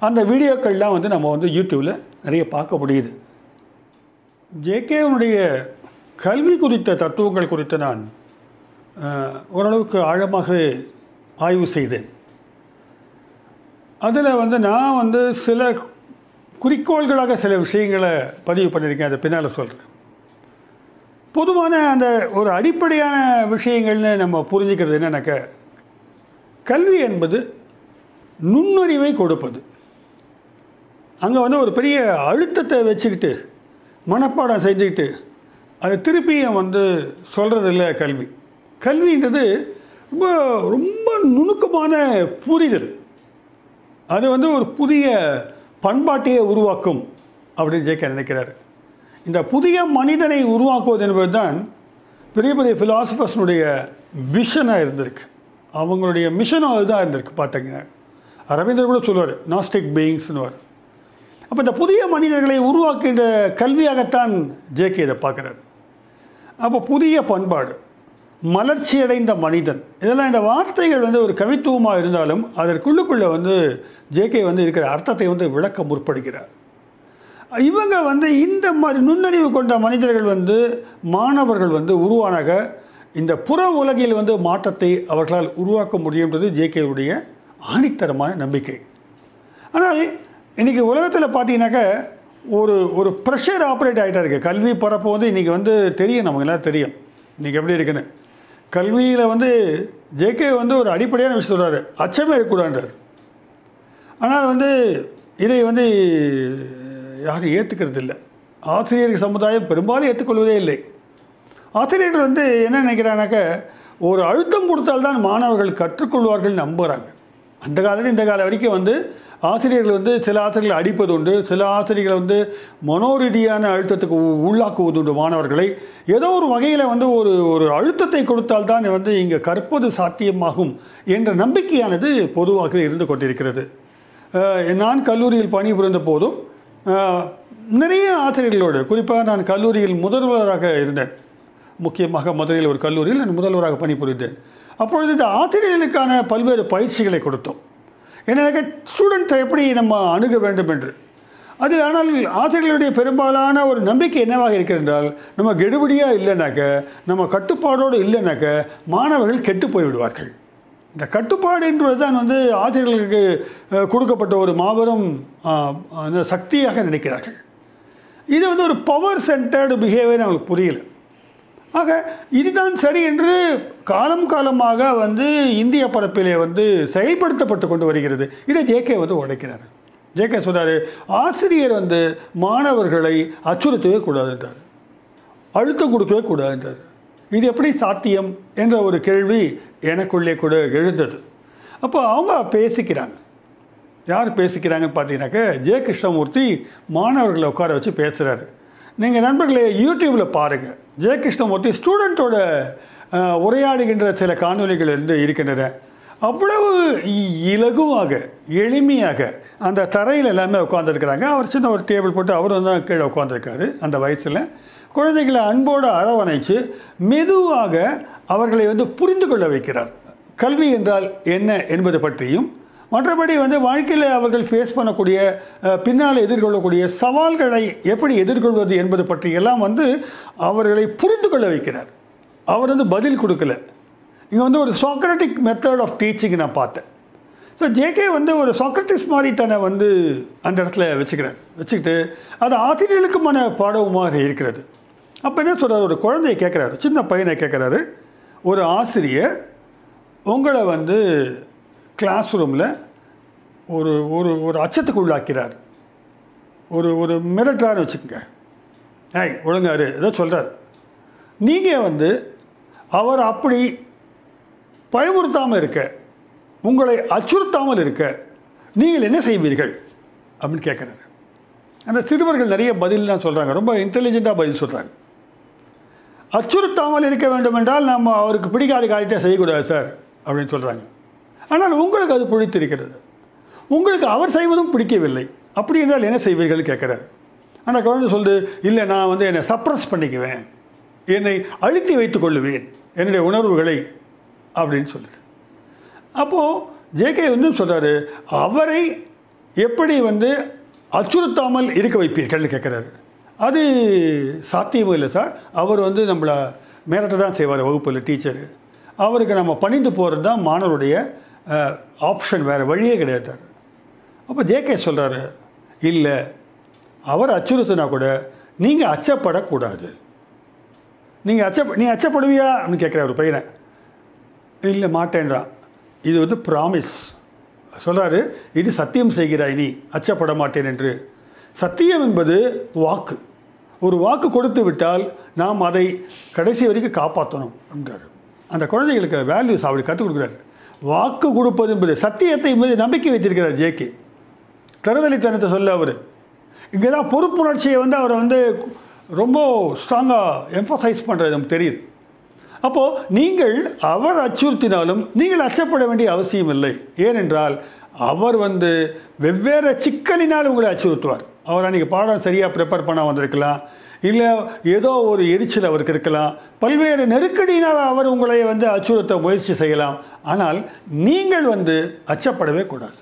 அந்த வீடியோக்கள்லாம் வந்து நம்ம வந்து யூடியூப்பில் நிறைய பார்க்க முடியுது. ஜேகேவனுடைய கல்வி குறித்த தத்துவங்கள் குறித்து நான் ஓரளவுக்கு ஆழமாகவே ஆய்வு செய்தேன். அதில் வந்து நான் வந்து சில குறிக்கோள்களாக சில விஷயங்களை பதிவு பண்ணியிருக்கேன். அதை பின்னால் சொல்கிறேன் பொதுவான அந்த ஒரு அடிப்படையான விஷயங்கள்னு நம்ம புரிஞ்சுக்கிறது என்னன்னாக்க கல்வி என்பது நுண்ணறிவை கொடுப்பது. அங்கே வந்து ஒரு பெரிய அழுத்தத்தை வச்சுக்கிட்டு மனப்பாடம் செஞ்சுக்கிட்டு அதை திருப்பியும் வந்து சொல்கிறது இல்லை கல்வி. கல்வின்றது ரொம்ப ரொம்ப நுணுக்கமான புரிதல். அது வந்து ஒரு புதிய பண்பாட்டையே உருவாக்கும் அப்படின்னு ஜேக்க நினைக்கிறாரு இந்த புதிய மனிதனை உருவாக்குவது என்பது தான் பெரிய பெரிய ஃபிலாசபர்ஸ்னுடைய விஷனாக இருந்திருக்கு. அவங்களுடைய மிஷனும் அதுதான் இருந்திருக்கு பார்த்தீங்கன்னா. ரவீந்தர் கூட சொல்லுவார் நாஸ்டிக் பீயிங்ஸ்னுவார் அப்போ இந்த புதிய மனிதர்களை உருவாக்குகின்ற கல்வியாகத்தான் ஜேகே இதை பார்க்குறாரு. அப்போ புதிய பண்பாடு மலர்ச்சியடைந்த மனிதன் இதெல்லாம் இந்த வார்த்தைகள் வந்து ஒரு கவித்துவமாக இருந்தாலும் அதற்குள்ளுக்குள்ளே வந்து ஜேகே வந்து இருக்கிற அர்த்தத்தை வந்து விளக்க முற்படுகிறார். இவங்க வந்து இந்த மாதிரி நுண்ணறிவு கொண்ட மனிதர்கள் வந்து மாணவர்கள் வந்து உருவானாக இந்த புற உலகில் வந்து மாற்றத்தை அவர்களால் உருவாக்க முடியுன்றது ஜேகேவுடைய ஆணித்தரமான நம்பிக்கை. ஆனால் இன்றைக்கி உலகத்தில் பார்த்தீங்கன்னாக்க ஒரு ஒரு ப்ரெஷர் ஆப்ரேட் ஆகிட்டா இருக்குது கல்வி பரப்பு வந்து இன்றைக்கி வந்து தெரியும் நமக்கு எல்லாம் தெரியும். இன்றைக்கி எப்படி இருக்குன்னு. கல்வியில் வந்து ஜேகே வந்து ஒரு அடிப்படையான விஷயம் சொல்கிறாரு அச்சமே இருக்கக்கூடாதுன்றார். ஆனால் வந்து இதை வந்து யாரும் ஏற்றுக்கிறது இல்லை. ஆசிரியர் சமுதாயம் பெரும்பாலும் ஏற்றுக்கொள்வதே இல்லை. ஆசிரியர்கள் வந்து என்ன நினைக்கிறாங்கனாக்க ஒரு அழுத்தம் கொடுத்தால்தான் மாணவர்கள் கற்றுக்கொள்வார்கள் நம்புகிறாங்க அந்த காலத்தில் இந்த காலம் வரைக்கும் வந்து ஆசிரியர்கள் வந்து சில ஆசிரியர்களை அடிப்பது உண்டு சில ஆசிரியர்களை வந்து மனோரீதியான அழுத்தத்துக்கு உ- உள்ளாக்குவது உண்டு மாணவர்களை. ஏதோ ஒரு வகையில் வந்து ஒரு ஒரு அழுத்தத்தை கொடுத்தால்தான் வந்து இங்கே கற்பது சாத்தியமாகும் என்ற நம்பிக்கையானது பொதுவாக இருந்து கொண்டிருக்கிறது. நான் கல்லூரியில் பணிபுரிந்த போதும் நிறைய ஆசிரியர்களோடு குறிப்பாக நான் கல்லூரியில் முதல்வராக இருந்தேன். முக்கியமாக மதுரையில் ஒரு கல்லூரியில் நான் முதல்வராக பணிபுரிந்தேன். அப்பொழுது இந்த ஆசிரியர்களுக்கான பல்வேறு பயிற்சிகளை கொடுத்தோம். எனக்கு ஸ்டூடெண்ட்ஸை எப்படி நம்ம அணுக வேண்டும் என்று. அது ஆனால் ஆசிரியர்களுடைய பெரும்பாலான ஒரு நம்பிக்கை என்னவாக இருக்கிறது என்றால் நம்ம கெடுபடியாக இல்லைனாக்க நம்ம கட்டுப்பாடோடு இல்லைனாக்க மாணவர்கள் கெட்டு போய்விடுவார்கள். இந்த கட்டுப்பாடுன்றது தான் வந்து ஆசிரியர்களுக்கு கொடுக்கப்பட்ட ஒரு மாபெரும் அந்த சக்தியாக நினைக்கிறார்கள். இது வந்து ஒரு பவர் சென்டர்டு பிஹேவியர் அவங்களுக்கு புரியல. ஆக இதுதான் சரி என்று காலம் காலமாக வந்து இந்திய பரப்பிலே வந்து செயல்படுத்தப்பட்டு கொண்டு வருகிறது. இதை ஜேகே வந்து உடைக்கிறார். ஜேகே சொல்கிறார் ஆசிரியர் வந்து மாணவர்களை அச்சுறுத்தவே கூடாதுன்றார். அழுத்தம் கொடுக்கவே கூடாதுன்றார். இது எப்படி சாத்தியம் என்ற ஒரு கேள்வி எனக்குள்ளே கூட எழுந்தது. அப்போ அவங்க பேசிக்கிறாங்க. யார் பேசிக்கிறாங்கன்னு பார்த்தீங்கன்னாக்க ஜெய கிருஷ்ணமூர்த்தி மாணவர்களை உட்கார வச்சு பேசுகிறாரு நீங்கள் நண்பர்களே யூடியூப்பில் பாருங்கள் ஜெய கிருஷ்ணமூர்த்தி ஸ்டூடெண்ட்டோட உரையாடுகின்ற சில காணொலிகள் இருந்து இருக்கின்றன. அவ்வளவு இலகுவாக எளிமையாக அந்த தரையில் எல்லாமே உட்காந்துருக்கிறாங்க அவர் சின்ன ஒரு டேபிள் போட்டு அவர் வந்து கீழே உட்காந்துருக்காரு அந்த வயசில். குழந்தைகளை அன்போடு அரவணைச்சு மெதுவாக அவர்களை வந்து புரிந்து கொள்ள வைக்கிறார். கல்வி என்றால் என்ன என்பது பற்றியும் மற்றபடி வந்து வாழ்க்கையில் அவர்கள் ஃபேஸ் பண்ணக்கூடிய பின்னால் எதிர்கொள்ளக்கூடிய சவால்களை எப்படி எதிர்கொள்வது என்பது பற்றி எல்லாம் வந்து அவர்களை புரிந்து கொள்ள வைக்கிறார். அவர் வந்து பதில் கொடுக்கல. இங்கே வந்து ஒரு சாக்ரட்டிக் மெத்தட் ஆஃப் டீச்சிங் நான் பார்த்தேன். ஸோ ஜேகே வந்து ஒரு சாக்ரட்டிஸ் மாதிரி தன்னை வந்து அந்த இடத்துல வச்சுக்கிறார். வச்சுக்கிட்டு அது ஆசிரியர்களுக்குமான பாடவுமாக இருக்கிறது. அப்போ என்ன சொல்கிறார் ஒரு குழந்தையை கேட்குறாரு சின்ன பையனை கேட்குறாரு ஒரு ஆசிரியர் உங்களை வந்து கிளாஸ் ரூமில் ஒரு ஒரு ஒரு அச்சத்துக்கு உள்ளாக்கிறார். ஒரு ஒரு மிரட்டான்னு வச்சுக்கோங்க. ஏய் ஒழுங்காரு ஏதோ சொல்கிறார் நீங்கள் வந்து அவர் அப்படி பயமுறுத்தாமல் இருக்க உங்களை அச்சுறுத்தாமல் இருக்க நீங்கள் என்ன செய்வீர்கள்? அப்படின்னு கேட்குறாரு அந்த சிறுவர்கள் நிறைய பதில்லாம் சொல்கிறாங்க ரொம்ப இன்டெலிஜெண்ட்டாக பதில் சொல்கிறாங்க அச்சுறுத்தாமல் இருக்க வேண்டும் என்றால் நம்ம அவருக்கு பிடிக்காத காரியத்தை செய்யக்கூடாது சார் அப்படின்னு சொல்கிறாங்க ஆனால் உங்களுக்கு அது பிடித்திருக்கிறது. உங்களுக்கு அவர் செய்வதும் பிடிக்கவில்லை. அப்படி என்றால் என்ன செய்வீர்கள் கேட்குறாரு. அந்த குழந்தை சொல்லுது இல்லை நான் வந்து என்னை சப்ரஸ் பண்ணிக்குவேன். என்னை அழுத்தி வைத்துக் கொள்ளுவேன். என்னுடைய உணர்வுகளை அப்படின்னு சொல்லுது. அப்போது ஜேகே வந்து சொல்கிறாரு அவரை எப்படி வந்து அச்சுறுத்தாமல் இருக்க வைப்பீர்கள்னு கேட்குறாரு. அது சாத்தியமும் இல்லை சார். அவர் வந்து நம்மளை மிரட்ட தான் செய்வார் வகுப்பில் டீச்சரு. அவருக்கு நம்ம பணிந்து போகிறது தான் மாணவருடைய ஆப்ஷன் வேறு வழியே கிடையாது சார். அப்போ ஜேகே சொல்கிறாரு இல்லை அவர் அச்சுறுத்தினா கூட நீங்கள் அச்சப்படக்கூடாது. நீங்கள் அச்ச நீ அச்சப்படுவியா? அப்படின்னு கேட்குறாரு ஒரு பையனை. இல்லை மாட்டேன்றான். இது வந்து ப்ராமிஸ் சொல்கிறாரு இது சத்தியம் செய்கிறாய் நீ அச்சப்பட மாட்டேன் என்று. சத்தியம் என்பது வாக்கு. ஒரு வாக்கு கொடுத்து விட்டால் நாம் அதை கடைசி வரைக்கும் காப்பாற்றணும் என்றார். அந்த குழந்தைகளுக்கு வேல்யூஸ் அப்படி கற்றுக் கொடுக்குறாரு. வாக்கு கொடுப்பது என்பது சத்தியத்தை மீது நம்பிக்கை வைத்திருக்கிறார் ஜேகே தருதலித்தனத்தை சொல்ல அவர். இங்கே தான் பொறுப்புணர்ச்சியை வந்து அவரை வந்து ரொம்ப ஸ்ட்ராங்காக எம்ஃபசைஸ் பண்ணுறது நமக்கு தெரியுது. அப்போது நீங்கள் அவர் அச்சுறுத்தினாலும் நீங்கள் அச்சப்பட வேண்டிய அவசியம் இல்லை. ஏனென்றால் அவர் வந்து வெவ்வேறு சிக்கலினால் உங்களை அச்சுறுத்துவார். அவர் அன்றைக்கி பாடம் சரியாக ப்ரிப்பேர் பண்ண வந்திருக்கலாம். இல்லை ஏதோ ஒரு எரிச்சல் அவருக்கு இருக்கலாம். பல்வேறு நெருக்கடியினால் அவர் உங்களை வந்து அச்சுறுத்த முயற்சி செய்யலாம். ஆனால் நீங்கள் வந்து அச்சப்படவே கூடாது.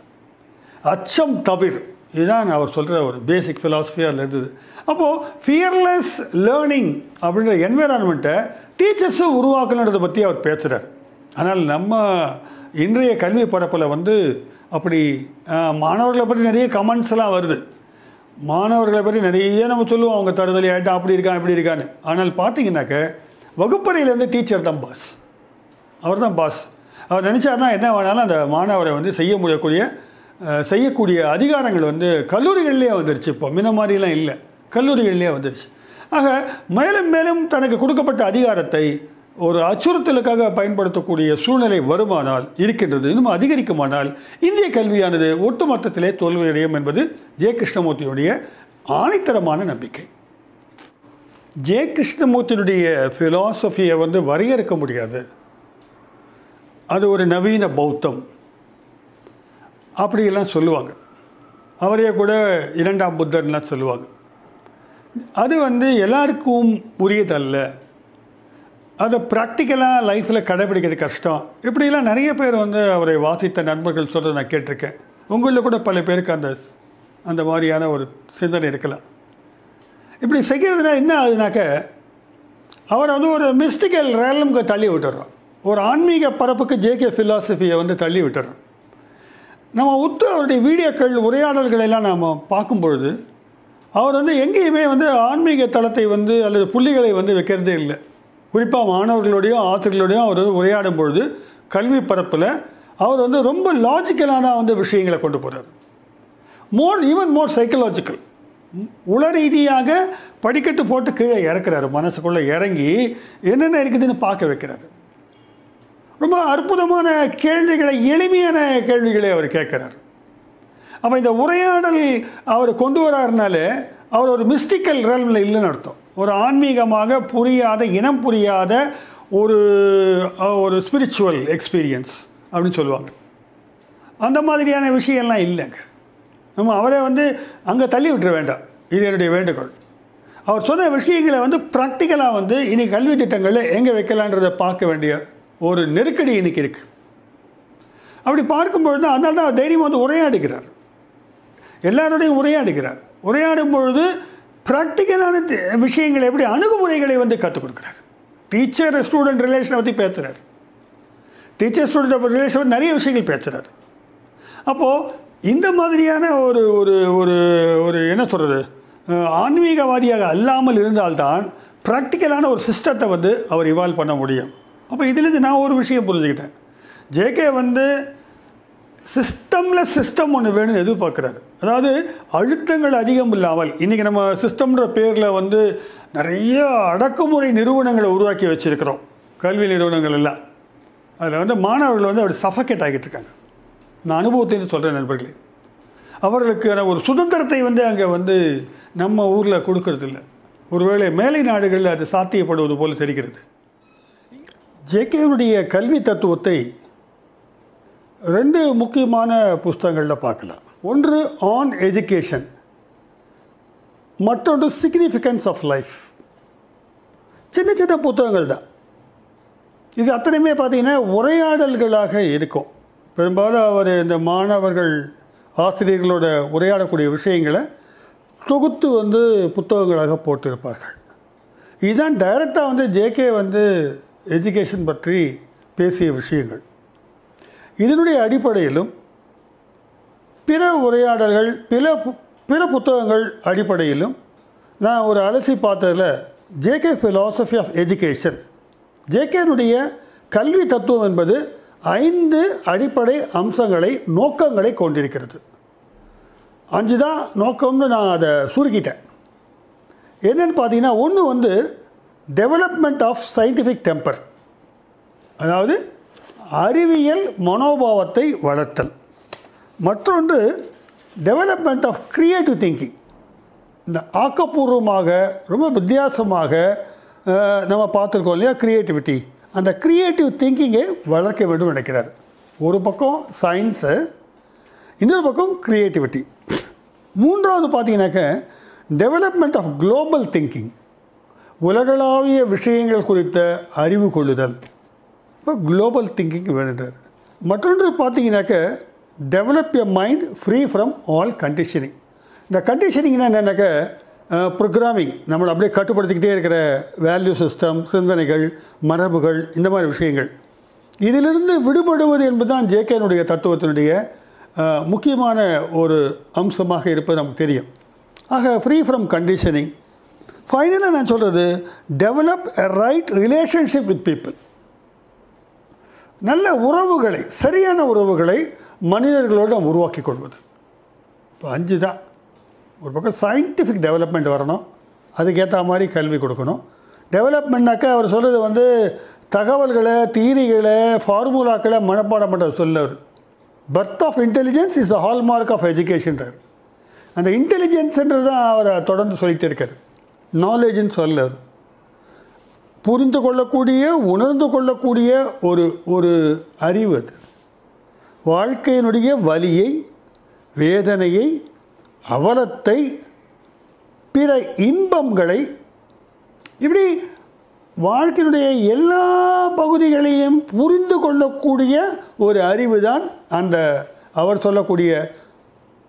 அச்சம் தவிர. இதுதான் அவர் சொல்கிற ஒரு பேசிக் ஃபிலாசபியாக இருந்தது. அப்போது ஃபியர்லெஸ் லேர்னிங் அப்படின்ற என்விரான்மெண்ட்டை டீச்சர்ஸும் உருவாக்கணுன்றதை பற்றி அவர் பேசுகிறார் ஆனால் நம்ம இன்றைய கல்வி பரப்பில் வந்து அப்படி மாணவர்களை பற்றி நிறைய கமெண்ட்ஸ்லாம் வருது. மாணவர்களை பற்றி நிறைய நம்ம சொல்லுவோம். அவங்க தருதலை ஆகிட்டா அப்படி இருக்கான் இப்படி இருக்கான்னு. ஆனால் பார்த்தீங்கன்னாக்க வகுப்பறையிலேருந்து டீச்சர் தான் பாஸ் அவர் தான் பாஸ் அவர் நினச்சாருன்னா என்ன வேணாலும் அந்த மாணவரை வந்து செய்ய முடியக்கூடிய செய்யக்கூடிய அதிகாரங்கள் வந்து கல்லூரிகள்லேயே வந்துருச்சு இப்போ. முன்ன மாதிரிலாம் இல்லை. கல்லூரிகள்லேயே வந்துருச்சு. ஆக மேலும் மேலும் தனக்கு கொடுக்கப்பட்ட அதிகாரத்தை ஒரு அச்சுறுத்தலுக்காக பயன்படுத்தக்கூடிய சூழ்நிலை வருமானால் இருக்கின்றது இன்னும் அதிகரிக்குமானால் இந்திய கல்வியானது ஒட்டுமொத்தத்திலே தோல்வியடையும் என்பது ஜெய கிருஷ்ணமூர்த்தியுடைய ஆணித்தரமான நம்பிக்கை. ஜெய கிருஷ்ணமூர்த்தியினுடைய ஃபிலாசபியை வந்து வரையறுக்க முடியாது. அது ஒரு நவீன பௌத்தம். அப்படியெல்லாம் சொல்லுவாங்க. அவரையே கூட இரண்டாம் புத்தர்லாம் சொல்லுவாங்க. அது வந்து எல்லாருக்கும் உரியதல்ல. அதை ப்ராக்டிக்கலாக லைஃப்பில் கடைபிடிக்கிறது கஷ்டம். இப்படிலாம் நிறைய பேர் வந்து அவரை வாசித்த நண்பர்கள் சொல்கிறத நான் கேட்டிருக்கேன். உங்களில் கூட பல பேருக்கு அந்த அந்த மாதிரியான ஒரு சிந்தனை இருக்கலாம். இப்படி செய்கிறதுனா என்ன ஆகுதுனாக்க அவரை வந்து ஒரு மிஸ்டிக்கல் ரேலமுக்கு தள்ளி விட்டுறோம் ஒரு ஆன்மீக பரப்புக்கு ஜேகே ஃபிலாசபியை வந்து தள்ளி விட்டுறோம் நம்ம உத்து அவருடைய வீடியோக்கள் உரையாடல்கள் எல்லாம் நாம் பார்க்கும் பொழுது அவர் வந்து எங்கேயுமே வந்து ஆன்மீக தளத்தை வந்து அல்லது புள்ளிகளை வந்து வைக்கிறதே இல்லை. குறிப்பாக மாணவர்களோடையோ ஆசிரியர்களோடையோ அவர் உரையாடும் பொழுது கல்வி பரப்பில் அவர் வந்து ரொம்ப லாஜிக்கலான வந்து விஷயங்களை கொண்டு போகிறார் மோர் ஈவன் மோர் சைக்கலாஜிக்கல் உள ரீதியாக படிக்கட்டு போட்டு கீழே இறக்குறாரு. மனசுக்குள்ளே இறங்கி என்னென்ன இருக்குதுன்னு பார்க்க வைக்கிறாரு. ரொம்ப அற்புதமான கேள்விகளை எளிமையான கேள்விகளை அவர் கேட்குறாரு. அப்போ இந்த உரையாடல் அவர் கொண்டு வராருனால அவர் ஒரு மிஸ்டிக்கல் ரேல்மில் இல்லைன்னு அர்த்தம். ஒரு ஆன்மீகமாக புரியாத இனம் புரியாத ஒரு ஒரு ஸ்பிரிச்சுவல் எக்ஸ்பீரியன்ஸ் அப்படின்னு சொல்லுவாங்க. அந்த மாதிரியான விஷயம்லாம் இல்லைங்க. நம்ம அவரை வந்து அங்கே தள்ளி விட்டுற வேண்டாம். இது என்னுடைய வேண்டுகோள். அவர் சொன்ன விஷயங்களை வந்து ப்ராக்டிக்கலாக வந்து இனி கல்வி திட்டங்களில் எங்கே வைக்கலான்றதை பார்க்க வேண்டிய ஒரு நெருக்கடி இன்னைக்கு இருக்குது அப்படி பார்க்கும்பொழுது தான் அதனால தான் அவர் தைரியம் வந்து உரையாடுகிறார். எல்லாரோடையும் உரையாடுகிறார். உரையாடும் பொழுது ப்ராக்டிக்கலான விஷயங்களை எப்படி அணுகுமுறைகளை வந்து கற்றுக் கொடுக்குறாரு? டீச்சர் ஸ்டூடெண்ட் ரிலேஷனை பற்றி பேசுகிறார் டீச்சர் ஸ்டூடெண்ட் ரிலேஷன் நிறைய விஷயங்கள் பேசுகிறார் அப்போது இந்த மாதிரியான ஒரு ஒரு ஒரு ஒரு என்ன சொல்கிறது ஆன்மீகவாதியாக அல்லாமல் இருந்தால்தான் ப்ராக்டிக்கலான ஒரு சிஸ்டத்தை வந்து அவர் இவால்வ் பண்ண முடியும். அப்போ இதுலேருந்து நான் ஒரு விஷயம் புரிஞ்சுக்கிட்டேன். ஜேகே வந்து சிஸ்டமில் சிஸ்டம் ஒன்று வேணும்னு எதிர்பார்க்குறாரு. அதாவது அழுத்தங்கள் அதிகம் இல்லாமல் இன்றைக்கி நம்ம சிஸ்டம்ன்ற பேரில் வந்து நிறைய அடக்குமுறை நிறுவனங்களை உருவாக்கி வச்சுருக்கிறோம். கல்வி நிறுவனங்கள் எல்லாம் அதில் வந்து மாணவர்கள் வந்து அப்படி சஃபகேட் ஆகிட்டு இருக்காங்க. நான் அனுபவத்தையும் சொல்கிறேன் நண்பர்களே. அவர்களுக்கான ஒரு சுதந்திரத்தை வந்து அங்கே வந்து நம்ம ஊரில் கொடுக்கறதில்ல ஒருவேளை மேலை நாடுகளில் அது சாத்தியப்படுவது போல் தெரிகிறது. ஜேகேவுடைய கல்வி தத்துவத்தை ரெண்டு முக்கியமான புஸ்தகங்களில் பார்க்கலாம். ஒன்று ஆன் எஜுகேஷன் மற்றொன்று சிக்னிஃபிகன்ஸ் ஆஃப் லைஃப் சின்ன சின்ன புத்தகங்கள் தான். இது அத்தனையுமே பார்த்தீங்கன்னா உரையாடல்களாக இருக்கும். பெரும்பாலும் அவர் இந்த மாணவர்கள் ஆசிரியர்களோட உரையாடக்கூடிய விஷயங்களை தொகுத்து வந்து புத்தகங்களாக போட்டிருப்பார்கள். இதுதான் டைரெக்டாக வந்து ஜேகே வந்து எஜுகேஷன் பற்றி பேசிய விஷயங்கள். இதனுடைய அடிப்படையிலும் பிற உரையாடல்கள் பிற பு- பிற புத்தகங்கள் அடிப்படையிலும் நான் ஒரு அலசி பார்த்ததில் ஜேகே ஃபிலாசபி ஆஃப் எஜுகேஷன் ஜேகேனுடைய கல்வி தத்துவம் என்பது ஐந்து அடிப்படை அம்சங்களை நோக்கங்களை கொண்டிருக்கிறது. அஞ்சு தான் நோக்கம்னு நான் அதை சுருக்கிட்டேன். என்னன்னு பார்த்தீங்கன்னா ஒன்று வந்து டெவலப்மெண்ட் ஆஃப் சயின்டிஃபிக் டெம்பர் அதாவது அறிவியல் மனோபாவத்தை வளர்த்தல். மற்றொன்று டெவலப்மெண்ட் ஆஃப் க்ரியேட்டிவ் திங்கிங் இந்த ஆக்கப்பூர்வமாக ரொம்ப வித்தியாசமாக நம்ம பார்த்துருக்கோம் இல்லையா க்ரியேட்டிவிட்டி அந்த க்ரியேட்டிவ் திங்கிங்கை வளர்க்க வேண்டும் நினைக்கிறார். ஒரு பக்கம் சயின்ஸு இன்னொரு பக்கம் க்ரியேட்டிவிட்டி மூன்றாவது பார்த்தீங்கன்னாக்க டெவலப்மெண்ட் ஆஃப் குளோபல் திங்கிங் உலகளாவிய விஷயங்கள் குறித்த அறிவு கொள்ளுதல். இப்போ குளோபல் திங்கிங் வேணுன்றார் மற்றொன்று பார்த்தீங்கன்னாக்க develop a mind free from all conditioning இந்த கண்டிஷனிங்னா என்னென்னாக்க ப்ரோக்ராமிங் நம்மளை அப்படியே கட்டுப்படுத்திக்கிட்டே இருக்கிற வேல்யூ சிஸ்டம் சிந்தனைகள் மரபுகள் இந்த மாதிரி விஷயங்கள். இதிலிருந்து விடுபடுவது என்பதுதான் ஜேகேனுடைய தத்துவத்தினுடைய முக்கியமான ஒரு அம்சமாக இருப்பது நமக்கு தெரியும். ஆக ஃப்ரீ ஃப்ரம் கண்டிஷனிங் ஃபைனலாக நான் சொல்கிறது develop a right relationship with people நல்ல உறவுகளை சரியான உறவுகளை மனிதர்களோடு நாம் உருவாக்கி கொள்வது. இப்போ அஞ்சு தான். ஒரு பக்கம் சயின்டிஃபிக் டெவலப்மெண்ட் வரணும். அதுக்கேற்ற மாதிரி கல்வி கொடுக்கணும். டெவலப்மெண்ட்னாக்கா அவர் சொல்கிறது வந்து தகவல்களை தீரிகளை ஃபார்முலாக்களை மனப்பாடம் பண்ணுறது சொல்லவர். Birth of intelligence is the hallmark of எஜுகேஷன்றார் அந்த இன்டெலிஜென்ஸ்ன்றது தான் அவர் தொடர்ந்து சொல்லிகிட்டே இருக்கார். நாலேஜ்னு சொல்லவர். புரிந்து கொள்ளக்கூடிய உணர்ந்து கொள்ளக்கூடிய ஒரு ஒரு அறிவு அது. வாழ்க்கையினுடைய வலியை வேதனையை அவலத்தை பிற இன்பங்களை இப்படி வாழ்க்கையினுடைய எல்லா பகுதிகளையும் புரிந்து கொள்ளக்கூடிய ஒரு அறிவு தான் அந்த அவர் சொல்லக்கூடிய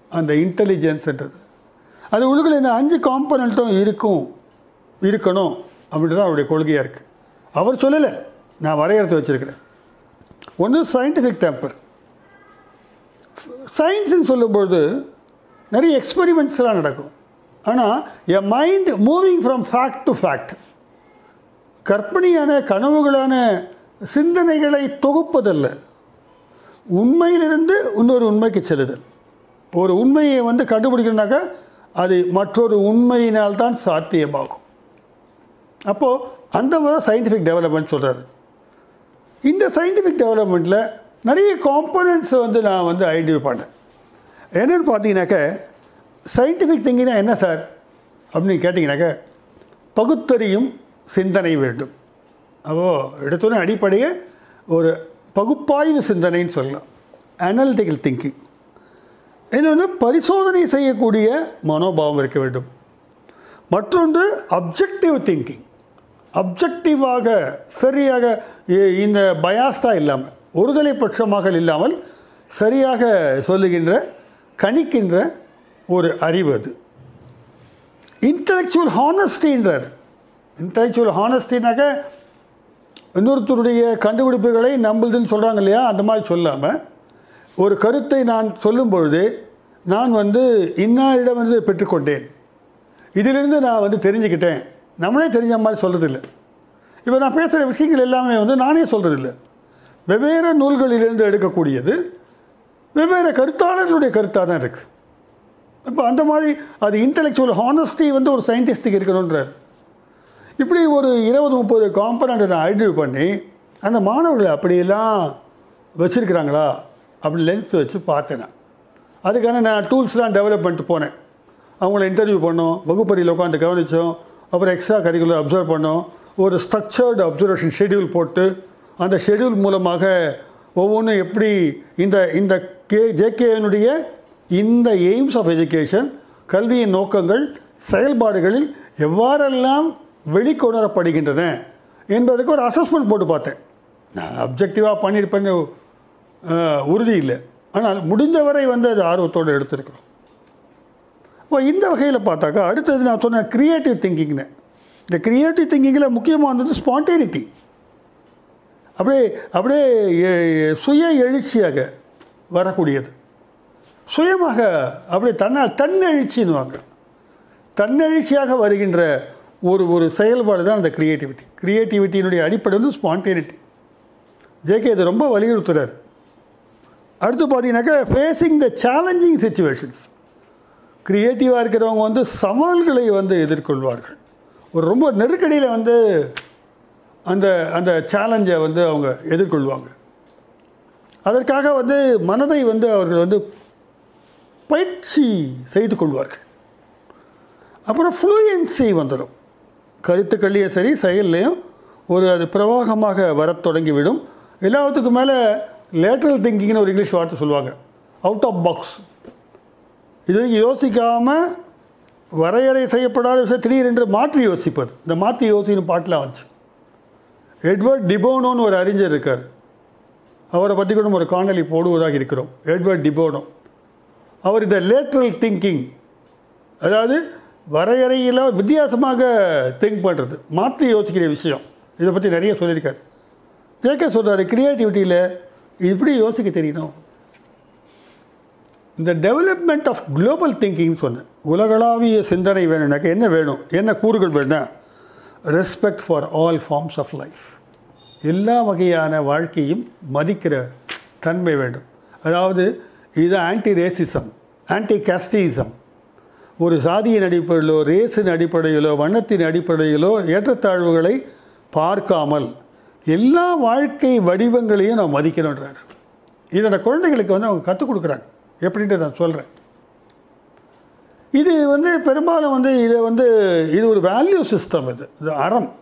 அந்த இன்டெலிஜென்ஸ்ன்றது அது உள்ளுக்குள்ள இந்த அஞ்சு காம்பனண்ட்டும் இருக்கும் இருக்கணும். அப்படின்றது அவருடைய கொள்கையாக இருக்குது அவர் சொல்லலை. நான் வரையறுத்து வச்சுருக்கிறேன். ஒன்று சயின்டிஃபிக் டெம்பர் சயின்ஸ்னு சொல்லும்பொழுது நிறைய எக்ஸ்பெரிமெண்ட்ஸ்லாம் நடக்கும். ஆனால் a mind moving from fact to fact கற்பனையான கனவுகளான சிந்தனைகளை தொகுப்பதல்ல. உண்மையிலிருந்து இன்னொரு உண்மைக்கு செல்லுதல். ஒரு உண்மையை வந்து கண்டுபிடிக்கணுனாக்கா அது மற்றொரு உண்மையினால்தான் சாத்தியமாகும். அப்போது அந்த மாதிரி சயின்டிஃபிக் டெவலப்மெண்ட் சொல்கிறார் இந்த சயின்டிஃபிக் டெவலப்மெண்ட்டில் நிறைய காம்பனன்ட்ஸ் வந்து நான் வந்து ஐடென்டிஃபை பண்ணேன். என்னென்னு பார்த்தீங்கன்னாக்க சயின்டிஃபிக் திங்கிங்னா என்ன சார்? அப்படின்னு கேட்டிங்கனாக்க பகுத்தறியும் சிந்தனை வேண்டும். அப்போ எடுத்தோன்னே அடிப்படையே ஒரு பகுப்பாய்வு சிந்தனைன்னு சொல்லலாம். அனலிட்டிக்கல் திங்கிங் இன்னொன்று பரிசோதனை செய்யக்கூடிய மனோபாவம் இருக்க வேண்டும். மற்றொன்று அப்ஜெக்டிவ் திங்கிங் அப்ஜெக்டிவாக சரியாக இ- இந்த பயாஸ்டாக இல்லாமல் ஒருதலை பட்சமாக இல்லாமல் சரியாக சொல்லுகின்ற கணிக்கின்ற ஒரு அறிவு அது. இன்டலெக்சுவல் ஹானஸ்டின்றார் இன்டலெக்சுவல் ஹானஸ்டினாக்க இன்னொருத்தருடைய கண்டுபிடிப்புகளை நம்புதுன்னு சொல்கிறாங்க இல்லையா அந்த மாதிரி சொல்லாமல் ஒரு கருத்தை நான் சொல்லும் பொழுது நான் வந்து இன்னாரிடம் வந்து பெற்றுக்கொண்டேன். இதிலிருந்து நான் வந்து தெரிஞ்சுக்கிட்டேன். நம்மளே தெரிஞ்ச மாதிரி சொல்கிறதில்ல இப்போ நான் பேசுகிற விஷயங்கள் எல்லாமே வந்து நானே சொல்கிறதில்ல வெவ்வேறு நூல்களிலிருந்து எடுக்கக்கூடியது வெவ்வேறு கருத்தாளர்களுடைய கருத்தாக தான் இருக்குது இப்போ அந்த மாதிரி அது இன்டெலெக்சுவல் ஹானஸ்டி வந்து ஒரு சயின்டிஸ்ட்டுக்கு இருக்கணுன்றார் இப்படி ஒரு இருபது முப்பது காம்பனண்ட்டை நான் ஐடென்டிஃபை பண்ணி அந்த மாணவர்களை அப்படியெல்லாம் வச்சுருக்கிறாங்களா? அப்படி லென்ஸ் வச்சு பார்த்தேன் அதுக்கான நான் டூல்ஸ்லாம் டெவலப் பண்ணிட்டு போனேன். அவங்கள இன்டர்வியூ பண்ணோம் வகுப்பறையில் உட்காந்து கவனித்தோம் அப்புறம் எக்ஸ்ட்ரா கரிக்குலர் அப்சர்வ் பண்ணோம். ஒரு ஸ்ட்ரக்சர்டு அப்சர்வேஷன் ஷெட்யூல் போட்டு அந்த ஷெட்யூல் மூலமாக ஒவ்வொன்றும் எப்படி இந்த இந்த கே ஜேகேனுடைய இந்த எய்ம்ஸ் ஆஃப் எஜுகேஷன் கல்வியின் நோக்கங்கள் செயல்பாடுகளில் எவ்வாறெல்லாம் வெளிக்கொணரப்படுகின்றன என்பதுக்கு ஒரு அசஸ்மெண்ட் போட்டு பார்த்தேன். நான் அப்ஜெக்டிவாக பண்ணியிருப்பேன்னு உறுதி இல்லை. ஆனால் முடிந்தவரை வந்து அது ஆர்வத்தோடு எடுத்திருக்கிறோம். இப்போ இந்த வகையில் பார்த்தாக்கா அடுத்தது நான் சொன்னேன் க்ரியேட்டிவ் திங்கிங்னு இந்த க்ரியேட்டிவ் திங்கிங்கில் முக்கியமானது ஸ்பான்டேனிட்டி அப்படியே அப்படியே சுய எழுச்சியாக வரக்கூடியது. சுயமாக அப்படியே தன்னால் தன்னெழுச்சின்னுவாங்க. தன்னெழுச்சியாக வருகின்ற ஒரு ஒரு செயல்பாடு தான் அந்த க்ரியேட்டிவிட்டி க்ரியேட்டிவிட்டியினுடைய அடிப்படை வந்து ஸ்பான்டேனிட்டி ஜேகே இது ரொம்ப வலியுறுத்துறாரு. அடுத்து பார்த்தீங்கன்னாக்கா ஃபேஸிங் த சேலஞ்சிங் சுச்சுவேஷன்ஸ் க்ரியேட்டிவாக இருக்கிறவங்க வந்து சவால்களை வந்து எதிர்கொள்வார்கள். ஒரு ரொம்ப நெருக்கடியில் வந்து அந்த அந்த சேலஞ்சை வந்து அவங்க எதிர்கொள்வாங்க. அதற்காக வந்து மனதை வந்து அவர்கள் வந்து பயிற்சி செய்து கொள்வார்கள். அப்புறம் ஃப்ளூயன்சி வந்துடும் கருத்துக்கள்லேயும் சரி செயல்லையும் ஒரு அது பிரவாகமாக வரத் தொடங்கிவிடும். எல்லாத்துக்கும் மேலே லேட்ரல் திங்கிங்னு ஒரு இங்கிலீஷ் வார்த்தை சொல்லுவாங்க. அவுட் ஆஃப் பாக்ஸ் இது யோசிக்காமல் வரையறை செய்யப்படாத விஷயம் திடீரென்று மாற்றி யோசிப்பது. இந்த மாற்றி யோசிக்கணும் பாட்டில் வந்துச்சு. எட்வர்ட் டிபோனோன்னு ஒரு அறிஞர் இருக்கார். அவரை பற்றி கூட ஒரு காணொலி போடுவதாக இருக்கிறோம். எட்வர்ட் டிபோனோ. அவர் இந்த லேட்ரல் திங்கிங் அதாவது வரையறையில் வித்தியாசமாக திங்க் பண்ணுறது மாற்றி யோசிக்கிற விஷயம். இதை பற்றி நிறைய சொல்லியிருக்காரு. ஜேகே சொல்கிறார் க்ரியேட்டிவிட்டியில் இப்படி யோசிக்க தெரியணும். இந்த டெவலப்மெண்ட் ஆஃப் குளோபல் திங்கிங்னு சொன்னேன். உலகளாவிய சிந்தனை வேணும்னாக்க என்ன வேணும்? என்ன கூறுகள் வேணும் respect for all forms of life எல்லா வகையான வாழ்க்கையும் மதிக்கிற தன்மை வேண்டும். அதாவது இது ஆன்டி ரேசிசம் ஆன்டி கேஸ்டிசம் ஒரு சாதியின் அடிப்படையிலோ ரேஸின் அடிப்படையிலோ வண்ணத்தின் அடிப்படையிலோ ஏற்றத்தாழ்வுகளை பார்க்காமல் எல்லா வாழ்க்கை வடிவங்களையும் நான் மதிக்கணுன்றார் இதை அந்த குழந்தைகளுக்கு வந்து அவங்க கற்றுக் கொடுக்குறாங்க. எப்படின்ட்டு நான் சொல்கிறேன் இது வந்து பெரும்பாலும் வந்து இதை வந்து இது ஒரு வேல்யூ சிஸ்டம் இது. இது அறம்.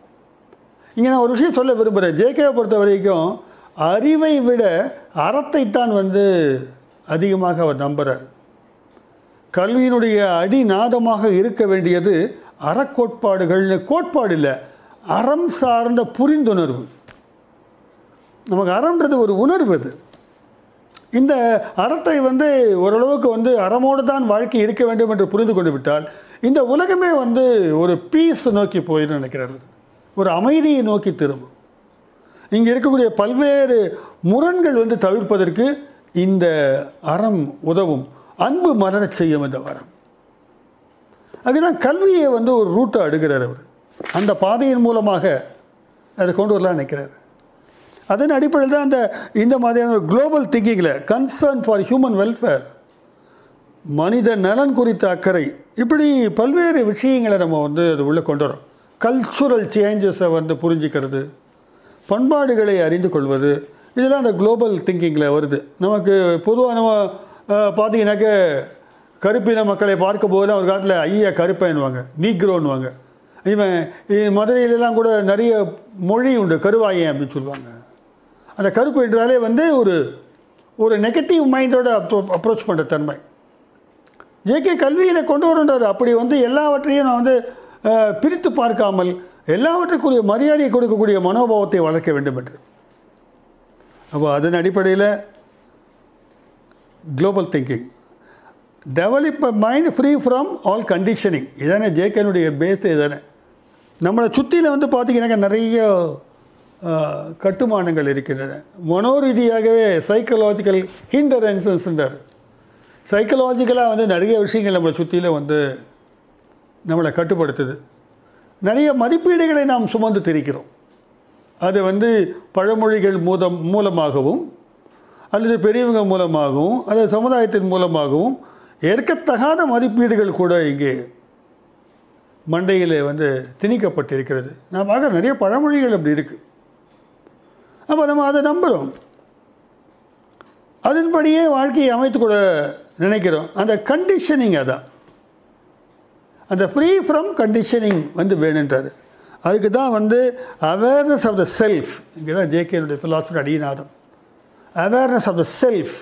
இங்கே நான் ஒரு விஷயம் சொல்ல விரும்புகிறேன் ஜேகேவை பொறுத்த வரைக்கும் அறிவை விட அறத்தைத்தான் வந்து அதிகமாக அவர் நம்புகிறார் கல்வியினுடைய அடிநாதமாக இருக்க வேண்டியது அறக்கோட்பாடுகள்னு கோட்பாடு இல்லை. அறம் சார்ந்த புரிந்துணர்வு. நமக்கு அறம்ன்றது ஒரு உணர்வு அது. இந்த அறத்தை வந்து ஓரளவுக்கு வந்து அறமோடு தான் வாழ்க்கை இருக்க வேண்டும் என்று புரிந்து கொண்டு விட்டால் இந்த உலகமே வந்து ஒரு பீஸ் நோக்கி போயிடும் நினைக்கிறார்கள். ஒரு அமைதியை நோக்கி திரும்பும். இங்கே இருக்கக்கூடிய பல்வேறு முரண்கள் வந்து தவிர்ப்பதற்கு இந்த அறம் உதவும். அன்பு மலரச் செய்யும் இந்த வரம். அதுதான் கல்வியை வந்து ஒரு ரூட்டை அடுகிறார் அவர். அந்த பாதையின் மூலமாக அதை கொண்டு வரலாம் நினைக்கிறார். அதன் அடிப்படையில் தான் அந்த இந்த மாதிரியான குளோபல் திங்கிங்கில் கன்சர்ன் ஃபார் ஹியூமன் வெல்ஃபேர் மனித நலன் குறித்த அக்கறை இப்படி பல்வேறு விஷயங்களை நம்ம வந்து அது உள்ளே கொண்டு வரோம் கல்ச்சுரல் சேஞ்சஸை வந்து புரிஞ்சிக்கிறது பண்பாடுகளை அறிந்து கொள்வது இதெல்லாம் அந்த குளோபல் திங்கிங்கில் வருது. நமக்கு பொதுவாக நம்ம பார்த்தீங்கன்னாக்க கருப்பின மக்களை பார்க்க போதெல்லாம் ஒரு காலத்தில் ஐயா கருப்பைன்னுவாங்க நீக்ரோன்னுவாங்க. இவன் இ- மதுரையிலலாம் கூட நிறைய மொழி உண்டு கருவாயன் அப்படின்னு சொல்லுவாங்க. அந்த கருப்பு என்றாலே வந்து ஒரு ஒரு நெகட்டிவ் மைண்டோட அப்ரோ அப்ரோச் பண்ணுற தன்மை. ஏகே கல்வியில் கொண்டு வரன்றார் அப்படி வந்து எல்லாவற்றையும் நான் வந்து பிரித்து பார்க்காமல் எல்லாவற்றுக்குரிய மரியாதையை கொடுக்கக்கூடிய மனோபாவத்தை வளர்க்க வேண்டும் என்று. அப்போ அதன் அடிப்படையில் global thinking develop mind free from all conditioning இதானே ஜேகேனுடைய பேஸ் இதானே. நம்மளை சுற்றியில் வந்து பார்த்தீங்கன்னாக்க நிறைய கட்டுமானங்கள் இருக்கின்றன. மனோரீதியாகவே சைக்கலாஜிக்கல் ஹிண்டரன்சன்ஸ்ன்றார் சைக்கலாஜிக்கலாக வந்து நிறைய விஷயங்கள் நம்மளை சுற்றியில் வந்து நம்மளை கட்டுப்படுத்துது. நிறைய மதிப்பீடுகளை நாம் சுமந்து திரிக்கிறோம். அது வந்து பழமொழிகள் மூலம் மூலமாகவும் அல்லது பெரியவங்க மூலமாகவும் அல்லது சமுதாயத்தின் மூலமாகவும் ஏற்கத்தகாத மதிப்பீடுகள் கூட இங்கே மண்டையில் வந்து திணிக்கப்பட்டிருக்கிறது. நான் பார்க்க நிறைய பழமொழிகள் அப்படி இருக்குது அப்போ நம்ம அதை நம்புகிறோம் அதன்படியே வாழ்க்கையை அமைத்து கூட நினைக்கிறோம். அந்த கண்டிஷனிங் அதான். அந்த ஃப்ரீ ஃப்ரம் கண்டிஷனிங் வந்து வேணுன்றாரு. அதுக்கு தான் வந்து அவேர்னஸ் ஆஃப் த செல்ஃப் இங்கே தான் ஜேகேனுடைய ஃபிலாசபி அடிநாதம் அவேர்னஸ் ஆஃப் த செல்ஃப்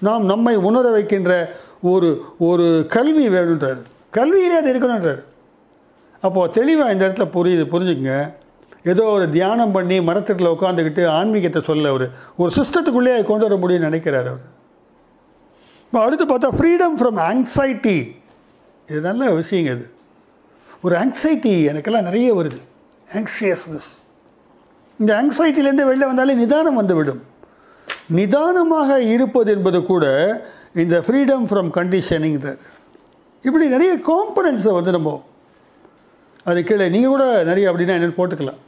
நாம் நம்மை உணர வைக்கின்ற ஒரு ஒரு கல்வி வேணுன்றார். கல்வியிலே அது இருக்கணுன்றார். அப்போது தெளிவாக இந்த இடத்துல புரியுது புரிஞ்சுக்கங்க. ஏதோ ஒரு தியானம் பண்ணி மரத்தில் உட்காந்துக்கிட்டு ஆன்மீகத்தை சொல்ல அவர். ஒரு சிஸ்டத்துக்குள்ளேயே கொண்டு வர முடியும்னு நினைக்கிறார் அவர். இப்போ அடுத்து பார்த்தா ஃப்ரீடம் ஃப்ரம் ஆங்ஸைட்டி இது நல்ல விஷயங்க இது. ஒரு ஆங்ஸைட்டி எனக்கெல்லாம் நிறைய வருது. ஆங்ஷியஸ்னஸ் இந்த ஆங்ஸைட்டிலேருந்து வெளில வந்தாலே நிதானம் வந்துவிடும் நிதானமாக இருப்பது என்பது கூட இந்த ஃப்ரீடம் ஃப்ரம் கண்டிஷனிங் தர் இப்படி நிறைய காம்பனன்ஸை வந்து நம்ம அது கீழே நீங்கள் கூட நிறைய அப்படின்னா என்னென்னு போட்டுக்கலாம்.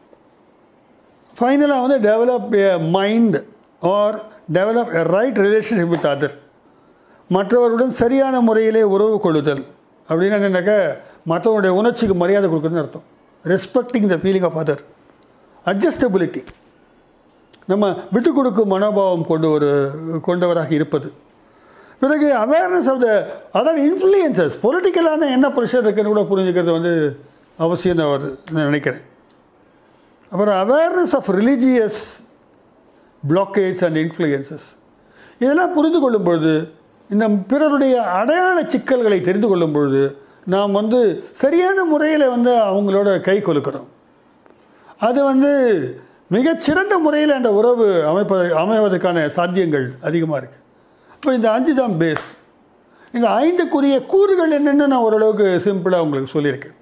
ஃபைனலாக வந்து develop a mind or develop a right relationship with other மற்றவருடன் சரியான முறையிலே உறவு கொள்ளுதல். அப்படின்னு என்னன்னாக்கா மற்றவருடைய உணர்ச்சிக்கு மரியாதை கொடுக்குறதுன்னு அர்த்தம். Respecting the feeling of other adjustability நம்ம விட்டு கொடுக்கும் மனோபாவம் கொண்டு ஒரு கொண்டவராக இருப்பது. பிறகு awareness of the other influences பொலிட்டிக்கலான என்ன ப்ரெஷர் இருக்குன்னு கூட புரிஞ்சுக்கிறது வந்து அவசியம் நான் நினைக்கிறேன். அப்புறம் awareness of religious placards and influences இதெல்லாம் புரிந்து கொள்ளும் பொழுது இந்த பிறருடைய அடையாள சிக்கல்களை தெரிந்து கொள்ளும் பொழுது நாம் வந்து சரியான முறையில் வந்து அவங்களோட கை கொலுக்கிறோம். அது வந்து மிகச்சிறந்த முறையில் அந்த உறவு அமைப்பதை அமைவதற்கான சாத்தியங்கள் அதிகமாக இருக்குது இப்போ இந்த அஞ்சு தான் பேஸ் இந்த ஐந்துக்குரிய கூறுகள் என்னென்னு நான் ஓரளவுக்கு சிம்பிளாக உங்களுக்கு சொல்லியிருக்கேன்.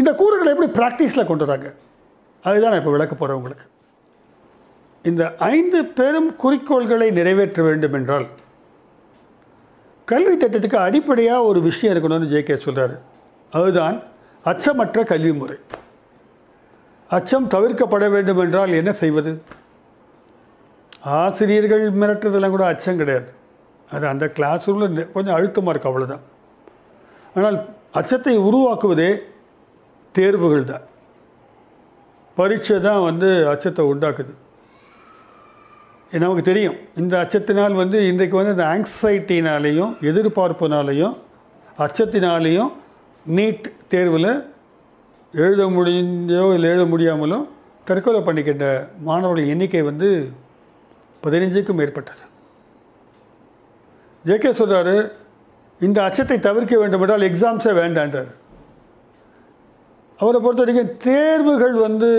இந்த கூறுகளை எப்படி ப்ராக்டிஸில் கொண்டு வராங்க? அதுதான் நான் இப்போ விளக்க போகிறேன் உங்களுக்கு. இந்த ஐந்து பெரும் குறிக்கோள்களை நிறைவேற்ற வேண்டும் என்றால் கல்வி திட்டத்துக்கு அடிப்படையாக ஒரு விஷயம் இருக்கணும்னு ஜேகே சொல்கிறாரு அதுதான் அச்சமற்ற கல்வி முறை. அச்சம் தவிர்க்கப்பட வேண்டும் என்றால் என்ன செய்வது? ஆசிரியர்கள் மிரட்டுறதெல்லாம் கூட அச்சம் கிடையாது. அது அந்த கிளாஸ் ரூமில் கொஞ்சம் அழுத்தமாக இருக்குது அவ்வளோதான் ஆனால் அச்சத்தை உருவாக்குவதே தேர்வுகள் தான் பரீட்சை தான் வந்து அச்சத்தை உண்டாக்குது. நமக்கு தெரியும். இந்த அச்சத்தினால் வந்து இன்றைக்கு வந்து இந்த ஆங்ஸைட்டினாலேயும் எதிர்பார்ப்புனாலேயும் அச்சத்தினாலேயும் நீட் தேர்வில் எழுத முடிஞ்சோ இல்லை எழுத முடியாமலோ தற்கொலை பண்ணிக்கின்ற மாணவர்கள் எண்ணிக்கை வந்து பதினஞ்சுக்கும் மேற்பட்டது. ஜேகே சொல்கிறாரு இந்த அச்சத்தை தவிர்க்க வேண்டுமென்றால் எக்ஸாம்ஸே வேண்டான்றார். அவரை பொறுத்த வரைக்கும் தேர்வுகள் வந்து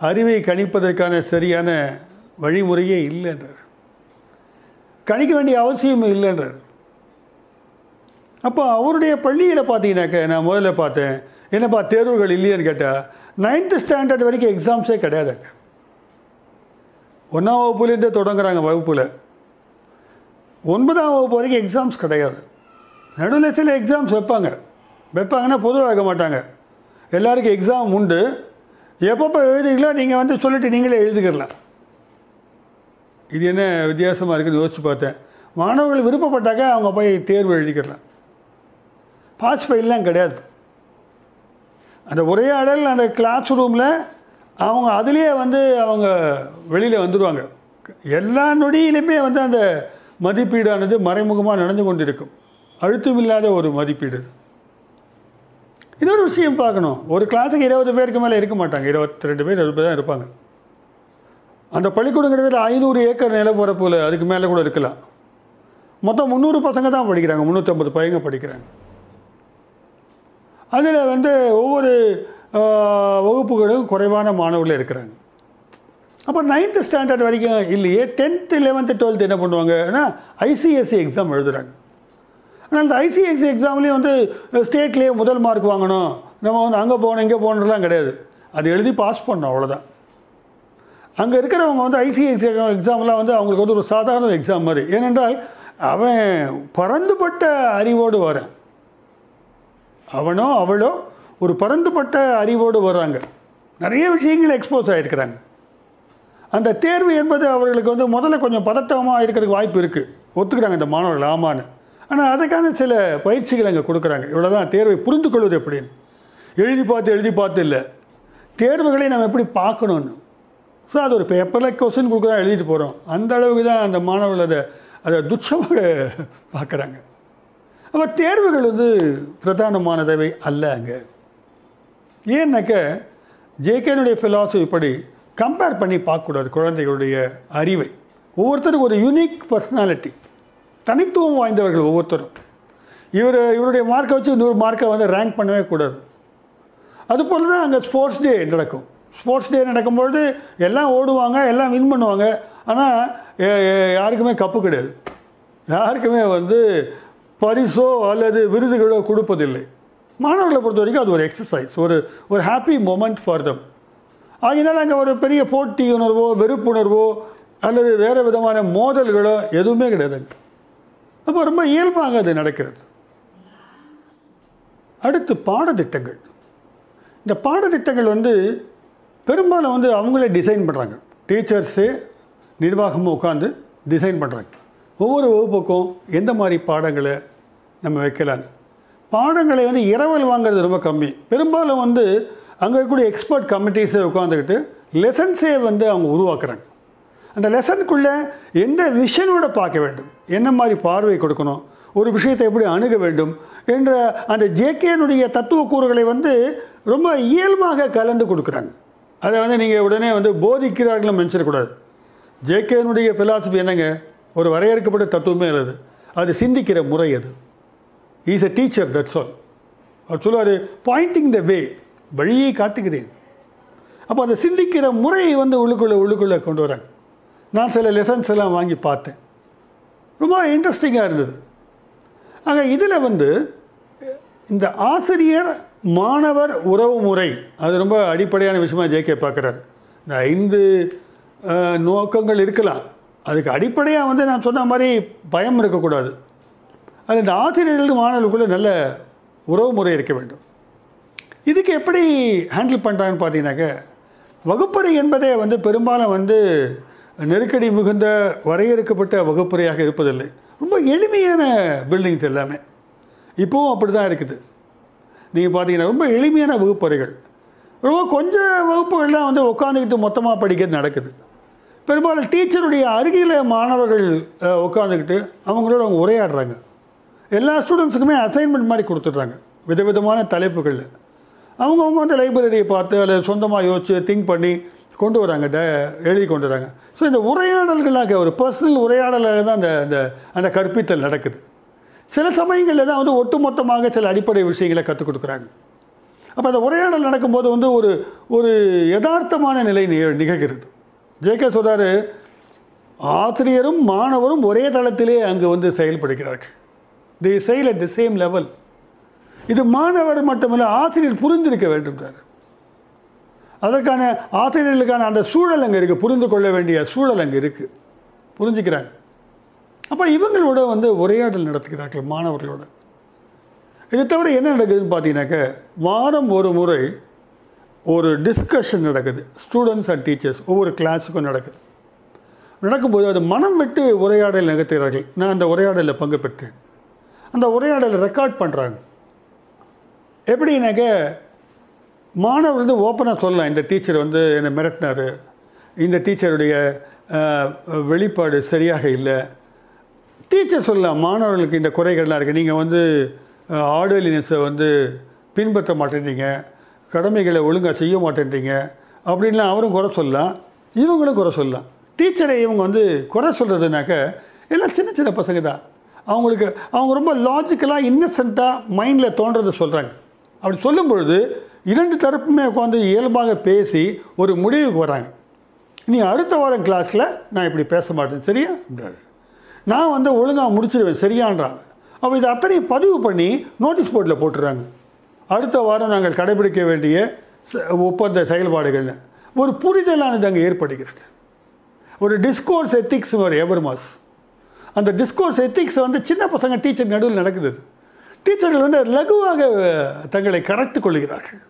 அறிவை கணிப்பதற்கான சரியான வழிமுறையே இல்லைன்றார். கணிக்க வேண்டிய அவசியமும் இல்லைன்றார். அப்போ அவருடைய பள்ளியில் பார்த்தீங்கன்னாக்க நான் முதல்ல பார்த்தேன் என்னப்பா தேர்வுகள் இல்லையான்னு கேட்டால் நைன்த்து ஸ்டாண்டர்ட் வரைக்கும் எக்ஸாம்ஸே கிடையாதுங்க. ஒன்றாம் வகுப்புலேருந்தே தொடங்குறாங்க வகுப்பில். ஒன்பதாம் வகுப்பு வரைக்கும் எக்ஸாம்ஸ் கிடையாது. நடுவில் சில எக்ஸாம்ஸ் வைப்பாங்க. வைப்பாங்கன்னா பொதுவாக வைக்க மாட்டாங்க. எல்லாருக்கும் எக்ஸாம் உண்டு. எப்பப்போ எழுதுறீங்களோ நீங்கள் வந்து சொல்லிட்டு நீங்களே எழுதிக்கிடலாம் இது என்ன வித்தியாசமாக இருக்குன்னு யோசிச்சு பார்த்தேன். மாணவர்கள் விருப்பப்பட்டாக்க அவங்க போய் தேர்வு எழுதிக்கிடலாம் பாஸ் ஃபெயில்லாம் கிடையாது. அந்த உரையாடல் அந்த கிளாஸ் ரூமில் அவங்க அதுலேயே வந்து அவங்க வெளியில் வந்துடுவாங்க எல்லா நொடியிலுமே வந்து அந்த மதிப்பீடானது மறைமுகமாக நடந்து கொண்டிருக்கும். அழுத்தமில்லாத ஒரு மதிப்பீடு இன்னொரு விஷயம் பார்க்கணும். ஒரு கிளாஸுக்கு இருபது பேருக்கு மேலே இருக்க மாட்டாங்க. இருபத்தி ரெண்டு பேர் இருபது தான் இருப்பாங்க. அந்த பள்ளிக்கூடங்கிறது ஐநூறு ஏக்கர் நிலப்பரப்பில் அதுக்கு மேலே கூட இருக்கலாம். மொத்தம் முந்நூறு பசங்க தான் படிக்கிறாங்க. முந்நூற்றம்பது பையங்க படிக்கிறாங்க. அதில் வந்து ஒவ்வொரு வகுப்புகளும் குறைவான மாணவர்கள் இருக்கிறாங்க. அப்போ நைன்த்து ஸ்டாண்டர்ட் வரைக்கும் இல்லையே. டென்த்து லெவன்த்து டுவெல்த்து என்ன பண்ணுவாங்கன்னா ஐசிஎஸ்சி எக்ஸாம் எழுதுகிறாங்க ஆனால் இந்த ஐசிஐசி எக்ஸாம்லேயும் வந்து ஸ்டேட்லேயே முதல் மார்க் வாங்கணும். நம்ம வந்து அங்கே போகணும் இங்கே போகணுன்றலாம் கிடையாது. அது எழுதி பாஸ் பண்ணணும் அவ்வளோதான் அங்கே இருக்கிறவங்க வந்து ஐசிஐசி எக்ஸாம்லாம் வந்து அவங்களுக்கு வந்து ஒரு சாதாரண எக்ஸாம் மாதிரி. ஏனென்றால் அவன் பறந்துபட்ட அறிவோடு வரான் அவனோ அவளோ ஒரு பறந்துபட்ட அறிவோடு வர்றாங்க. நிறைய விஷயங்கள் எக்ஸ்போஸ் ஆகிருக்கிறாங்க அந்த தேர்வு என்பது அவர்களுக்கு வந்து முதல்ல கொஞ்சம் பதட்டமாக இருக்கிறதுக்கு வாய்ப்பு இருக்குது ஒத்துக்கிறாங்க இந்த மாணவர்கள் ஆமான்னு. ஆனால் அதுக்கான சில பயிற்சிகள் அங்கே கொடுக்குறாங்க. இவ்வளோ தான் தேர்வை புரிந்து கொள்வது எப்படின்னு. எழுதி பார்த்து எழுதி பார்த்து இல்லை. தேர்வுகளை நம்ம எப்படி பார்க்கணுன்னு ஸோ அது ஒரு பேப்பரில் கொஸ்டின் கொடுக்குறா எழுதிட்டு போகிறோம் அந்த அளவுக்கு தான் அந்த மாணவர்கள் அதை அதை துச்சமாக பார்க்குறாங்க. அப்போ தேர்வுகள் வந்து பிரதானமானதவை அல்ல அங்கே. ஏன்னாக்க ஜேகேனுடைய ஃபிலாசபி படி கம்பேர் பண்ணி பார்க்கக்கூடாது குழந்தைகளுடைய அறிவை. ஒவ்வொருத்தருக்கும் ஒரு யூனிக் பர்சனாலிட்டி தனித்துவம் வாய்ந்தவர்கள் ஒவ்வொருத்தரும். இவர் இவருடைய மார்க்கை வச்சு இன்னொரு மார்க்கை வந்து ரேங்க் பண்ணவே கூடாது. அதுபோல் தான் அங்கே ஸ்போர்ட்ஸ் டே நடக்கும். ஸ்போர்ட்ஸ் டே நடக்கும்பொழுது எல்லாம் ஓடுவாங்க எல்லாம் வின் பண்ணுவாங்க. ஆனால் யாருக்குமே கப்பு கிடையாது. யாருக்குமே வந்து பரிசோ அல்லது விருதுகளோ கொடுப்பதில்லை. மாணவர்களை பொறுத்த வரைக்கும் அது ஒரு எக்ஸசைஸ் ஒரு ஒரு ஹாப்பி மூமெண்ட் ஃபார் தம் ஆகினால அங்கே ஒரு பெரிய போட்டி உணர்வோ வெறுப்புணர்வோ அல்லது வேறு விதமான மோதல்களோ எதுவுமே கிடையாதுங்க அப்போ ரொம்ப இயல்பாக அது நடக்கிறது. அடுத்து பாடத்திட்டங்கள். இந்த பாடத்திட்டங்கள் வந்து பெரும்பாலும் வந்து அவங்களே டிசைன் பண்ணுறாங்க டீச்சர்ஸே நிர்வாகமும் உட்காந்து டிசைன் பண்ணுறாங்க ஒவ்வொரு வகுப்புக்கும் எந்த மாதிரி பாடங்களை நம்ம வைக்கலான்னு பாடங்களை வந்து இரவல் வாங்குறது ரொம்ப கம்மி. பெரும்பாலும் வந்து அங்கே இருக்கக்கூடிய எக்ஸ்பர்ட் கமிட்டிஸை உட்காந்துக்கிட்டு லெசன்ஸே வந்து அவங்க உருவாக்குறாங்க. அந்த லெசனுக்குள்ளே எந்த விஷனோட பார்க்க வேண்டும்? என்ன மாதிரி பார்வை கொடுக்கணும்? ஒரு விஷயத்தை எப்படி அணுக வேண்டும்? என்ற அந்த ஜேகேனுடைய தத்துவ கூறுகளை வந்து ரொம்ப இயல்பாக கலந்து கொடுக்குறாங்க. அதை வந்து நீங்கள் உடனே வந்து போதிக்கிறார்கள் நினச்சிடக்கூடாது. ஜேகேனுடைய ஃபிலாசபி என்னங்க? ஒரு வரையறுக்கப்பட்ட தத்துவமே அல்லது. அது சிந்திக்கிற முறை அது. Is a teacher that's all அவர் சொல்லுவார் பாயிண்டிங் த வே வழியை காட்டுகிறேன். அப்போ அந்த சிந்திக்கிற முறையை வந்து உள்ளுக்குள்ளே உள்ளுக்குள்ளே கொண்டு வராங்க. நான் சில லெசன்ஸ் எல்லாம் வாங்கி பார்த்தேன். ரொம்ப இன்ட்ரெஸ்டிங்காக இருந்தது. ஆக இதில் வந்து இந்த ஆசிரியர் மாணவர் உறவு முறை அது ரொம்ப அடிப்படையான விஷயமாக ஜேகே பார்க்குறாரு. இந்த ஐந்து நோக்கங்கள் இருக்கலாம். அதுக்கு அடிப்படையாக வந்து நான் சொன்ன மாதிரி பயம் இருக்கக்கூடாது. அது இந்த ஆசிரியர்கள் மாணவர்களுக்குள்ள நல்ல உறவு முறை இருக்க வேண்டும். இதுக்கு எப்படி ஹேண்டில் பண்ணுறாங்கன்னு பார்த்தீங்கன்னாக்க வகுப்பறை என்பதே வந்து பெரும்பாலும் வந்து நெருக்கடி மிகுந்த வரையறுக்கப்பட்ட வகுப்பறையாக இருப்பதில்லை. ரொம்ப எளிமையான பில்டிங்ஸ் எல்லாமே. இப்போவும் அப்படி தான் இருக்குது. நீங்கள் பார்த்தீங்கன்னா ரொம்ப எளிமையான வகுப்பறைகள். ரொம்ப கொஞ்சம் வகுப்புகள்லாம் வந்து உட்காந்துக்கிட்டு மொத்தமாக படிக்கிறது நடக்குது. பெரும்பாலும் டீச்சருடைய அருகில் மாணவர்கள் உட்காந்துக்கிட்டு அவங்களோட அவங்க உரையாடுறாங்க. எல்லா ஸ்டூடெண்ட்ஸுக்குமே அசைன்மெண்ட் மாதிரி கொடுத்துட்றாங்க. விதவிதமான தலைப்புகளில். அவங்கவுங்க வந்து லைப்ரரியை பார்த்து அதில் சொந்தமாக யோசிச்சு திங்க் பண்ணி கொண்டு வராங்க ட எழுதி கொண்டு வராங்க. ஸோ இந்த உரையாடல்களாக ஒரு பர்சனல் உரையாடலாக தான் அந்த அந்த அந்த கற்பித்தல் நடக்குது. சில சமயங்களில் தான் வந்து ஒட்டுமொத்தமாக சில அடிப்படை விஷயங்களை கற்றுக் கொடுக்குறாங்க. அப்போ அந்த உரையாடல் நடக்கும்போது வந்து ஒரு ஒரு யதார்த்தமான நிலை நிக- நிகழ்கிறது. ஜேகே சொல்கிறார் ஆசிரியரும் மாணவரும் ஒரே தளத்திலே அங்கு வந்து செயல்படுகிறார்கள். தி செயல் அட் தி சேம் லெவல் இது மாணவர் மட்டுமல்ல ஆசிரியர் புரிந்திருக்க சார். அதற்கான ஆசிரியர்களுக்கான அந்த சூழல் அங்கே இருக்குது புரிந்து கொள்ள வேண்டிய சூழல் அங்கே இருக்குது புரிஞ்சுக்கிறாங்க. அப்போ இவங்களோட வந்து உரையாடல் நடத்துகிறார்கள் மாணவர்களோட. இதை தவிர என்ன நடக்குதுன்னு பார்த்தீங்கன்னாக்க வாரம் ஒரு முறை ஒரு டிஸ்கஷன் நடக்குது. ஸ்டூடெண்ட்ஸ் அண்ட் டீச்சர்ஸ் ஒவ்வொரு கிளாஸுக்கும் நடக்குது. நடக்கும்போது அது மனம் விட்டு உரையாடல் நிகழ்த்துகிறார்கள். நான் அந்த உரையாடலில் பங்கு பெற்றேன். அந்த உரையாடலை ரெக்கார்ட் பண்ணுறாங்க எப்படின்னாக்க மாணவர் வந்து ஓப்பனாக சொல்லலாம். இந்த டீச்சர் வந்து என்னை மிரட்டினார். இந்த டீச்சருடைய வெளிப்பாடு சரியாக இல்லை. டீச்சர் சொல்லலாம். மாணவர்களுக்கு இந்த குறைகள்லாம் இருக்குது நீங்கள் வந்து ஆடலினஸை வந்து பின்பற்ற மாட்டேன்றீங்க. கடமைகளை ஒழுங்காக செய்ய மாட்டேன்றீங்க. அப்படின்லாம் அவரும் குறை சொல்லலாம். இவங்களும் குறை சொல்லலாம். டீச்சரை இவங்க வந்து குறை சொல்கிறதுனாக்க எல்லாம் சின்ன சின்ன பசங்க தான். அவங்களுக்கு அவங்க ரொம்ப லாஜிக்கலாக இன்னசென்ட்டாக மைண்டில் தோன்றதை சொல்கிறாங்க அப்படி சொல்லும் பொழுது இரண்டு தரப்புமே உட்காந்து இயல்பாக பேசி ஒரு முடிவுக்கு வராங்க நீ அடுத்த வாரம் கிளாஸில் நான் இப்படி பேச மாட்டேன் சரியா? என்றாரு. நான் வந்து ஒழுங்காக முடிச்சிடுவேன் சரியான்றாங்க அப்போ இது அத்தனையும் பதிவு பண்ணி நோட்டீஸ் போர்டில் போட்டுறாங்க அடுத்த வாரம் நாங்கள் கடைபிடிக்க வேண்டிய ஒப்பந்த செயல்பாடுகள்னு ஒரு புரிதலானது அங்கே ஏற்படுகிறது. ஒரு டிஸ்கோர்ஸ் எத்திக்ஸ் ஒரு எவர்மாஸ் அந்த டிஸ்கோர்ஸ் எத்திக்ஸ் வந்து சின்ன பசங்க டீச்சர் நடுவில் நடக்குது. டீச்சர்கள் வந்து லகுவாக தங்களை கரைத்து கொள்கிறார்கள்.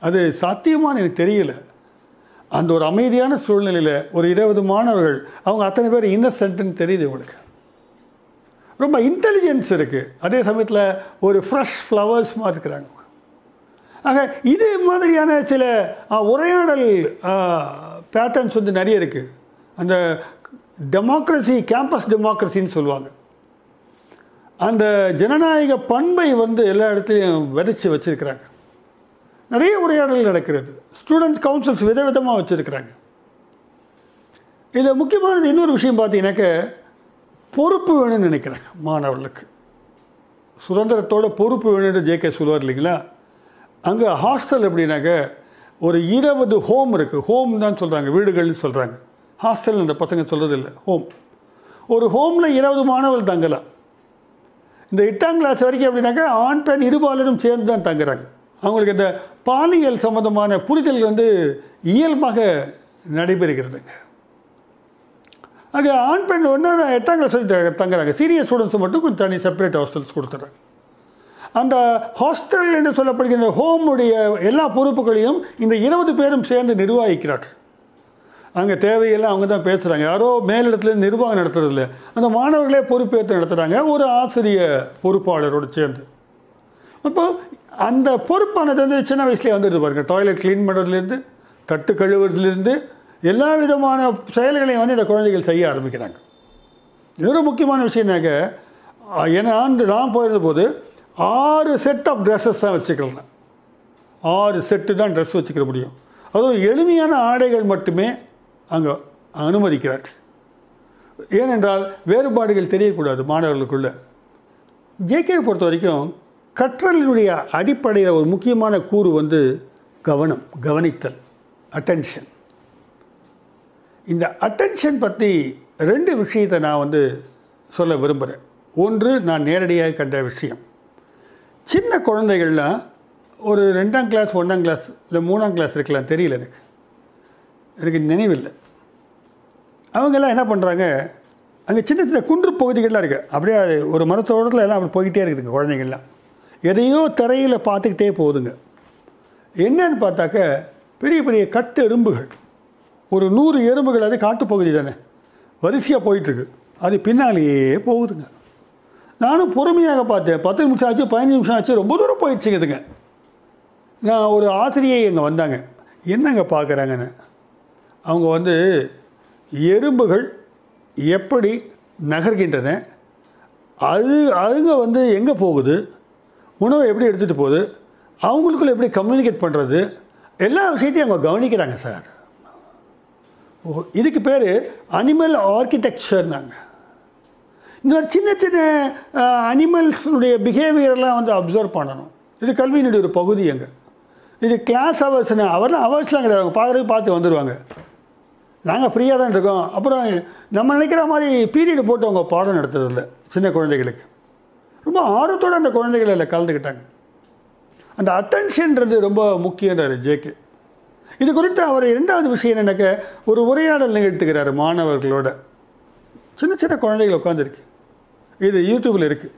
அது சாத்தியமான்னு எனக்கு தெரியல. அந்த ஒரு அமைதியான சூழ்நிலையில் ஒரு இருபது மாணவர்கள் அவங்க அத்தனை பேர் இன்னசென்ட்னு தெரியுது உங்களுக்கு ரொம்ப இன்டெலிஜென்ஸ் இருக்குது அதே சமயத்தில் ஒரு ஃப்ரெஷ் ஃப்ளவர்ஸ் மாதிரி இருக்கிறாங்க ஆக இது மாதிரியான சில உரையாடல் பேட்டர்ன்ஸ் வந்து நிறைய இருக்குது அந்த டெமோக்ரஸி கேம்பஸ் டெமோக்ரஸின்னு சொல்லுவாங்க. அந்த ஜனநாயக பண்பை வந்து எல்லா இடத்துலையும் விதைச்சி வச்சிருக்கிறாங்க. நிறைய உரையாடல் நடக்கிறது. ஸ்டூடெண்ட்ஸ் கவுன்சில்ஸ் விதவிதமாக வச்சுருக்கிறாங்க. இதில் முக்கியமானது இன்னொரு விஷயம் பார்த்தீங்கன்னாக்க பொறுப்பு வேணும்னு நினைக்கிறாங்க மாணவர்களுக்கு. சுதந்திரத்தோட பொறுப்பு வேணும்னு ஜேகே சொல்லுவார் இல்லைங்களா? அங்கே ஹாஸ்டல் எப்படின்னாக்க ஒரு இருபது ஹோம் இருக்குது ஹோம் தான் சொல்கிறாங்க வீடுகள்னு சொல்கிறாங்க ஹாஸ்டல் இந்த பசங்க சொல்கிறது இல்லை ஹோம் ஒரு ஹோமில் இருபது மாணவர்கள் தங்கலாம். இந்த எட்டாம் கிளாஸ் வரைக்கும் எப்படின்னாக்கா ஆண் பெண் இருபாலரும் சேர்ந்து தான் தங்குறாங்க. அவங்களுக்கு இந்த பாலியல் சம்பந்தமான புரிதல் வந்து இயல்பாக நடைபெறுகிறதுங்க அங்கே ஆண் பெண் ஒன்றா எட்டாம் கிளாஸ் வரைக்கும் தங்குறாங்க. சீரியஸ் ஸ்டூடெண்ட்ஸ் மட்டும் கொஞ்சம் தனி செப்பரேட் ஹாஸ்டல்ஸ் கொடுத்துட்றாங்க அந்த ஹாஸ்டல் என்று சொல்லப்படுகிற ஹோமுடைய எல்லா பொறுப்புகளையும் இந்த இருபது பேரும் சேர்ந்து நிர்வகிக்கிறார்கள். அங்கே தேவையெல்லாம் அவங்க தான் பேசுகிறாங்க யாரோ மேலிடத்துல நிர்வாகம் நடத்துறதில்ல. அந்த மாணவர்களே பொறுப்பேற்று நடத்துகிறாங்க ஒரு ஆசிரிய பொறுப்பாளரோடு சேர்ந்து. அப்போ அந்த பொறுப்பானது வந்து சின்ன வயசுலேயே வந்துடுது பாருங்க. டாய்லெட் க்ளீன் பண்ணுறதுலேருந்து தட்டு கழுவுறதுலேருந்து எல்லா விதமான செயல்களையும் வந்து இந்த குழந்தைகள் செய்ய ஆரம்பிக்கிறாங்க. இன்னொரு முக்கியமான விஷயம்னாக்க ஏன்னா ஆண்டு நான் போயிருந்த போது ஆறு செட் ஆஃப் ட்ரெஸ்ஸஸ் தான் வச்சுக்கலாம் ஆறு செட்டு தான் ட்ரெஸ் வச்சுக்கிற முடியும். அதுவும் எளிமையான ஆடைகள் மட்டுமே அங்கே அனுமதிக்கிறார்கள் ஏனென்றால் வேறுபாடுகள் தெரியக்கூடாது மாணவர்களுக்குள்ள. ஜேகே பொறுத்த வரைக்கும் கற்றலினுடைய அடிப்படையில் ஒரு முக்கியமான கூறு வந்து கவனம் கவனித்தல் அட்டென்ஷன் இந்த அட்டென்ஷன் பற்றி ரெண்டு விஷயத்தை நான் வந்து சொல்ல விரும்புகிறேன் ஒன்று நான் நேரடியாக கண்ட விஷயம். சின்ன குழந்தைகள்லாம் ஒரு ரெண்டாம் கிளாஸ் ஒன்றாம் கிளாஸ் இல்லை மூணாம் கிளாஸ் இருக்கலாம் தெரியல எனக்கு. எனக்கு நினைவில்லை. அவங்கெல்லாம் என்ன பண்ணுறாங்க அங்கே சின்ன சின்ன குன்று பகுதிகள்லாம் இருக்குது அப்படியே ஒரு மரத்தோடத்தில் எல்லாம் அப்படி போய்கிட்டே இருக்குதுங்க குழந்தைங்கள்லாம் எதையோ தரையில் பார்த்துக்கிட்டே போகுதுங்க. என்னன்னு பார்த்தாக்க பெரிய பெரிய கட்டு எறும்புகள். ஒரு நூறு எறும்புகள் அது காட்டுப்பகுதி தானே. வரிசையாக போயிட்டுருக்கு. அது பின்னாலேயே போகுதுங்க. நானும் பொறுமையாக பார்த்தேன். பத்து நிமிஷம் ஆச்சு பதினஞ்சு நிமிஷம் ஆச்சு ரொம்ப தூரம் போயிடுச்சுங்குதுங்க. நான் ஒரு ஆசிரியை இங்கே வந்தாங்க. என்னங்க பார்க்குறாங்கன்னு. அவங்க வந்து எறும்புகள் எப்படி நகர்கின்றன அது அதுங்க வந்து எங்கே போகுது உணவை எப்படி எடுத்துகிட்டு போகுது அவங்களுக்குள்ள எப்படி கம்யூனிகேட் பண்ணுறது எல்லா விஷயத்தையும் அவங்க கவனிக்கிறாங்க சார். ஓ இதுக்கு பேர் அனிமல் ஆர்கிடெக்சர்னாங்க இந்த மாதிரி சின்ன சின்ன அனிமல்ஸுடைய பிஹேவியர்லாம் வந்து அப்சர்வ் பண்ணணும். இது கல்வியினுடைய ஒரு பகுதி அங்கே. இது கிளாஸ் ஹவர்ஸ்னு அவர்லாம் ஹவர்ஸ்லாம் கிடையாது. அவங்க பார்க்குறது பார்த்து வந்துடுவாங்க நாங்கள் ஃப்ரீயாக தான் இருக்கோம். அப்புறம் நம்ம நினைக்கிற மாதிரி பீரியட் போட்டு அவங்க பாடம் நடத்துறதில்ல. சின்ன குழந்தைகளுக்கு. ரொம்ப ஆர்வத்தோடு அந்த குழந்தைகள் அதில் கலந்துக்கிட்டாங்க. அந்த அட்டென்ஷன்றது ரொம்ப முக்கியன்றார் ஜேகே இது குறித்து அவர் இரண்டாவது விஷயம் என்னக்க ஒரு உரையாடல் நிகழ்த்துகிறார் மாணவர்களோட. சின்ன சின்ன குழந்தைகள் உட்காந்துருக்கு இது யூடியூப்பில் இருக்குது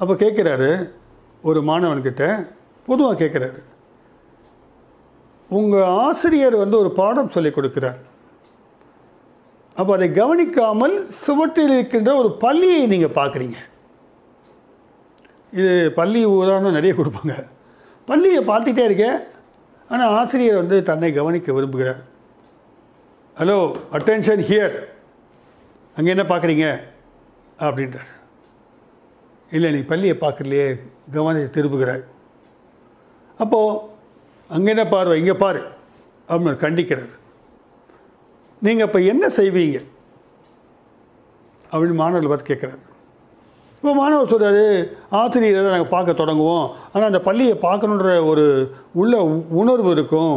அப்போ கேட்குறாரு ஒரு மாணவன்கிட்ட பொதுவாக கேட்குறாரு உங்கள் ஆசிரியர் வந்து ஒரு பாடம் சொல்லிக் கொடுக்கிறார். அப்போ அதை கவனிக்காமல் சுவற்றில் இருக்கின்ற ஒரு பள்ளியை நீங்கள் பார்க்குறீங்க. இது பள்ளி உதாரணம் நிறைய கொடுப்பாங்க. பள்ளியை பார்த்துட்டே இருக்கேன் ஆனால் ஆசிரியர் வந்து தன்னை கவனிக்க விரும்புகிறார். ஹலோ அட்டென்ஷன் ஹியர் அங்கே என்ன பார்க்குறீங்க? அப்படின்றார். இல்லை நீ பள்ளியை பார்க்கலையே கவனத்தை திரும்புகிறாய் அப்போது அங்கே என்ன பார்வை? இங்கே பாரு அப்படின்னு கண்டிக்கிறார். நீங்கள் இப்போ என்ன செய்வீங்க? அப்படின்னு மாணவர்கள் பார்த்து கேட்குறாரு. இப்போ மாணவர் சொல்கிறாரு ஆசிரியரை தான் நாங்கள் பார்க்க தொடங்குவோம். ஆனால் அந்த பள்ளியை பார்க்கணுன்ற ஒரு உள்ள உணர்வு இருக்கும்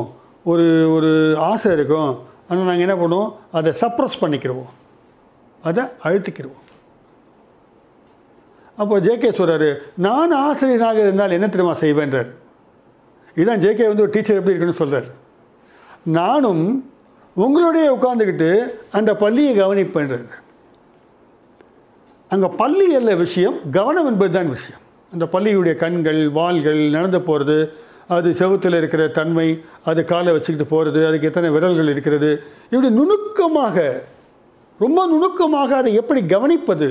ஒரு ஒரு ஆசை இருக்கும். ஆனால் நாங்கள் என்ன பண்ணுவோம்? அதை சப்ரஸ் பண்ணிக்கிடுவோம் அதை அழுத்திக்கிடுவோம் அப்போ ஜேகே சொல்கிறாரு நான் ஆசிரியராக இருந்தால் என்ன தெரியுமா செய்வேன்றார்? இதுதான் ஜேகே வந்து ஒரு டீச்சர் எப்படி இருக்குன்னு சொல்கிறார் நானும் உங்களுடைய உட்காந்துக்கிட்டு அந்த பள்ளியை கவனிப்பேன்றார். அங்கே பள்ளி அல்ல விஷயம் கவனம் என்பது தான் விஷயம். அந்த பள்ளியுடைய கண்கள் வாள்கள் நடந்து போகிறது அது செவுத்தில் இருக்கிற தன்மை அது காலை வச்சுக்கிட்டு போகிறது அதுக்கு எத்தனை விரல்கள் இருக்கிறது இப்படி நுணுக்கமாக ரொம்ப நுணுக்கமாக அதை எப்படி கவனிப்பது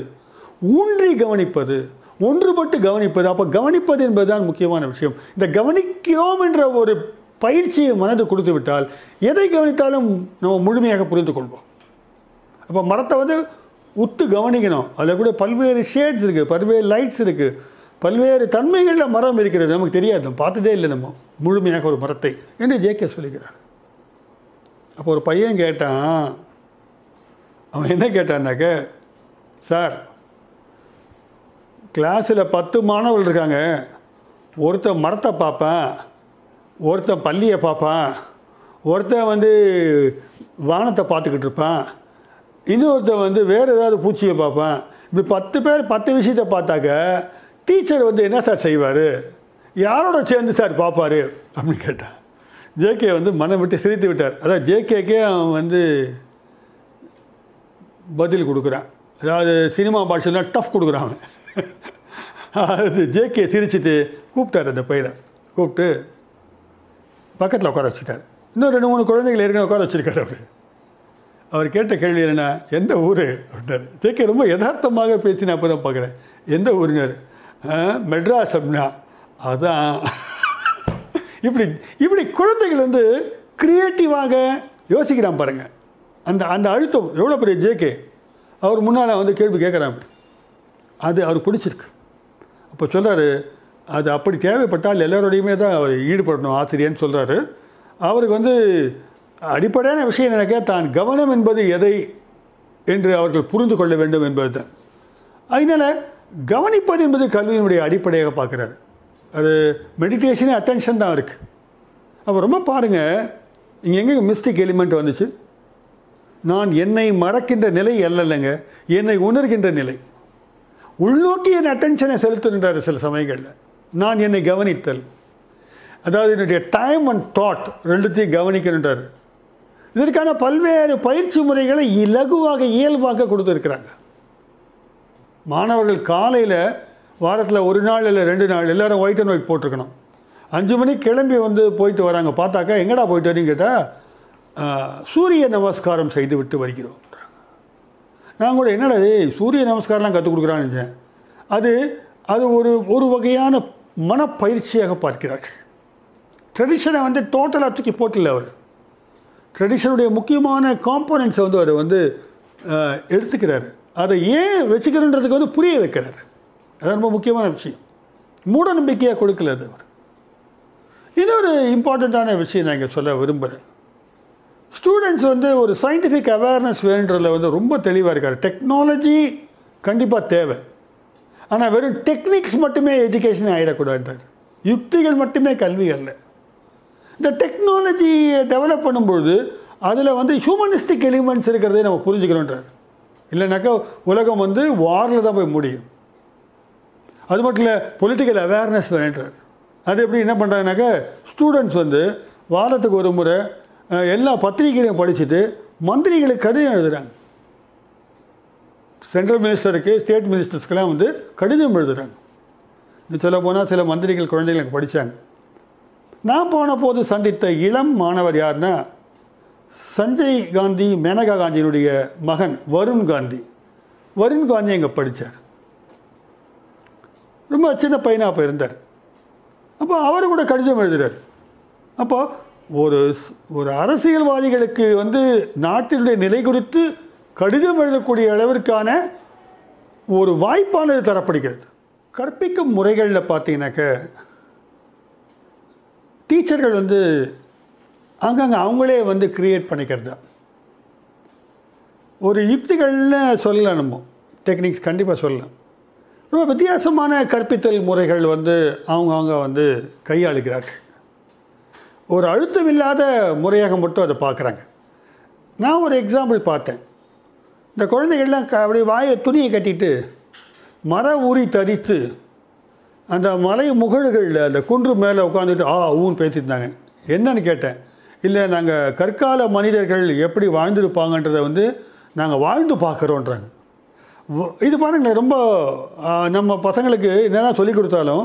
ஊன்றி கவனிப்பது ஒன்றுபட்டு கவனிப்பது அப்போ கவனிப்பது என்பதுதான் முக்கியமான விஷயம். இந்த கவனிக்கிறோம் என்ற ஒரு பயிற்சியை மனது கொடுத்து விட்டால் எதை கவனித்தாலும் நம்ம முழுமையாக புரிந்து கொள்வோம். அப்போ மரத்தை வந்து உத்து கவனிக்கணும். அதில் கூட பல்வேறு ஷேட்ஸ் இருக்குது பல்வேறு லைட்ஸ் இருக்குது பல்வேறு தன்மைகளில் மரம் இருக்கிறது நமக்கு தெரியாது. பார்த்ததே இல்லை நம்ம. முழுமையாக ஒரு மரத்தை என்று ஜேகே சொல்லுகிறார். அப்போ ஒரு பையன் கேட்டான் அவன் என்ன கேட்டான்னாக்க சார் கிளாஸில் பத்து மாணவர்கள் இருக்காங்க. ஒருத்தன் மரத்தை பார்ப்பேன் ஒருத்தன் பள்ளியை பார்ப்பான் ஒருத்தன் வந்து வானத்தை பார்த்துக்கிட்டு இருப்பான். இன்னொருத்தன் வந்து வேறு ஏதாவது பூச்சியை பார்ப்பேன். இப்படி பத்து பேர் பத்து விஷயத்தை பார்த்தாக்க டீச்சர் வந்து என்ன சார் செய்வார்? யாரோட சேர்ந்து சார் பார்ப்பாரு? அப்படின்னு கேட்டான் ஜேகே வந்து மனம் விட்டு சிரித்து விட்டார். அதான் ஜேகேக்கே அவன் வந்து பதில் கொடுக்குறான். அதாவது சினிமா பாஷையில் டஃப் கொடுக்குறான் அது ஜேகே சிரிச்சிட்டு கூப்பிட்டார் அந்த பையனை. கூப்பிட்டு பக்கத்தில் உட்கார வச்சுட்டார். இன்னும் ரெண்டு மூணு குழந்தைகள் ஏற்கனவே உட்கார வச்சுருக்காரு அவர். அவர் கேட்ட கேள்வி என்ன எந்த ஊர்? அப்படின்னாரு. ஜேகே ரொம்ப யதார்த்தமாக பேசி நான் அப்போ தான் பார்க்குறேன். எந்த ஊருனார் மெட்ராஸ் அப்படின்னா. அதான். இப்படி இப்படி குழந்தைகள் வந்து க்ரியேட்டிவாக யோசிக்கிறான் பாருங்கள் அந்த அந்த அழுத்தம் எவ்வளோ பெரிய ஜேகே அவர் முன்னால் வந்து கேள்வி கேட்குறான் அப்படி. அது அவர் பிடிச்சிருக்கு. அப்போ சொல்கிறாரு அது அப்படி தேவைப்பட்டால் எல்லோரோடையுமே தான் அவர் ஈடுபடணும் ஆசிரியர்னு சொல்கிறாரு அவருக்கு வந்து அடிப்படையான விஷயம் நினைக்க தான் கவனம் என்பது எதை என்று அவர்கள் புரிந்து கொள்ள வேண்டும் என்பது தான் அதனால் கவனிப்பது என்பது கல்வியினுடைய அடிப்படையாக பார்க்குறாரு. அது மெடிடேஷனே அட்டென்ஷன் தான் இருக்குது அப்போ ரொம்ப பாருங்கள் இங்கே எங்கே மிஸ்டேக் எலிமெண்ட் வந்துச்சு? நான் என்னை மறக்கின்ற நிலை அல்லலைங்க என்னை உணர்கின்ற நிலை. உள்நோக்கி என் அட்டென்ஷனை செலுத்துகின்றார் சில சமயங்களில். நான் என்னை கவனித்தல். அதாவது என்னுடைய டைம் அண்ட் தாட் ரெண்டுத்தையும் கவனிக்கணுன்றார் இதற்கான பல்வேறு பயிற்சி முறைகளை இலகுவாக இயல்பாக கொடுத்துருக்குறாங்க. மாணவர்கள் காலையில் வாரத்தில் ஒரு நாள் இல்லை ரெண்டு நாள் எல்லாரும் ஒயிட் அண்ட் ஒயிட் போட்டிருக்கணும். அஞ்சு மணிக்கு கிளம்பி வந்து போயிட்டு வராங்க. பார்த்தாக்கா எங்கடா போயிட்டு வரீங்க கேட்டால் சூரிய நமஸ்காரம் செய்து விட்டு வருகிறோம். நான் கூட என்னடா இது? சூரிய நமஸ்காரம்லாம் கற்றுக் கொடுக்குறான்னு அது அது ஒரு ஒரு வகையான மனப்பயிற்சியாக பார்க்கிறார்கள். ட்ரெடிஷனை வந்து டோட்டலாக தூக்கி போட்டில்லை அவர். ட்ரெடிஷனுடைய முக்கியமான காம்போனன்ட்ஸை வந்து அவர் வந்து எடுத்துக்கிறாரு. அதை ஏன் வச்சுக்கிறன்றதுக்கு வந்து புரிய வைக்கிறாரு. அது ரொம்ப முக்கியமான விஷயம். மூட நம்பிக்கையாக கொடுக்கல அது அவர். இது ஒரு இம்பார்ட்டண்ட்டான விஷயம் நான் இங்கே சொல்ல விரும்புகிறேன் ஸ்டூடெண்ட்ஸ் வந்து ஒரு சயின்டிஃபிக் அவேர்னஸ் வேணுன்றதில் வந்து ரொம்ப தெளிவாக இருக்கார். டெக்னாலஜி கண்டிப்பாக தேவை. ஆனால் வெறும் டெக்னிக்ஸ் மட்டுமே எஜுகேஷன் ஆகிடக்கூடாதுன்றார் யுக்திகள் மட்டுமே கல்வி அல்ல. இந்த டெக்னாலஜியை டெவலப் பண்ணும்பொழுது அதில் வந்து ஹியூமனிஸ்டிக் எலிமெண்ட்ஸ் இருக்கிறதே நம்ம புரிஞ்சுக்கணுன்றார் இல்லைனாக்கா உலகம் வந்து வாரில் தான் போய் முடியும். அது மட்டும் இல்லை பொலிட்டிக்கல் அவேர்னஸ் வேணுன்றார். அது எப்படி என்ன பண்ணுறாங்கனாக்கா ஸ்டூடெண்ட்ஸ் வந்து வாரத்துக்கு ஒரு முறை எல்லா பத்திரிகைகளையும் படிச்சுட்டு மந்திரிகளுக்கு கடிதம் எழுதுகிறாங்க சென்ட்ரல் மினிஸ்டருக்கு ஸ்டேட் மினிஸ்டர்ஸ்க்கெல்லாம் வந்து கடிதம் எழுதுகிறாங்க இது சொல்ல போனால் சில மந்திரிகள் குழந்தைகளுக்கு படித்தாங்க நான் போன போது சந்தித்த இளம் மாணவர் யாருன்னா சஞ்சய் காந்தி மேனகா காந்தியினுடைய மகன் வருண் காந்தி. வருண் காந்தி அங்கே படித்தார் ரொம்ப சின்ன பையனாக அப்போ இருந்தார். அப்போ அவர் கூட கடிதம் எழுதுகிறார் அப்போ ஒரு ஒரு அரசியல்வாதிகளுக்கு வந்து நாட்டினுடைய நிலை குறித்து கடிதம் எழுதக்கூடிய அளவிற்கான ஒரு வாய்ப்பானது தரப்படுகிறது. கற்பிக்கும் முறைகளில் பார்த்தீங்கன்னாக்க டீச்சர்கள் வந்து அங்கங்கே அவங்களே வந்து க்ரியேட் பண்ணிக்கிறது. தான் ஒரு யுக்திகள்னு சொல்லலாம் நம்ம. டெக்னிக்ஸ் கண்டிப்பாக சொல்லலாம் ரொம்ப வித்தியாசமான கற்பித்தல் முறைகள் வந்து அவங்க அவங்க வந்து கையாளுகிறார்கள். ஒரு அழுத்தம் இல்லாத முறையாக மட்டும் அதை பார்க்குறாங்க. நான் ஒரு எக்ஸாம்பிள் பார்த்தேன். இந்த குழந்தைகள்லாம் க அப்படி வாயை துணியை கட்டிட்டு மர ஊறி தரித்து அந்த மலை முகடுகளில் அந்த குன்று மேலே உட்காந்துட்டு ஆ ஊன்னு பேசியிருந்தாங்க என்னன்னு கேட்டேன். இல்லை நாங்கள் கற்கால மனிதர்கள் எப்படி வாழ்ந்திருப்பாங்கன்றதை வந்து நாங்கள் வாழ்ந்து பார்க்குறோன்றாங்க. இது பாருங்களேன் ரொம்ப நம்ம பசங்களுக்கு என்னதான் சொல்லிக் கொடுத்தாலும்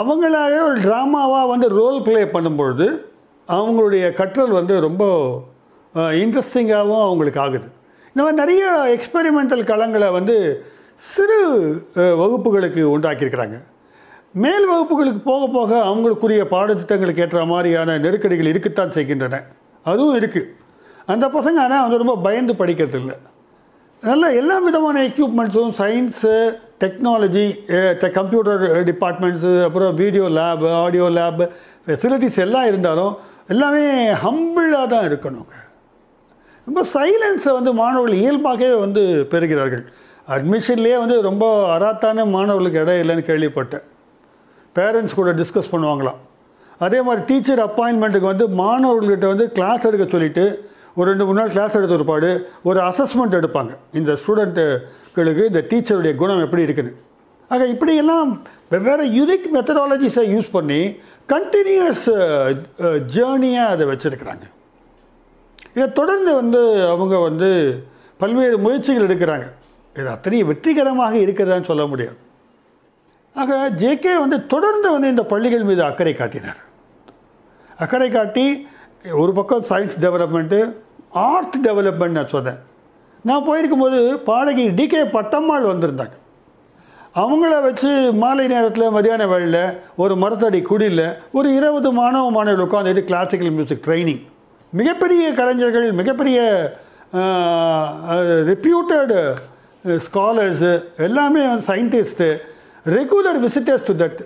அவங்களாவே ஒரு ட்ராமாவாக வந்து ரோல் ப்ளே பண்ணும்பொழுது அவங்களுடைய கற்றல் வந்து ரொம்ப இன்ட்ரெஸ்டிங்காகவும் அவங்களுக்கு ஆகுது. இந்த மாதிரி நிறைய எக்ஸ்பெரிமெண்டல் களங்களை வந்து சிறு வகுப்புகளுக்கு உண்டாக்கியிருக்கிறாங்க. மேல் வகுப்புகளுக்கு போக போக அவங்களுக்குரிய பாடத்திட்டங்களுக்கு ஏற்ற மாதிரியான நெருக்கடிகள் இருக்கத்தான் செய்கின்றன. அதுவும் இருக்குது அந்த பசங்க ஆனால் வந்து ரொம்ப பயந்து படிக்கிறது இல்லை நல்ல எல்லா விதமான எக்யூப்மெண்ட்ஸும் சயின்ஸு டெக்னாலஜி கம்ப்யூட்டர் டிபார்ட்மெண்ட்ஸு அப்புறம் video lab audio lab facilities எல்லாம் இருந்தாலும் எல்லாமே ஹம்பிளாக தான் இருக்கணும். ரொம்ப சைலன்ஸை வந்து மாணவர்கள் இயல்பாகவே வந்து பெறுகிறார்கள். அட்மிஷன்லேயே வந்து ரொம்ப அராத்தான மாணவர்களுக்கு இடம் இல்லைன்னு கேள்விப்பட்டேன். பேரண்ட்ஸ் கூட டிஸ்கஸ் பண்ணுவாங்களாம். அதே மாதிரி டீச்சர் அப்பாயின்மெண்ட்டுக்கு வந்து மாணவர்கள்கிட்ட வந்து கிளாஸ் எடுக்க சொல்லிவிட்டு ஒரு ரெண்டு மூணு நாள் கிளாஸ் எடுத்த ஒருபாடு ஒரு அசஸ்மெண்ட் எடுப்பாங்க. இந்த ஸ்டூடெண்ட்டுகளுக்கு இந்த டீச்சருடைய குணம் எப்படி இருக்குன்னு. ஆக இப்படியெல்லாம் வெவ்வேறு யுனிக் மெத்தடாலஜிஸை யூஸ் பண்ணி கண்டினியூஸ் ஜேர்னியாக அதை வச்சுருக்கிறாங்க. இதை தொடர்ந்து வந்து அவங்க வந்து பல்வேறு முயற்சிகள் எடுக்கிறாங்க. இது அத்தனையும் வெற்றிகரமாக இருக்கிறதான்னு சொல்ல முடியாது. ஆக ஜேகே வந்து தொடர்ந்து வந்து இந்த பள்ளிகள் மீது அக்கறை காட்டினார். அக்கறை காட்டி ஒரு பக்கம் சயின்ஸ் டெவலப்மெண்ட்டு ஆர்ட் டெவலப்மெண்ட் நான் சொன்னேன். நான் போயிருக்கும்போது பாடகி டிகே பட்டம்மாள் வந்திருந்தாங்க. அவங்கள வச்சு மாலை நேரத்தில் மதியான வேளையில் ஒரு மரத்தடி குடியில் ஒரு இருபது மாணவ மாணவர்கள் உட்காந்துட்டு கிளாசிக்கல் மியூசிக் ட்ரைனிங் மிகப்பெரிய கலைஞர்கள் மிகப்பெரிய ரெப்யூட்டடு ஸ்காலர்ஸு எல்லாமே scientist regular visitors to that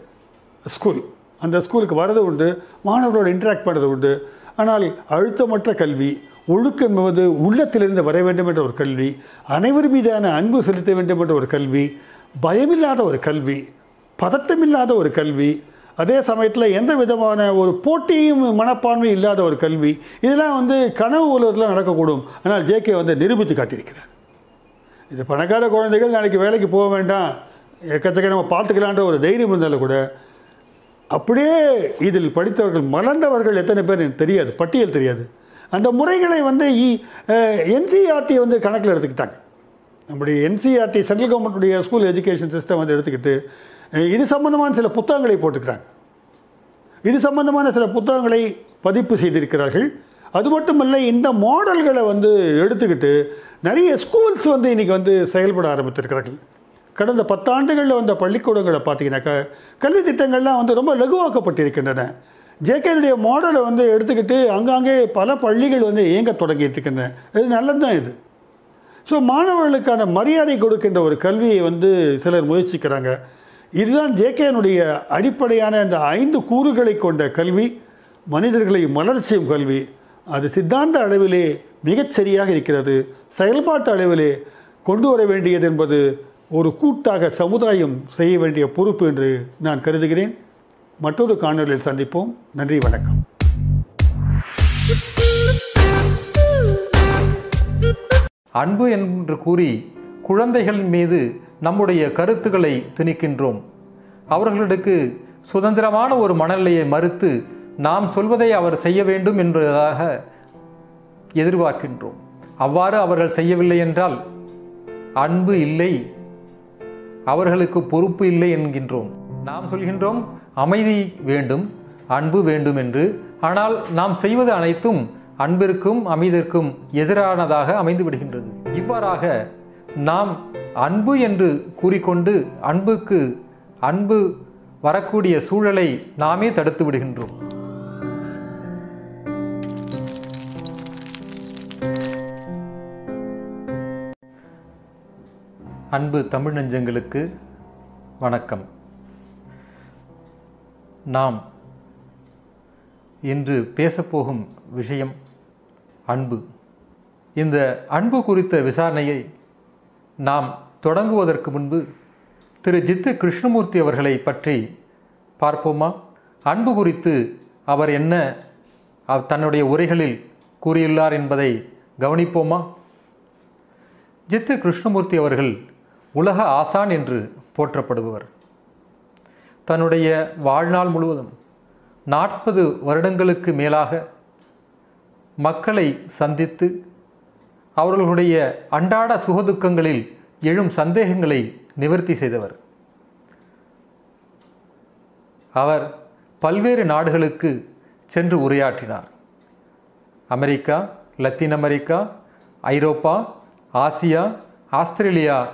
school அந்த ஸ்கூலுக்கு வரது உண்டு மாணவர்களோடு இன்ட்ராக்ட் பண்ணுறது உண்டு. ஆனால் அழுத்தமற்ற கல்வி ஒழுக்கம் என்பது உள்ளத்திலிருந்து வர வேண்டும் என்ற ஒரு கல்வி அனைவர் மீதான அன்பு செலுத்த வேண்டும் என்ற ஒரு கல்வி பயமில்லாத ஒரு கல்வி பதட்டமில்லாத ஒரு கல்வி அதே சமயத்தில் எந்த விதமான ஒரு போட்டியும் மனப்பான்மை இல்லாத ஒரு கல்வி இதெல்லாம் வந்து கனவு உலகத்தில் நடக்கக்கூடும். ஆனால் ஜேகே வந்து நிரூபித்து காட்டியிருக்கிறார். இது பணக்கார குழந்தைகள் நாளைக்கு வேலைக்கு போக வேண்டாம். எக்கச்சக்க நம்ம பார்த்துக்கலான்ற ஒரு தைரியம் இருந்தாலும் கூட அப்படியே இதில் படித்தவர்கள் மலர்ந்தவர்கள் எத்தனை பேர் எனக்கு தெரியாது பட்டியல் தெரியாது. அந்த முறைகளை வந்து என்சிஆர்டி வந்து கணக்கில் எடுத்துக்கிட்டாங்க. நம்முடைய என்சிஆர்டி சென்ட்ரல் கவர்மெண்ட்டுடைய ஸ்கூல் எஜுகேஷன் சிஸ்டம் வந்து எடுத்துக்கிட்டு இது சம்மந்தமான சில புத்தகங்களை போட்டுக்கிறாங்க. இது சம்பந்தமான சில புத்தகங்களை பதிப்பு செய்திருக்கிறார்கள். அது மட்டுமல்ல இந்த மாடல்களை வந்து எடுத்துக்கிட்டு நிறைய ஸ்கூல்ஸ் வந்து இன்றைக்கி வந்து செயல்பட ஆரம்பித்திருக்கிறார்கள். கடந்த பத்தாண்டுகளில் வந்த பள்ளிக்கூடங்களை பார்த்தீங்கன்னாக்கா கல்வி திட்டங்கள்லாம் வந்து ரொம்ப லகுவாக்கப்பட்டிருக்கின்றன. ஜேகேனுடைய மாடலை வந்து எடுத்துக்கிட்டு அங்காங்கே பல பள்ளிகள் வந்து இயங்க தொடங்கியிருக்கின்றன. இது நல்லது தான் இது. ஸோ மாணவர்களுக்கான மரியாதை கொடுக்கின்ற ஒரு கல்வியை வந்து சிலர் முயற்சிக்கிறாங்க. இதுதான் ஜேகேனுடைய அடிப்படையான இந்த ஐந்து கூறுகளை கொண்ட கல்வி மனிதர்களை மலர்ச்சியும் கல்வி. அது சித்தாந்த அளவிலே மிகச்சரியாக இருக்கிறது. செயல்பாட்டு அளவிலே கொண்டு வர வேண்டியது என்பது ஒரு கூட்டாக சமுதாயம் செய்ய வேண்டிய பொறுப்பு என்று நான் கருதுகிறேன். மற்றொரு காணொலியில் சந்திப்போம். நன்றி வணக்கம். அன்பு என்று கூறி குழந்தைகளின் மீது நம்முடைய கருத்துக்களை திணிக்கின்றோம். அவர்களுக்கு சுதந்திரமான ஒரு மனநிலையை மறுத்து நாம் சொல்வதை அவர் செய்ய வேண்டும் என்பதாக எதிர்பார்க்கின்றோம். அவ்வாறு அவர்கள் செய்யவில்லை என்றால் அன்பு இல்லை. அவர்களுக்கு பொறுப்பு இல்லை என்கின்றோம். நாம் சொல்கின்றோம் அமைதி வேண்டும் அன்பு வேண்டும் என்று. ஆனால் நாம் செய்வது அனைத்தும் அன்பிற்கும் அமைதிற்கும் எதிரானதாக அமைந்து விடுகின்றது இவ்வாறாக நாம் அன்பு என்று கூறிக்கொண்டு அன்புக்கு அன்பு வரக்கூடிய சூழலை நாமே தடுத்து விடுகின்றோம். அன்பு தமிழ் நெஞ்சங்களுக்கு வணக்கம். நாம் இன்று பேசப்போகும் விஷயம் அன்பு. இந்த அன்பு குறித்த விசாரணையை நாம் தொடங்குவதற்கு முன்பு திரு ஜித்து கிருஷ்ணமூர்த்தி அவர்களை பற்றி பார்ப்போமா? அன்பு குறித்து அவர் என்ன தன்னுடைய உரைகளில் கூறியுள்ளார் என்பதை கவனிப்போமா? ஜித்து கிருஷ்ணமூர்த்தி அவர்கள் உலக ஆசான் என்று போற்றப்படுபவர். தன்னுடைய வாழ்நாள் முழுவதும் நாற்பது வருடங்களுக்கு மேலாக மக்களை சந்தித்து அவர்களுடைய அன்றாட சுகதுக்கங்களில் எழும் சந்தேகங்களை நிவர்த்தி செய்தவர். அவர் பல்வேறு நாடுகளுக்கு சென்று உரையாற்றினார். அமெரிக்கா லத்தீன் அமெரிக்கா ஐரோப்பா ஆசியா ஆஸ்திரேலியா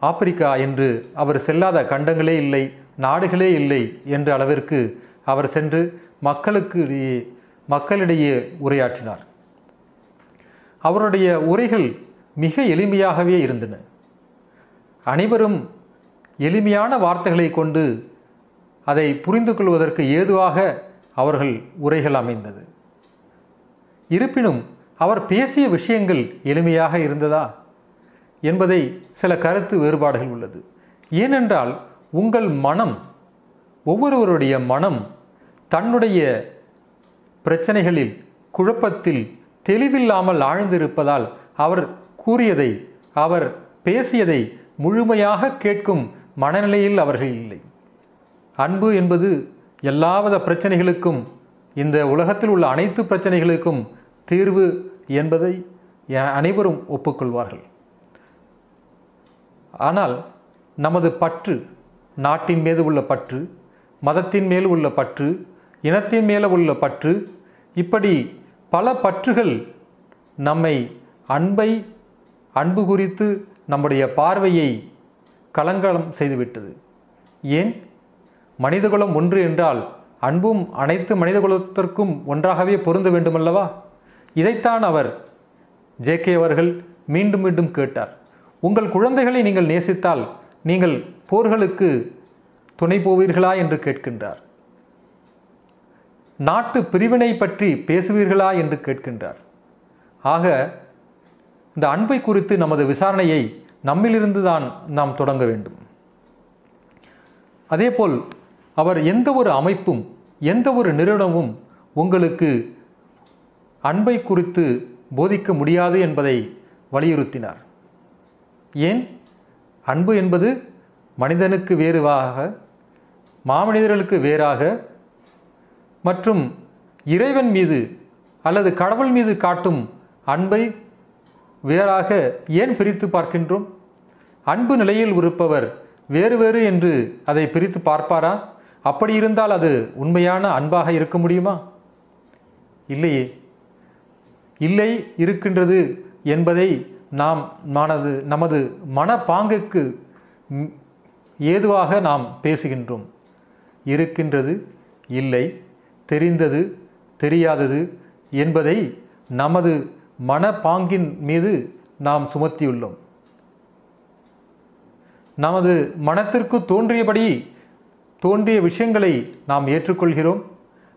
ஆப்பிரிக்கா என்று அவர் செல்லாத கண்டங்களே இல்லை நாடுகளே இல்லை என்ற அளவிற்கு அவர் சென்று மக்களுக்கு இடையே மக்களிடையே உரையாற்றினார். அவருடைய உரைகள் மிக எளிமையாகவே இருந்தன. அனைவரும் எளிமையான வார்த்தைகளை கொண்டு அதை புரிந்து கொள்வதற்கு ஏதுவாக அவர்கள் உரைகள் அமைந்தது. இருப்பினும் அவர் பேசிய விஷயங்கள் எளிமையாக இருந்ததா? என்பதை சில கருத்து வேறுபாடுகள் உள்ளது. ஏனென்றால் உங்கள் மனம் ஒவ்வொருவருடைய மனம் தன்னுடைய பிரச்சனைகளில் குழப்பத்தில் தெளிவில்லாமல் ஆழ்ந்திருப்பதால் அவர் கூறியதை அவர் பேசியதை முழுமையாக கேட்கும் மனநிலையில் அவர்கள் இல்லை. அன்பு என்பது எல்லாவித பிரச்சனைகளுக்கும் இந்த உலகத்தில் உள்ள அனைத்து பிரச்சனைகளுக்கும் தீர்வு என்பதை அனைவரும் ஒப்புக்கொள்வார்கள். ஆனால் நமது பற்று நாட்டின் மீது உள்ள பற்று மதத்தின் மேல் உள்ள பற்று இனத்தின் மேலே உள்ள பற்று இப்படி பல பற்றுகள் நம்மை அன்பை அன்பு குறித்து நம்முடைய பார்வையை கலங்கலம் செய்துவிட்டது. ஏன்? மனிதகுலம் ஒன்று என்றால் அன்பும் அனைத்து மனிதகுலத்திற்கும் ஒன்றாகவே பொருந்த வேண்டுமல்லவா? இதைத்தான் அவர் ஜேகே அவர்கள் மீண்டும் மீண்டும் கேட்டார். உங்கள் குழந்தைகளை நீங்கள் நேசித்தால் நீங்கள் போர்களுக்கு துணை போவீர்களா என்று கேட்கின்றார். நாட்டு பிரிவினை பற்றி பேசுவீர்களா என்று கேட்கின்றார். ஆக இந்த அன்பை குறித்து நமது விசாரணையை நம்மிலிருந்து தான் நாம் தொடங்க வேண்டும். அதேபோல் அவர் எந்த ஒரு அமைப்பும் எந்த ஒரு நிறுவனமும் உங்களுக்கு அன்பை குறித்து போதிக்க முடியாது என்பதை வலியுறுத்தினார். ஏன்? அன்பு என்பது மனிதனுக்கு வேறுவாக மாமனிதர்களுக்கு வேறாக மற்றும் இறைவன் மீது அல்லது கடவுள் மீது காட்டும் அன்பை வேறாக ஏன் பிரித்து பார்க்கின்றோம்? அன்பு நிலையில் இருப்பவர் வேறு வேறு என்று அதை பிரித்து பார்ப்பாரா? அப்படி இருந்தால் அது உண்மையான அன்பாக இருக்க முடியுமா? இல்லையே. இல்லை இருக்கின்றது என்பதை நாம் மனது நமது மனப்பாங்குக்கு ஏதுவாக நாம் பேசுகின்றோம். இருக்கின்றது இல்லை தெரிந்தது தெரியாதது என்பதை நமது மனப்பாங்கின் மீது நாம் சுமத்தியுள்ளோம். நமது மனத்திற்கு தோன்றியபடி தோன்றிய விஷயங்களை நாம் ஏற்றுக்கொள்கிறோம்.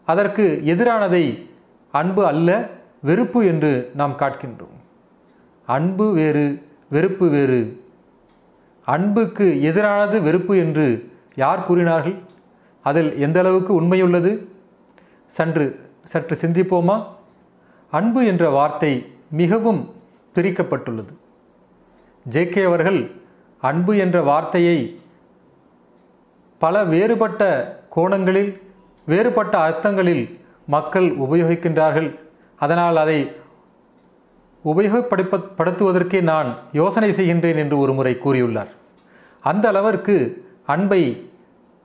அதற்கு எதிரானதை அன்பு அல்ல வெறுப்பு என்று நாம் காட்கின்றோம். அன்பு வேறு வெறுப்பு வேறு. அன்புக்கு எதிரானது வெறுப்பு என்று யார் கூறினார்கள்? அதில் எந்த அளவுக்கு உண்மையுள்ளது? சன்று சற்று சிந்திப்போமா? அன்பு என்ற வார்த்தை மிகவும் பிரிக்கப்பட்டுள்ளது ஜேகே அவர்கள் அன்பு என்ற வார்த்தையை பல வேறுபட்ட கோணங்களில் வேறுபட்ட அர்த்தங்களில் மக்கள் உபயோகிக்கின்றார்கள். அதனால் அதை உபயோகப்படுத்தப்படுத்துவதற்கே நான் யோசனை செய்கின்றேன் என்று ஒரு முறை கூறியுள்ளார். அந்த அளவிற்கு அன்பை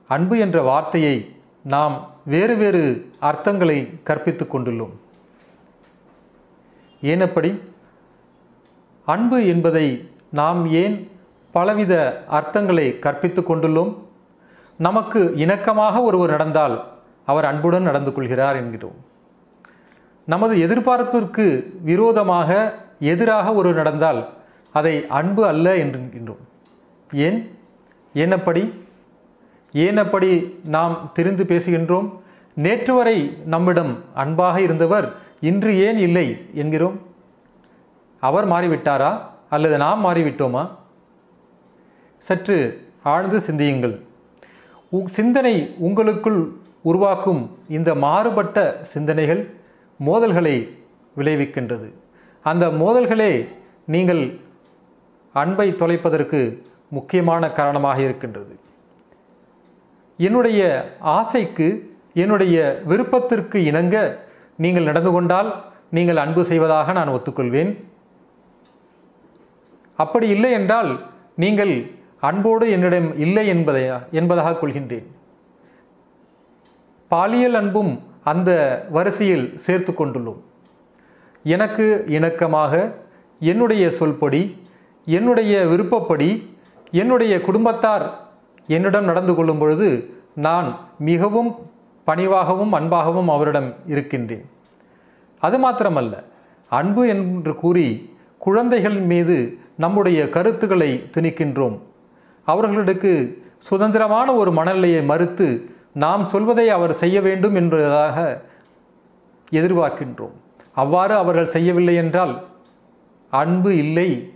அன்பு என்ற வார்த்தையை நாம் வேறு வேறு அர்த்தங்களை கற்பித்து கொண்டுள்ளோம். ஏனப்படி அன்பு என்பதை நாம் ஏன் பலவித அர்த்தங்களை கற்பித்து கொண்டுள்ளோம்? நமக்கு இணக்கமாக ஒருவர் நடந்தால் அவர் அன்புடன் நடந்து கொள்கிறார் என்கிறோம். நமது எதிர்பார்ப்பிற்கு விரோதமாக எதிராக ஒரு நடந்தால் அதை அன்பு அல்ல என்கின்றோம். ஏன்? ஏனப்படி? ஏனப்படி நாம் தெரிந்து பேசுகின்றோம்? நேற்று வரை நம்மிடம் அன்பாக இருந்தவர் இன்று ஏன் இல்லை என்கிறோம். அவர் மாறிவிட்டாரா? அல்லது நாம் மாறிவிட்டோமா? சற்று ஆழ்ந்து சிந்தியுங்கள். உ- சிந்தனை உங்களுக்குள் உருவாக்கும் இந்த மாறுபட்ட சிந்தனைகள் மோதல்களை விளைவிக்கின்றது. அந்த மோதல்களே நீங்கள் அன்பை தொலைப்பதற்கு முக்கியமான காரணமாக இருக்கின்றது. என்னுடைய ஆசைக்கு என்னுடைய விருப்பத்திற்கு இணங்க நீங்கள் நடந்து கொண்டால் நீங்கள் அன்பு செய்வதாக நான் ஒத்துக்கொள்வேன். அப்படி இல்லை என்றால் நீங்கள் அன்போடு என்னிடம் இல்லை என்பதை என்பதாக கொள்கின்றேன். பாலியல் அன்பும் அந்த வரிசையில் சேர்த்து கொண்டுள்ளோம். எனக்கு இணக்கமாக என்னுடைய சொல்படி என்னுடைய விருப்பப்படி என்னுடைய குடும்பத்தார் என்னிடம் நடந்து கொள்ளும் பொழுது நான் மிகவும் பணிவாகவும் அன்பாகவும் அவரிடம் இருக்கின்றேன். அது மாத்திரமல்ல அன்பு என்று கூறி குழந்தைகள் மீது நம்முடைய கருத்துக்களை திணிக்கின்றோம். அவர்களுக்கு சுதந்திரமான ஒரு மனநிலையை மறுத்து நாம் சொல்வதை அவர் செய்ய வேண்டும் என்பதாக எதிர்பார்க்கின்றோம். அவ்வாறு அவர்கள் செய்யவில்லை என்றால் அன்பு இல்லை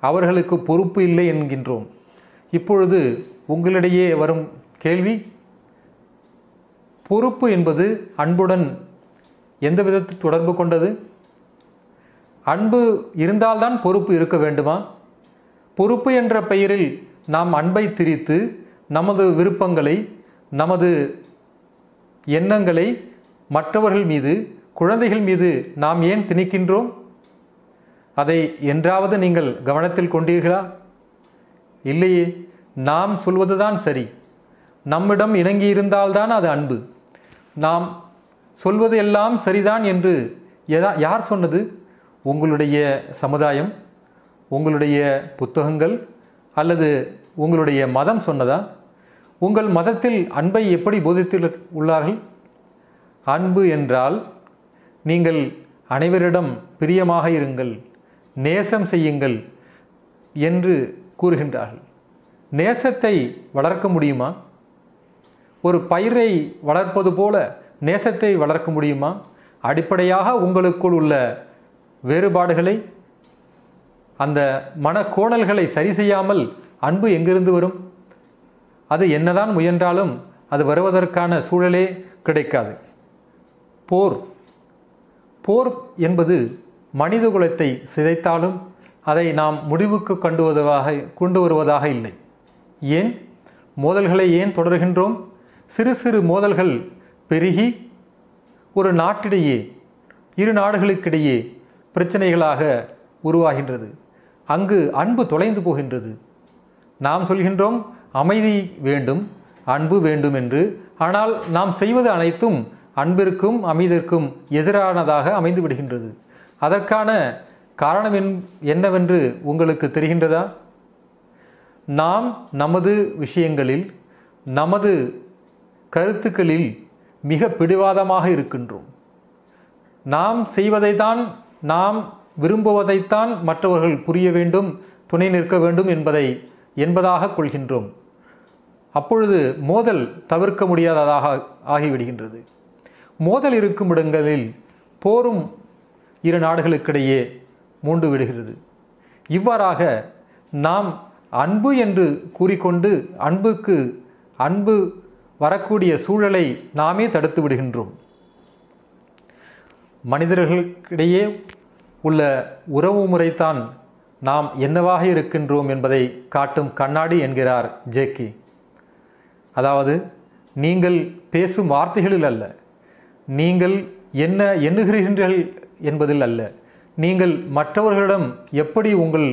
அவர்களுக்கு பொறுப்பு இல்லை என்கின்றோம். இப்பொழுது உங்களிடையே வரும் கேள்வி பொறுப்பு என்பது அன்புடன் எந்த விதத்தில் தொடர்பு கொண்டது? அன்பு இருந்தால்தான் பொறுப்பு இருக்க வேண்டுமா? பொறுப்பு என்ற பெயரில் நாம் அன்பை திரித்து நமது விருப்பங்களை நமது எண்ணங்களை மற்றவர்கள் மீது குழந்தைகள் மீது நாம் ஏன் திணிக்கின்றோம்? அதை என்றாவது நீங்கள் கவனத்தில் கொண்டீர்களா? இல்லையே நாம் சொல்வதுதான் சரி. நம்மிடம் இணங்கி இருந்தால்தான் அது அன்பு. நாம் சொல்வது எல்லாம் சரிதான் என்று எதா யார் சொன்னது? உங்களுடைய சமுதாயம் உங்களுடைய புத்தகங்கள் அல்லது உங்களுடைய மதம் சொன்னதா? உங்கள் மதத்தில் அன்பை எப்படி போதித்து உள்ளார்கள்? அன்பு என்றால் நீங்கள் அனைவரிடம் பிரியமாக இருங்கள் நேசம் செய்யுங்கள் என்று கூறுகின்றார்கள். நேசத்தை வளர்க்க முடியுமா? ஒரு பயிரை வளர்ப்பது போல நேசத்தை வளர்க்க முடியுமா? அடிப்படையாக உங்களுக்குள் உள்ள வேறுபாடுகளை அந்த மனக்கோணல்களை சரி செய்யாமல் அன்பு எங்கிருந்து வரும்? அது என்னதான் முயன்றாலும் அது வருவதற்கான சூழலே கிடைக்காது. போர். போர் என்பது மனித குலத்தை சிதைத்தாலும் அதை நாம் முடிவுக்கு கண்டுவதாக வருவதாக கொண்டு வருவதாக இல்லை. ஏன்? மோதல்களை ஏன் தொடர்கின்றோம்? சிறு சிறு மோதல்கள் பெருகி ஒரு நாட்டிடையே இரு நாடுகளுக்கிடையே பிரச்சனைகளாக உருவாகின்றது. அங்கு அன்பு தொலைந்து போகின்றது. நாம் சொல்கின்றோம் அமைதி வேண்டும் அன்பு வேண்டும் என்று ஆனால் நாம் செய்வது அனைத்தும் அன்பிற்கும் அமைதிற்கும் எதிரானதாக அமைந்து விடுகின்றது. அதற்கான காரணம் என் என்னவென்று உங்களுக்கு தெரிகின்றதா? நாம் நமது விஷயங்களில் நமது கருத்துக்களில் மிக பிடிவாதமாக இருக்கின்றோம். நாம் செய்வதைத்தான் நாம் விரும்புவதைத்தான் மற்றவர்கள் புரிய வேண்டும் துணை நிற்க வேண்டும் என்பதை என்பதாக கொள்கின்றோம். அப்பொழுது மோதல் தவிர்க்க முடியாததாக ஆகிவிடுகின்றது. மோதல் இருக்கும் இடங்களில் போரும் இரு நாடுகளுக்கிடையே மூண்டு விடுகிறது. இவ்வாறாக நாம் அன்பு என்று கூறிக்கொண்டு அன்புக்கு அன்பு வரக்கூடிய சூழலை நாமே தடுத்து விடுகின்றோம். மனிதர்களுக்கிடையே உள்ள உறவு முறைதான் நாம் என்னவாக இருக்கின்றோம் என்பதை காட்டும் கண்ணாடி என்கிறார் ஜேக்கி அதாவது நீங்கள் பேசும் வார்த்தைகளில் அல்ல. நீங்கள் என்ன எண்ணுகிறீர்கள் என்பதில் அல்ல. நீங்கள் மற்றவர்களிடம் எப்படி உங்கள்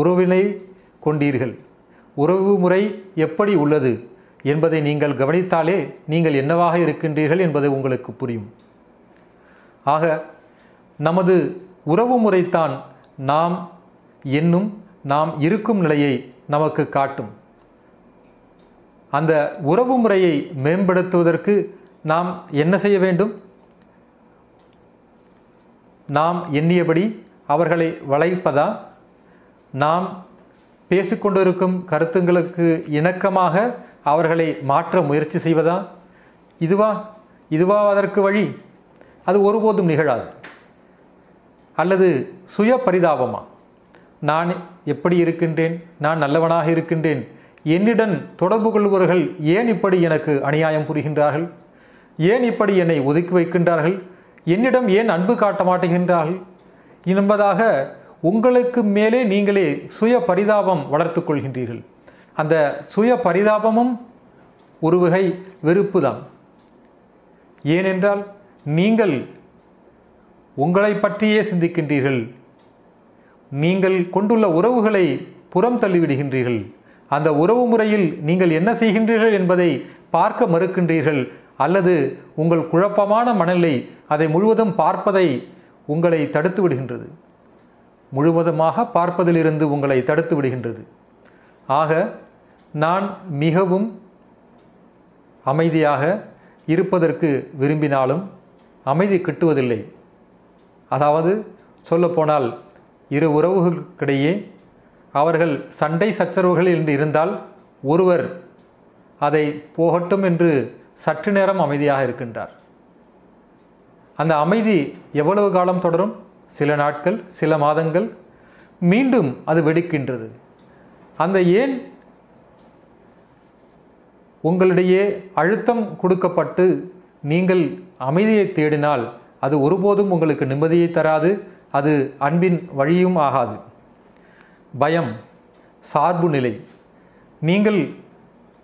உறவினை கொண்டீர்கள்? உறவு முறை எப்படி உள்ளது என்பதை நீங்கள் கவனித்தாலே நீங்கள் என்னவாக இருக்கின்றீர்கள் என்பது உங்களுக்கு புரியும். ஆக நமது உறவு முறைத்தான் நாம் என்னும் நாம் இருக்கும் நிலையை நமக்கு காட்டும். அந்த உறவு முறையை மேம்படுத்துவதற்கு நாம் என்ன செய்ய வேண்டும்? நாம் எண்ணியபடி அவர்களை வளைப்பதா? நாம் பேசிக்கொண்டிருக்கும் கருத்துங்களுக்கு இணக்கமாக அவர்களை மாற்ற முயற்சி செய்வதா? இதுவா? இதுவா அதற்கு வழி? அது ஒருபோதும் நிகழாது. அல்லது சுய பரிதாபமா நான் எப்படி இருக்கின்றேன்? நான் நல்லவனாக இருக்கின்றேன்? என்னுடன் தொடர்பு கொள்பவர்கள் ஏன் இப்படி எனக்கு அநியாயம் புரிகின்றார்கள்? ஏன் இப்படி என்னை ஒதுக்கி வைக்கின்றார்கள்? என்னிடம் ஏன் அன்பு காட்ட மாட்டுகின்றார்கள்? என்பதாக உங்களுக்கு மேலே நீங்களே சுய பரிதாபம் வளர்த்து கொள்கின்றீர்கள். அந்த சுய பரிதாபமும் ஒரு வகை வெறுப்பு தான் ஏனென்றால் நீங்கள் உங்களை பற்றியே சிந்திக்கின்றீர்கள். நீங்கள் கொண்டுள்ள உறவுகளை புறம் தள்ளிவிடுகின்றீர்கள். அந்த உறவு முறையில் நீங்கள் என்ன செய்கின்றீர்கள் என்பதை பார்க்க மறுக்கின்றீர்கள் அல்லது உங்கள் குழப்பமான மனநிலை அதை முழுவதும் பார்ப்பதை உங்களை தடுத்து விடுகின்றது. முழுவதுமாக பார்ப்பதிலிருந்து உங்களை தடுத்து விடுகின்றது. ஆக நான் மிகவும் அமைதியாக இருப்பதற்கு விரும்பினாலும் அமைதி கிட்டுவதில்லை. அதாவது சொல்லப்போனால் இரு உறவுகளுக்கிடையே அவர்கள் சண்டை சச்சரவுகளில் என்று இருந்தால் ஒருவர் அதை போகட்டும் என்று சற்று நேரம் அமைதியாக இருக்கின்றார். அந்த அமைதி எவ்வளவு காலம் தொடரும்? சில நாட்கள் சில மாதங்கள். மீண்டும் அது வெடிக்கின்றது. அந்த ஏன் உங்களிடையே அழுத்தம் கொடுக்கப்பட்டு நீங்கள் அமைதியை தேடினால் அது ஒருபோதும் உங்களுக்கு நிம்மதியை தராது அது அன்பின் வழியும் ஆகாது. பயம் சார்பு நிலை. நீங்கள்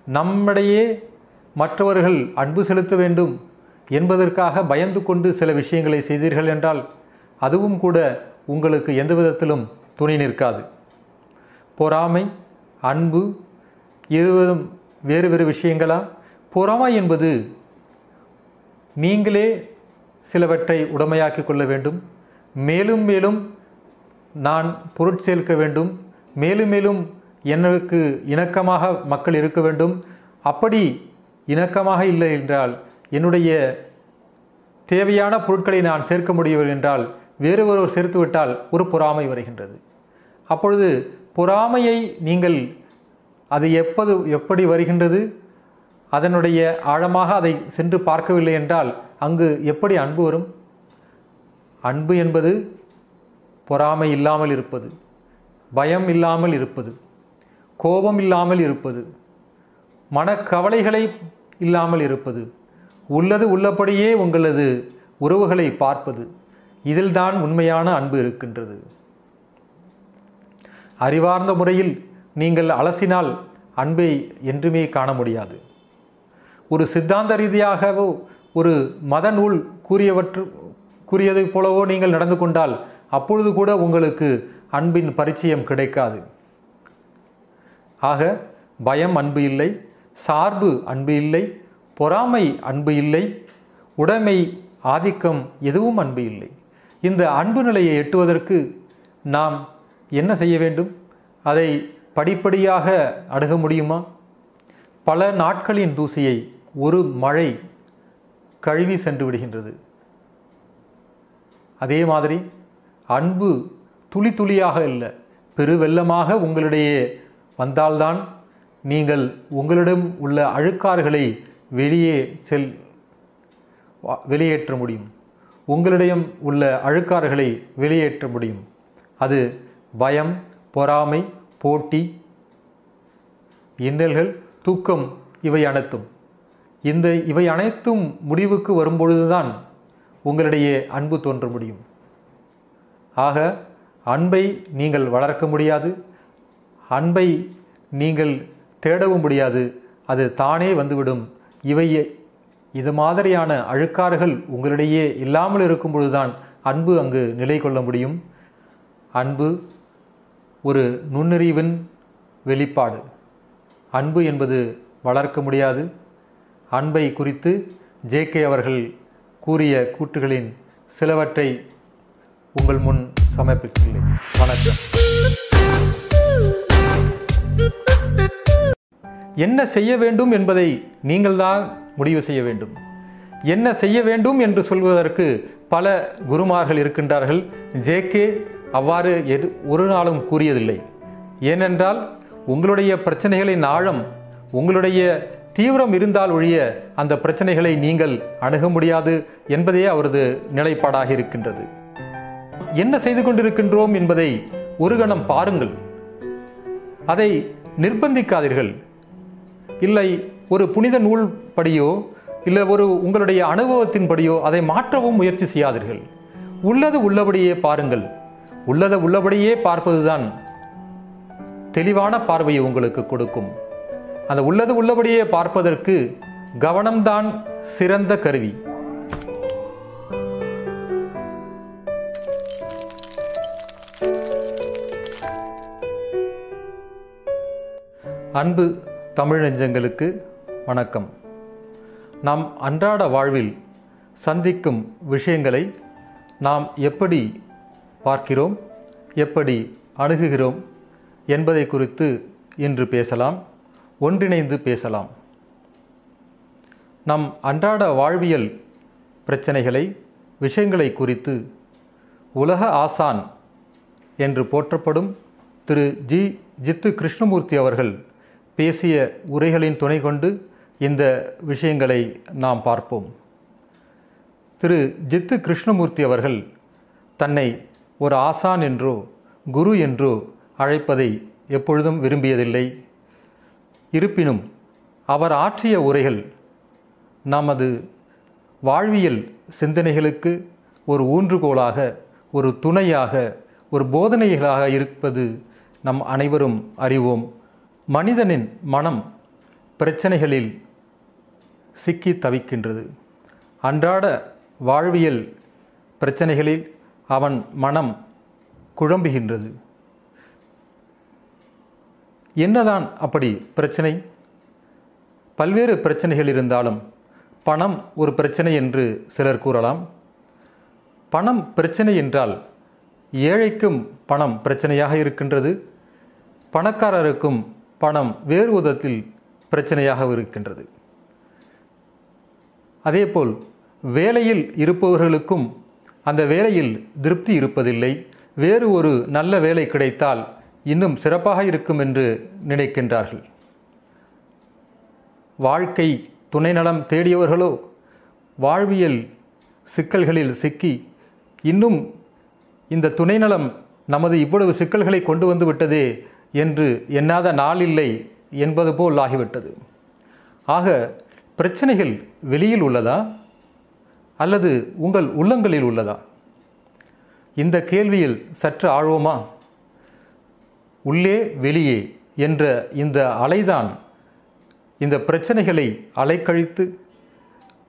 நம்மிடையே மற்றவர்கள் அன்பு செலுத்த வேண்டும் என்பதற்காக பயந்து கொண்டு சில விஷயங்களை செய்தீர்கள் என்றால் அதுவும் கூட உங்களுக்கு எந்த விதத்திலும் துணை நிற்காது. பொறாமை அன்பு இருவதும் வேறு வேறு விஷயங்களா? பொறாமை என்பது நீங்களே சிலவற்றை உடமையாக்கி கொள்ள வேண்டும். மேலும் மேலும் நான் பொருட்சேர்க்க வேண்டும். மேலும் மேலும் எனக்கு இணக்கமாக மக்கள் இருக்க வேண்டும். அப்படி இணக்கமாக இல்லை என்றால் என்னுடைய தேவையான பொருட்களை நான் சேர்க்க முடியவில்லை என்றால் வேறு ஒருவர் சேர்த்துவிட்டால் ஒரு பொறாமை வருகின்றது. அப்பொழுது பொறாமையை நீங்கள் அது எப்போது எப்படி வருகின்றது? அதனுடைய ஆழமாக அதை சென்று பார்க்கவில்லை என்றால் அங்கு எப்படி அன்பு வரும்? அன்பு என்பது பொறாமை இல்லாமல் இருப்பது பயம் இல்லாமல் இருப்பது கோபம் இல்லாமல் இருப்பது மனக்கவலைகளை இல்லாமல் இருப்பது உள்ளது உள்ளபடியே உங்களது உறவுகளை பார்ப்பது இதில்தான் உண்மையான அன்பு இருக்கின்றது. அறிவார்ந்த முறையில் நீங்கள் அலசினால் அன்பை என்றுமே காண முடியாது. ஒரு சித்தாந்த ரீதியாகவோ ஒரு மத நூல் கூறியவற்று கூறியதைப் போலவோ நீங்கள் நடந்து கொண்டால் அப்பொழுது கூட உங்களுக்கு அன்பின் பரிச்சயம் கிடைக்காது. ஆக பயம் அன்பு இல்லை சார்பு அன்பு இல்லை பொறாமை அன்பு இல்லை உடைமை ஆதிக்கம் எதுவும் அன்பு இல்லை. இந்த அன்பு நிலையை எட்டுவதற்கு நாம் என்ன செய்ய வேண்டும்? அதை படிப்படியாக அணுக முடியுமா? பல நாட்களின் தூசியை ஒரு மழை கழுவி சென்று விடுகின்றது. அதே மாதிரி அன்பு துளி துளியாக இல்லை. பெருவெள்ளமாக உங்களிடையே வந்தால்தான் நீங்கள் உங்களிடம் உள்ள அழுக்காறுகளை வெளியே செல் வா- வெளியேற்ற முடியும். உங்களிடம் உள்ள அழுக்காறுகளை வெளியேற்ற முடியும். அது பயம் பொறாமை போட்டி இன்னல்கள் தூக்கம் இவை அனைத்தும். இந்த இவை அனைத்தும் முடிவுக்கு வரும்பொழுதுதான் உங்களிடையே அன்பு தோன்ற முடியும். ஆக அன்பை நீங்கள் வளர்க்க முடியாது. அன்பை நீங்கள் தேடவும் முடியாது. அது தானே வந்துவிடும். இவை இது மாதிரியான அழுக்காறுகள் உங்களிடையே இல்லாமல் இருக்கும்பொழுதுதான் அன்பு அங்கு நிலை கொள்ள முடியும். அன்பு ஒரு நுண்ணறிவின் வெளிப்பாடு. அன்பு என்பது வளர்க்க முடியாது. அன்பை குறித்து ஜேகே அவர்கள் கூறிய கூற்றுகளின் சிலவற்றை உங்கள் முன் சமர்ப்பித்துள்ளேன் வணக்கம். என்ன செய்ய வேண்டும் என்பதை நீங்கள்தான் முடிவு செய்ய வேண்டும். என்ன செய்ய வேண்டும் என்று சொல்வதற்கு பல குருமார்கள் இருக்கின்றார்கள். ஜேகே அவ்வாறு எது ஒரு நாளும் கூறியதில்லை. ஏனென்றால் உங்களுடைய பிரச்சனைகளின் ஆழம் உங்களுடைய தீவிரம் இருந்தால் ஒழிய அந்த பிரச்சனைகளை நீங்கள் அணுக முடியாது என்பதே அவரது நிலைப்பாடாக இருக்கின்றது. என்ன செய்து கொண்டிருக்கின்றோம் என்பதை ஒரு கணம் பாருங்கள். அதை நிர்பந்திக்காதீர்கள். இல்லை ஒரு புனித நூல் படியோ இல்லை ஒரு உங்களுடைய அனுபவத்தின்படியோ அதை மாற்றவும் முயற்சி செய்யாதீர்கள். உள்ளது உள்ளபடியே பாருங்கள். உள்ளதை உள்ளபடியே பார்ப்பதுதான் தெளிவான பார்வையை உங்களுக்கு கொடுக்கும். அந்த உள்ளது உள்ளபடியே பார்ப்பதற்கு கவனம்தான் சிறந்த கருவி. அன்பு தமிழ் நெஞ்சங்களுக்கு வணக்கம். நாம் அன்றாட வாழ்வில் சந்திக்கும் விஷயங்களை நாம் எப்படி பார்க்கிறோம் எப்படி அணுகுகிறோம் என்பதை குறித்து இன்று பேசலாம் ஒன்றிணைந்து பேசலாம். நம் அன்றாட வாழ்வியல் பிரச்சனைகளை விஷயங்களை குறித்து உலக ஆசான் என்று போற்றப்படும் திரு ஜி. ஜித்து கிருஷ்ணமூர்த்தி அவர்கள் பேசிய உரைகளின் துணை கொண்டு இந்த விஷயங்களை நாம் பார்ப்போம். திரு ஜித்து கிருஷ்ணமூர்த்தி அவர்கள் தன்னை ஒரு ஆசான் என்றோ குரு என்றோ அழைப்பதை எப்பொழுதும் விரும்பியதில்லை. இருப்பினும் அவர் ஆற்றிய உரைகள் நமது வாழ்வியல் சிந்தனைகளுக்கு ஒரு ஊன்றுகோலாக ஒரு துணையாக ஒரு போதனைகளாக இருப்பது நம் அனைவரும் அறிவோம். மனிதனின் மனம் பிரச்சனைகளில் சிக்கி தவிக்கின்றது. அன்றாட வாழ்வியல் பிரச்சனைகளில் அவன் மனம் குழம்புகின்றது. என்னதான் அப்படி பிரச்சனை? பல்வேறு பிரச்சனைகள் இருந்தாலும் பணம் ஒரு பிரச்சனை என்று சிலர் கூறலாம். பணம் பிரச்சனை என்றால் ஏழைக்கும் பணம் பிரச்சனையாக இருக்கின்றது. பணக்காரருக்கும் பணம் வேறு விதத்தில் பிரச்சனையாக இருக்கின்றது. அதேபோல் வேலையில் இருப்பவர்களுக்கும் அந்த வேலையில் திருப்தி இருப்பதில்லை. வேறு ஒரு நல்ல வேலை கிடைத்தால் இன்னும் சிறப்பாக இருக்கும் என்று நினைக்கின்றார்கள். வாழ்க்கை துணை நலம் தேடியவர்களோ வாழ்வியல் சிக்கல்களில் சிக்கி இன்னும் இந்த துணை நலம் நமது இவ்வளவு சிக்கல்களை கொண்டு வந்து விட்டதே என்று எண்ணாத நாள் இல்லை என்பது போல் ஆகிவிட்டது. ஆக பிரச்சனைகள் வெளியில் உள்ளதா? அல்லது உங்கள் உள்ளங்களில் உள்ளதா? இந்த கேள்வியில் சற்று ஆழ்வோமா உள்ளே வெளியே என்ற இந்த அலைதான் இந்த பிரச்சனைகளை அலைக்கழித்து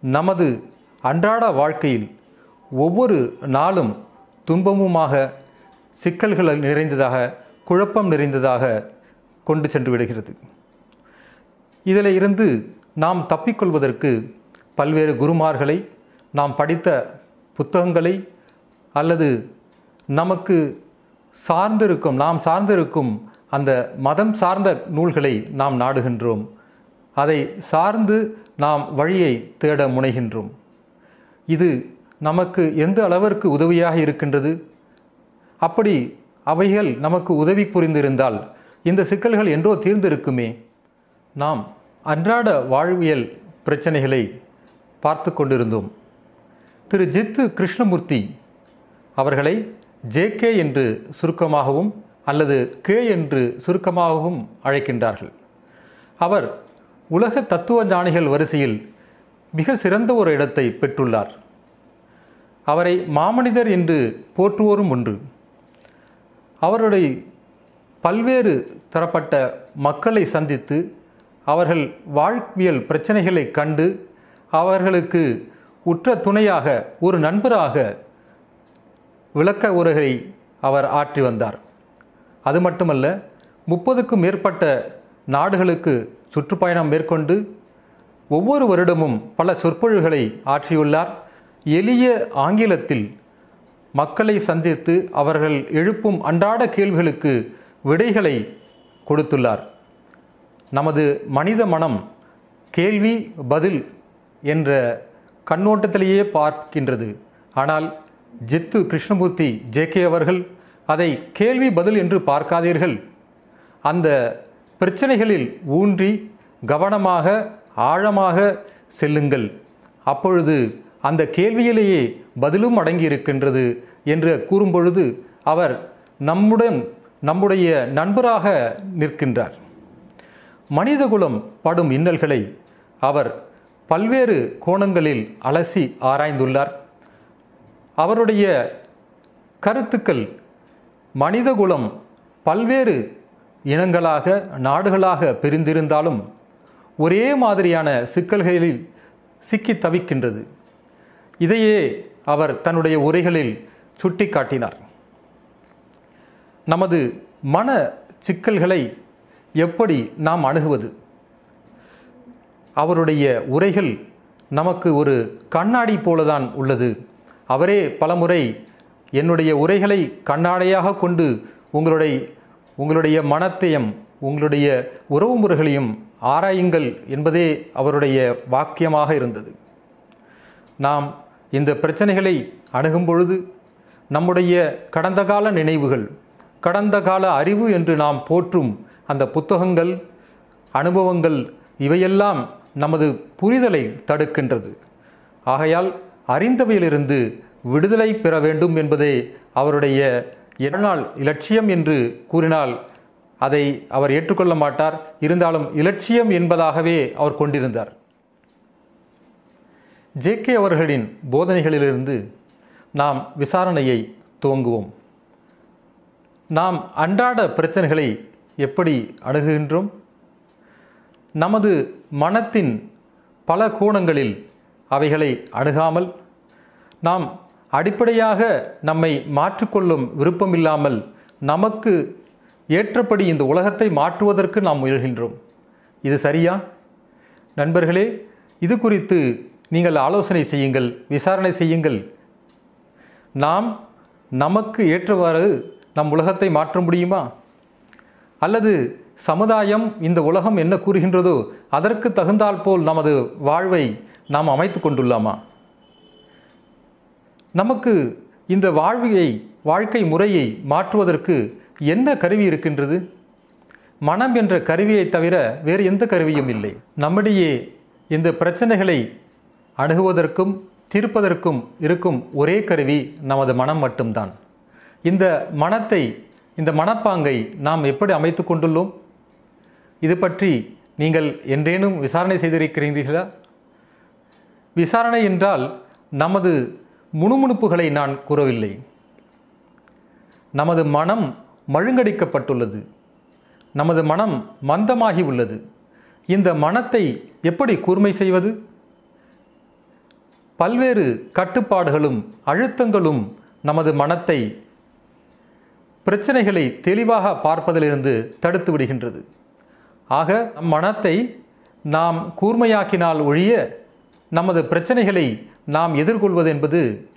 நமது அன்றாட வாழ்க்கையில் ஒவ்வொரு நாளும் துன்பமுமாக சிக்கல்கள் நிறைந்ததாக குழப்பம் நிறைந்ததாக கொண்டு சென்று விடுகிறது. இதில் இருந்து நாம் தப்பிக்கொள்வதற்கு பல்வேறு குருமார்களை நாம் படித்த புத்தகங்களை அல்லது நமக்கு சார்ந்திருக்கும் நாம் சார்ந்திருக்கும் அந்த மதம் சார்ந்த நூல்களை நாம் நாடுகின்றோம். அதை சார்ந்து நாம் வழியை தேட முனைகின்றோம். இது நமக்கு எந்த அளவிற்கு உதவியாக இருக்கின்றது? அப்படி அவைகள் நமக்கு உதவி புரிந்திருந்தால் இந்த சிக்கல்கள் என்றோ தீர்ந்திருக்குமே. நாம் அன்றாட வாழ்வியல் பிரச்சனைகளை பார்த்து கொண்டிருந்தோம். திரு. ஜித்து கிருஷ்ணமூர்த்தி அவர்களை ஜேகே என்று சுருக்கமாகவும் அல்லது கே என்று சுருக்கமாகவும் அழைக்கின்றார்கள். அவர் உலக தத்துவ ஞானிகள் வரிசையில் மிக சிறந்த ஒரு இடத்தை பெற்றுள்ளார். அவரை மாமனிதர் என்று போற்றுவோரும் ஒன்று. அவருடைய பல்வேறு தரப்பட்ட மக்களை சந்தித்து அவர்கள் வாழ்வியல் பிரச்சனைகளை கண்டு அவர்களுக்கு உற்ற துணையாக ஒரு நண்பராக விளக்க உரைகளை அவர் ஆற்றி வந்தார். அது மட்டுமல்ல முப்பதுக்கும் மேற்பட்ட நாடுகளுக்கு சுற்றுப்பயணம் மேற்கொண்டு ஒவ்வொரு வருடமும் பல சொற்பொழிவுகளை ஆற்றியுள்ளார். எளிய ஆங்கிலத்தில் மக்களை சந்தித்து அவர்கள் எழுப்பும் அன்றாட கேள்விகளுக்கு விடைகளை கொடுத்துள்ளார். நமது மனித மனம் கேள்வி பதில் என்ற கண்ணோட்டத்திலேயே பார்க்கின்றது. ஆனால் ஜித்து கிருஷ்ணமூர்த்தி ஜேகே அவர்கள் அதை கேள்வி பதில் என்று பார்க்காதீர்கள். அந்த பிரச்சனைகளில் ஊன்றி கவனமாக ஆழமாக செல்லுங்கள். அப்பொழுது அந்த கேள்வியிலேயே பதிலும் அடங்கியிருக்கின்றது என்று கூறும்பொழுது அவர் நம்முடன் நம்முடைய நண்பராக நிற்கின்றார். மனிதகுலம் படும் இன்னல்களை அவர் பல்வேறு கோணங்களில் அலசி ஆராய்ந்துள்ளார். அவருடைய கருத்துக்கள் மனிதகுலம் பல்வேறு இனங்களாக நாடுகளாக பிரிந்திருந்தாலும் ஒரே மாதிரியான சிக்கல்களில் சிக்கி தவிக்கின்றது. இதையே அவர் தன்னுடைய உரைகளில் சுட்டி காட்டினார் நமது மன சிக்கல்களை எப்படி நாம் அணுகுவது? அவருடைய உரைகள் நமக்கு ஒரு கண்ணாடி போலதான் உள்ளது. அவரே பலமுறை என்னுடைய உரைகளை கண்ணாடையாக கொண்டு உங்களுடைய உங்களுடைய மனத்தையும் உங்களுடைய உறவுமுறைகளையும் ஆராயுங்கள் என்பதே அவருடைய வாக்கியமாக இருந்தது. நாம் இந்த பிரச்சனைகளை அணுகும் பொழுது நம்முடைய கடந்த கால நினைவுகள் கடந்த கால அறிவு என்று நாம் போற்றும் அந்த புத்தகங்கள் அனுபவங்கள் இவையெல்லாம் நமது புரிதலை தடுக்கின்றது. ஆகையால் அறிந்தவையிலிருந்து விடுதலை பெற வேண்டும் என்பதே அவருடைய இரநாள் இலட்சியம் என்று கூறினால் அதை அவர் ஏற்றுக்கொள்ள மாட்டார். இருந்தாலும் இலட்சியம் என்பதாகவே அவர் கொண்டிருந்தார். ஜேகே அவர்களின் போதனைகளிலிருந்து நாம் விசாரணையை துவங்குவோம். நாம் அன்றாட பிரச்சனைகளை எப்படி அணுகுகின்றோம்? நமது மனத்தின் பல கோணங்களில் அவைகளை அணுகாமல் நாம் அடிப்படையாக நம்மை மாற்றிக்கொள்ளும் விருப்பமில்லாமல் நமக்கு ஏற்றபடி இந்த உலகத்தை மாற்றுவதற்கு நாம் முயல்கின்றோம். இது சரியா? நண்பர்களே இது குறித்து நீங்கள் ஆலோசனை செய்யுங்கள் விசாரணை செய்யுங்கள். நாம் நமக்கு ஏற்றவாறு நம் உலகத்தை மாற்ற முடியுமா? அல்லது சமுதாயம் இந்த உலகம் என்ன கூறுகின்றதோ அதற்கு தகுந்தால் போல் நமது வாழ்வை நாம் அமைத்து கொண்டுள்ளாமா? நமக்கு இந்த வாழ்வியை வாழ்க்கை முறையை மாற்றுவதற்கு என்ன கருவி இருக்கின்றது? மனம் என்ற கருவியை தவிர வேறு எந்த கருவியும் இல்லை. நம்மிடையே இந்த பிரச்சனைகளை அணுகுவதற்கும் தீர்ப்பதற்கும் இருக்கும் ஒரே கருவி நமது மனம் மட்டும்தான். இந்த மனத்தை இந்த மனப்பாங்கை நாம் எப்படி அமைத்து கொண்டுள்ளோம்? இது பற்றி நீங்கள் என்றேனும் விசாரணை செய்திருக்கிறீர்களா? விசாரணை என்றால் நமது முணுமுணுப்புகளை நான் கூறவில்லை. நமது மனம் மழுங்கடிக்கப்பட்டுள்ளது. நமது மனம் மந்தமாகி உள்ளது இந்த மனத்தை எப்படி கூர்மை செய்வது? பல்வேறு கட்டுப்பாடுகளும் அழுத்தங்களும் நமது மனத்தை பிரச்சனைகளை தெளிவாக பார்ப்பதிலிருந்து தடுத்து விடுகின்றது. ஆக நம் மனத்தை நாம் கூர்மையாக்கினால் ஒழிய நமது பிரச்சனைகளை நாம் எதிர்கொள்வது என்பது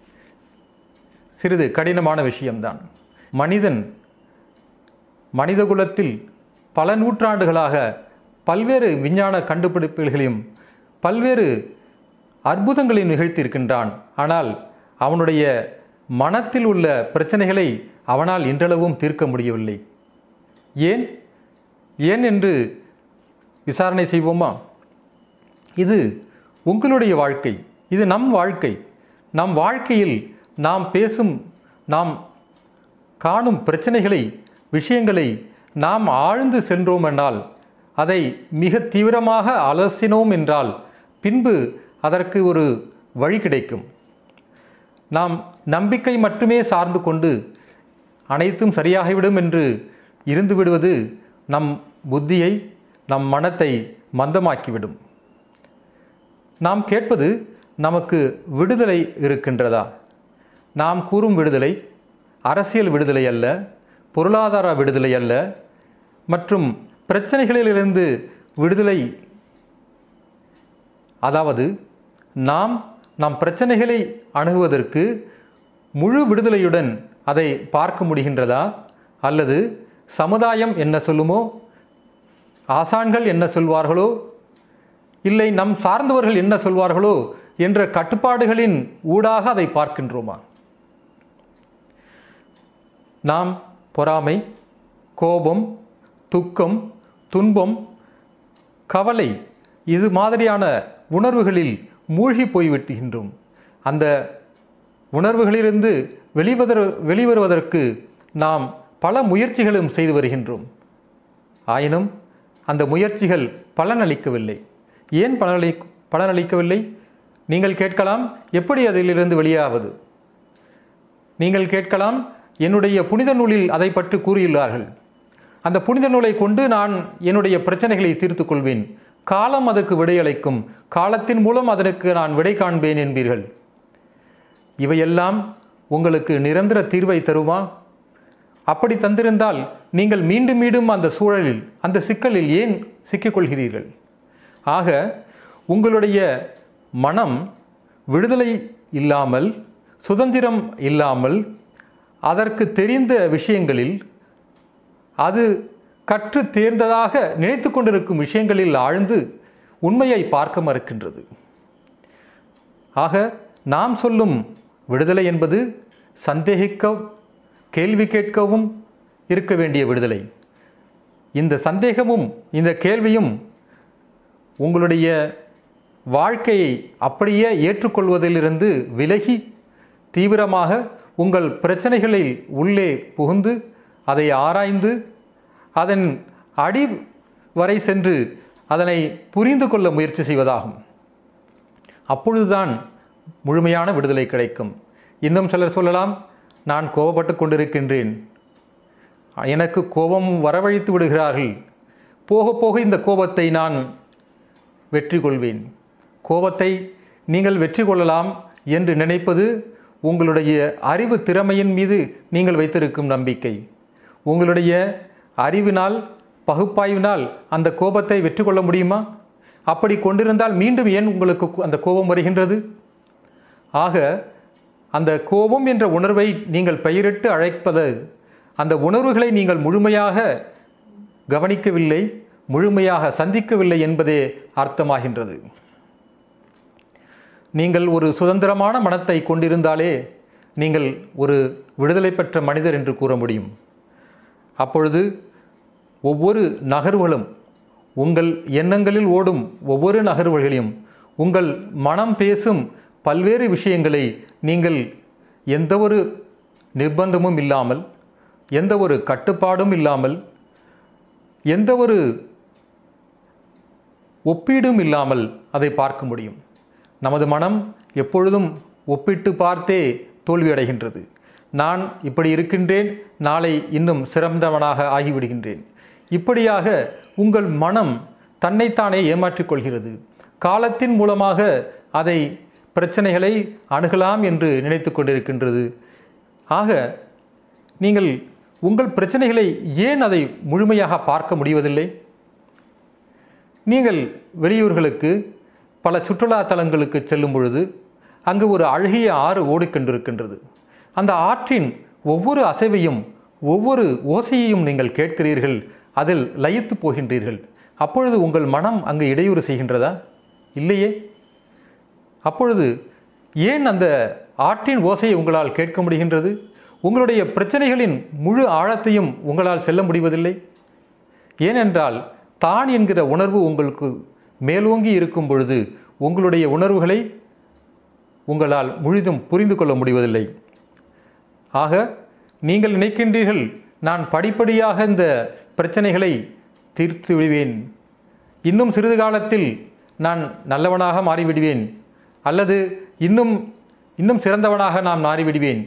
சிறிது கடினமான விஷயம்தான். மனிதன் மனிதகுலத்தில் பல நூற்றாண்டுகளாக பல்வேறு விஞ்ஞான கண்டுபிடிப்புகளையும் பல்வேறு அற்புதங்களை நிகழ்த்தியிருக்கின்றான். ஆனால் அவனுடைய மனத்தில் உள்ள பிரச்சனைகளை அவனால் இன்றளவும் தீர்க்க முடியவில்லை. ஏன்? ஏன் என்று விசாரணை செய்வோமா? இது உங்களுடைய வாழ்க்கை. இது நம் வாழ்க்கை. நம் வாழ்க்கையில் நாம் பேசும் நாம் காணும் பிரச்சனைகளை விஷயங்களை நாம் ஆழ்ந்து சென்றோம் என்றால் அதை மிக தீவிரமாக அலசினோம் என்றால் பின்பு அதற்கு ஒரு வழி கிடைக்கும். நாம் நம்பிக்கை மட்டுமே சார்ந்து கொண்டு அனைத்தும் சரியாகிவிடும் என்று இருந்து விடுவது நம் புத்தியை நம் மனத்தை மந்தமாக்கிவிடும். நாம் கேட்பது நமக்கு விடுதலை இருக்கின்றதா? நாம் கூறும் விடுதலை அரசியல் விடுதலை அல்ல பொருளாதார விடுதலை அல்ல மற்றும் பிரச்சனைகளிலிருந்து விடுதலை அதாவது நாம் நம் பிரச்சனைகளை அணுகுவதற்கு முழு விடுதலையுடன் அதை பார்க்க முடிகின்றதா? அல்லது சமுதாயம் என்ன சொல்லுமோ? ஆசான்கள் என்ன சொல்வார்களோ? இல்லை நம் சார்ந்தவர்கள் என்ன சொல்வார்களோ? என்ற கட்டுப்பாடுகளின் ஊடாக அதை பார்க்கின்றோமா? நாம் பொறாமை கோபம் துக்கம் துன்பம் கவலை இது மாதிரியான உணர்வுகளில் மூழ்கி போய்விட்டுகின்றோம். அந்த உணர்வுகளிலிருந்து வெளிவதற வெளிவருவதற்கு நாம் பல முயற்சிகளும் செய்து வருகின்றோம். ஆயினும் அந்த முயற்சிகள் பலனளிக்கவில்லை. ஏன் பலனளி பலனளிக்கவில்லை? நீங்கள் கேட்கலாம் எப்படி அதிலிருந்து வெளியாவது? நீங்கள் கேட்கலாம் என்னுடைய புனித நூலில் அதை பற்றி கூறியுள்ளார்கள். அந்த புனித நூலை கொண்டு நான் என்னுடைய பிரச்சனைகளை தீர்த்து கொள்வேன். காலம் அதற்கு விடையளிக்கும். காலத்தின் மூலம் அதற்கு நான் விடை காண்பேன் என்பீர்கள். இவையெல்லாம் உங்களுக்கு நிரந்தர தீர்வை தருமா? அப்படி தந்திருந்தால் நீங்கள் மீண்டும் மீண்டும் அந்த சூழலில் அந்த சிக்கலில் ஏன் சிக்கிக்கொள்கிறீர்கள்? ஆக உங்களுடைய மனம் விடுதலை இல்லாமல் சுதந்திரம் இல்லாமல் அதற்கு தெரிந்த விஷயங்களில் அது கற்று தேர்ந்ததாக நினைத்து கொண்டிருக்கும் விஷயங்களில் ஆழ்ந்து உண்மையை பார்க்க மறுக்கின்றது. ஆக நாம் சொல்லும் விடுதலை என்பது சந்தேகிக்க கேள்வி கேட்கவும் இருக்க வேண்டிய விடுதலை. இந்த சந்தேகமும் இந்த கேள்வியும் உங்களுடைய வாழ்க்கையை அப்படியே ஏற்றுக்கொள்வதிலிருந்து விலகி தீவிரமாக உங்கள் பிரச்சனைகளில் உள்ளே புகுந்து அதை ஆராய்ந்து அதன் அடி வரை சென்று அதனை புரிந்து கொள்ள முயற்சி செய்வதாகும். அப்பொழுதுதான் முழுமையான விடுதலை கிடைக்கும். இன்னும் சிலர் சொல்லலாம் நான் கோபப்பட்டு கொண்டிருக்கின்றேன். எனக்கு கோபம் வரவழைத்து விடுகிறார்கள். போக போக இந்த கோபத்தை நான் வெற்றி கொள்வேன். கோபத்தை நீங்கள் வெற்றி கொள்ளலாம் என்று நினைப்பது உங்களுடைய அறிவு திறமையின் மீது நீங்கள் வைத்திருக்கும் நம்பிக்கை. உங்களுடைய அறிவினால் பகுப்பாய்வினால் அந்த கோபத்தை வெற்றி கொள்ள முடியுமா? அப்படி கொண்டிருந்தால் மீண்டும் ஏன் உங்களுக்கு அந்த கோபம் வருகின்றது? ஆக அந்த கோபம் என்ற உணர்வை நீங்கள் பெயரிட்டு அழைப்பது அந்த உணர்வுகளை நீங்கள் முழுமையாக கவனிக்கவில்லை முழுமையாக சந்திக்கவில்லை என்பதே அர்த்தமாகின்றது. நீங்கள் ஒரு சுதந்திரமான மனத்தை கொண்டிருந்தாலே நீங்கள் ஒரு விடுதலை பெற்ற மனிதர் என்று கூற முடியும். அப்பொழுது ஒவ்வொரு நகர்வுகளும் உங்கள் எண்ணங்களில் ஓடும் ஒவ்வொரு நகர்வுகளையும் உங்கள் மனம் பேசும் பல்வேறு விஷயங்களை நீங்கள் எந்த ஒரு நிர்பந்தமும் இல்லாமல் எந்த ஒரு கட்டுப்பாடும் இல்லாமல் எந்த ஒரு ஒப்பீடும் இல்லாமல் அதை பார்க்க முடியும். நமது மனம் எப்பொழுதும் ஒப்பிட்டு பார்த்தே தோல்வியடைகின்றது. நான் இப்படி இருக்கின்றேன் நாளை இன்னும் சிறந்தவனாக ஆகிவிடுகின்றேன். இப்படியாக உங்கள் மனம் தன்னைத்தானே ஏமாற்றிக் கொள்கிறது காலத்தின் மூலமாக அதை பிரச்சனைகளை அணுகலாம் என்று நினைத்து கொண்டிருக்கின்றது. ஆக நீங்கள் உங்கள் பிரச்சனைகளை ஏன் அதை முழுமையாக பார்க்க முடிவதில்லை? நீங்கள் வெளியூர்களுக்கு பல சுற்றுலா தலங்களுக்கு செல்லும் பொழுது அங்கு ஒரு அழகிய ஆறு ஓடிக்கொண்டிருக்கின்றது அந்த ஆற்றின் ஒவ்வொரு அசைவையும் ஒவ்வொரு ஓசையையும் நீங்கள் கேட்கிறீர்கள். அதில் லயித்து போகின்றீர்கள். அப்பொழுது உங்கள் மனம் அங்கு இடையூறு செய்கின்றதா? இல்லையே. அப்பொழுது ஏன் அந்த ஆற்றின் ஓசையை உங்களால் கேட்க முடிகின்றது? உங்களுடைய பிரச்சனைகளின் முழு ஆழத்தையும் உங்களால் செல்ல முடிவதில்லை. ஏனென்றால் தான் என்கிற உணர்வு உங்களுக்கு மேலோங்கி இருக்கும் பொழுது உங்களுடைய உணர்வுகளை உங்களால் முழுதும் புரிந்து கொள்ள முடிவதில்லை. ஆக நீங்கள் நினைக்கின்றீர்கள் நான் படிப்படியாக இந்த பிரச்சனைகளை தீர்த்து விடுவேன். இன்னும் சிறிது காலத்தில் நான் நல்லவனாக மாறிவிடுவேன். அல்லது இன்னும் இன்னும் சிறந்தவனாக நான் மாறிவிடுவேன்.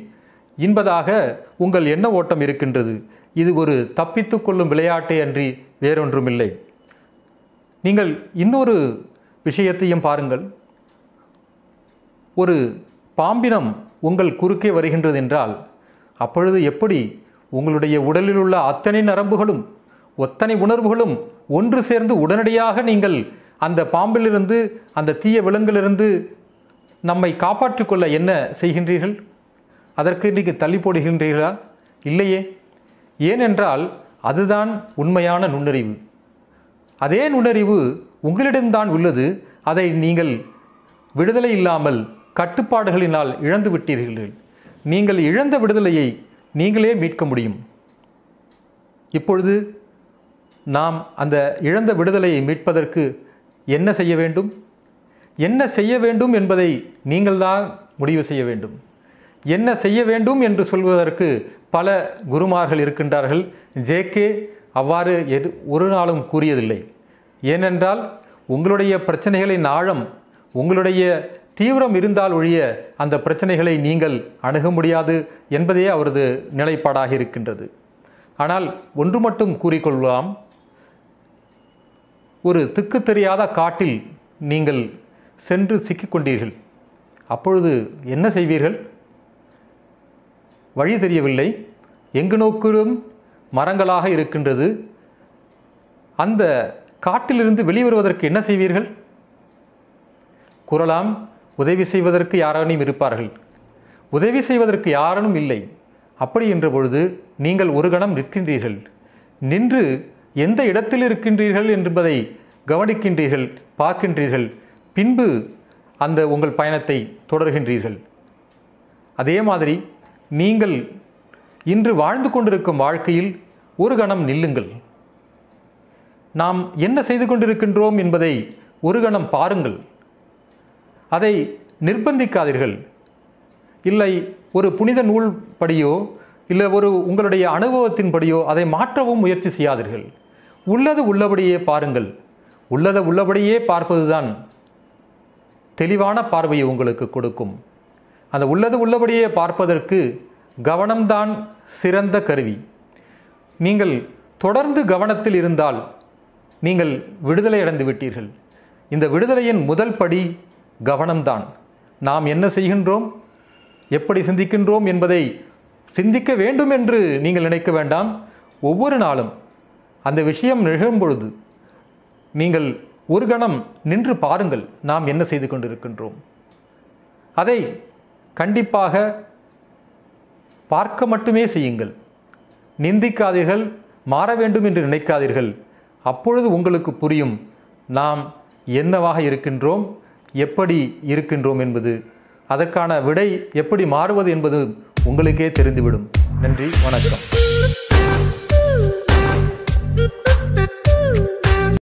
என்பதாக உங்கள் எண்ண ஓட்டம் இருக்கின்றது. இது ஒரு தப்பித்து கொள்ளும் விளையாட்டே அன்றி வேறொன்றுமில்லை. நீங்கள் இன்னொரு விஷயத்தையும் பாருங்கள். ஒரு பாம்பினம் உங்கள் குறுக்கே வருகின்றது என்றால் அப்பொழுது எப்படி உங்களுடைய உடலில் உள்ள அத்தனை நரம்புகளும் ஒத்தனை உணர்வுகளும் ஒன்று சேர்ந்து உடனடியாக நீங்கள் அந்த பாம்பிலிருந்து அந்த தீய விலங்கிலிருந்து நம்மை காப்பாற்றிக் கொள்ள என்ன செய்கின்றீர்கள்? அதற்கு நீங்கள் தள்ளி போடுகின்றீர்களா? இல்லையே. ஏனென்றால் அதுதான் உண்மையான நுண்ணறிவு. அதே நுண்ணறிவு உங்களிடம்தான் உள்ளது. அதை நீங்கள் விடுதலை இல்லாமல் கட்டுப்பாடுகளினால் இழந்து விட்டீர்கள். நீங்கள் இழந்த விடுதலையை நீங்களே மீட்க முடியும். இப்பொழுது நாம் அந்த இழந்த விடுதலையை மீட்பதற்கு என்ன செய்ய வேண்டும்? என்ன செய்ய வேண்டும் என்பதை நீங்கள்தான் முடிவு செய்ய வேண்டும். என்ன செய்ய வேண்டும் என்று சொல்வதற்கு பல குருமார்கள் இருக்கின்றார்கள். ஜேகே அவ்வாறு எது ஒரு நாளும் கூறியதில்லை. ஏனென்றால் உங்களுடைய பிரச்சனைகளின் ஆழம் உங்களுடைய தீவிரம் இருந்தால் ஒழிய அந்த பிரச்சனைகளை நீங்கள் அணுக முடியாது என்பதே அவரது நிலைப்பாடாக இருக்கின்றது. ஆனால் ஒன்று மட்டும் கூறிக்கொள்ளலாம். ஒரு திக்கு தெரியாத காட்டில் நீங்கள் சென்று சிக்கிக்கொண்டீர்கள். அப்பொழுது என்ன செய்வீர்கள்? வழி தெரியவில்லை. எங்கு நோக்கிலும் மரங்களாக இருக்கின்றது. அந்த காட்டிலிருந்து வெளிவருவதற்கு என்ன செய்வீர்கள்? கூறலாம் உதவி செய்வதற்கு யாரானும் இருப்பார்கள். உதவி செய்வதற்கு யாரனும் இல்லை. அப்படி என்ற பொழுது நீங்கள் ஒரு கணம் நிற்கின்றீர்கள். நின்று எந்த இடத்தில் இருக்கின்றீர்கள் என்பதை கவனிக்கின்றீர்கள் பார்க்கின்றீர்கள். பின்பு அந்த உங்கள் பயணத்தை தொடர்கின்றீர்கள். அதே மாதிரி நீங்கள் இன்று வாழ்ந்து கொண்டிருக்கும் வாழ்க்கையில் ஒரு கணம் நில்லுங்கள். நாம் என்ன செய்து கொண்டிருக்கின்றோம் என்பதை ஒரு கணம் பாருங்கள். அதை நிர்பந்திக்காதீர்கள். இல்லை ஒரு புனித நூல் படியோ இல்லை ஒரு உங்களுடைய அனுபவத்தின்படியோ அதை மாற்றவும் முயற்சி செய்யாதீர்கள். உள்ளது உள்ளபடியே பாருங்கள். உள்ளதை உள்ளபடியே பார்ப்பதுதான் தெளிவான பார்வையை உங்களுக்கு கொடுக்கும். அந்த உள்ளது உள்ளபடியே பார்ப்பதற்கு கவனம்தான் சிறந்த கருவி. நீங்கள் தொடர்ந்து கவனத்தில் இருந்தால் நீங்கள் விடுதலை அடைந்து விட்டீர்கள். இந்த விடுதலையின் முதல் படி கவனம்தான். நாம் என்ன செய்கின்றோம்? எப்படி சிந்திக்கின்றோம் என்பதை சிந்திக்க வேண்டும் என்று நீங்கள் நினைக்க வேண்டாம். ஒவ்வொரு நாளும் அந்த விஷயம் நிகழும் பொழுது நீங்கள் ஒரு கணம் நின்று பாருங்கள் நாம் என்ன செய்து கொண்டிருக்கின்றோம். அதை கண்டிப்பாக பார்க்க மட்டுமே செய்யுங்கள். நிந்திக்காதீர்கள் மாற வேண்டும் என்று நினைக்காதீர்கள். அப்பொழுது உங்களுக்கு புரியும் நாம் என்னவாக இருக்கின்றோம் எப்படி இருக்கின்றோம் என்பது அதற்கான விடை எப்படி மாறுவது என்பது உங்களுக்கே தெரிந்துவிடும். நன்றி வணக்கம்.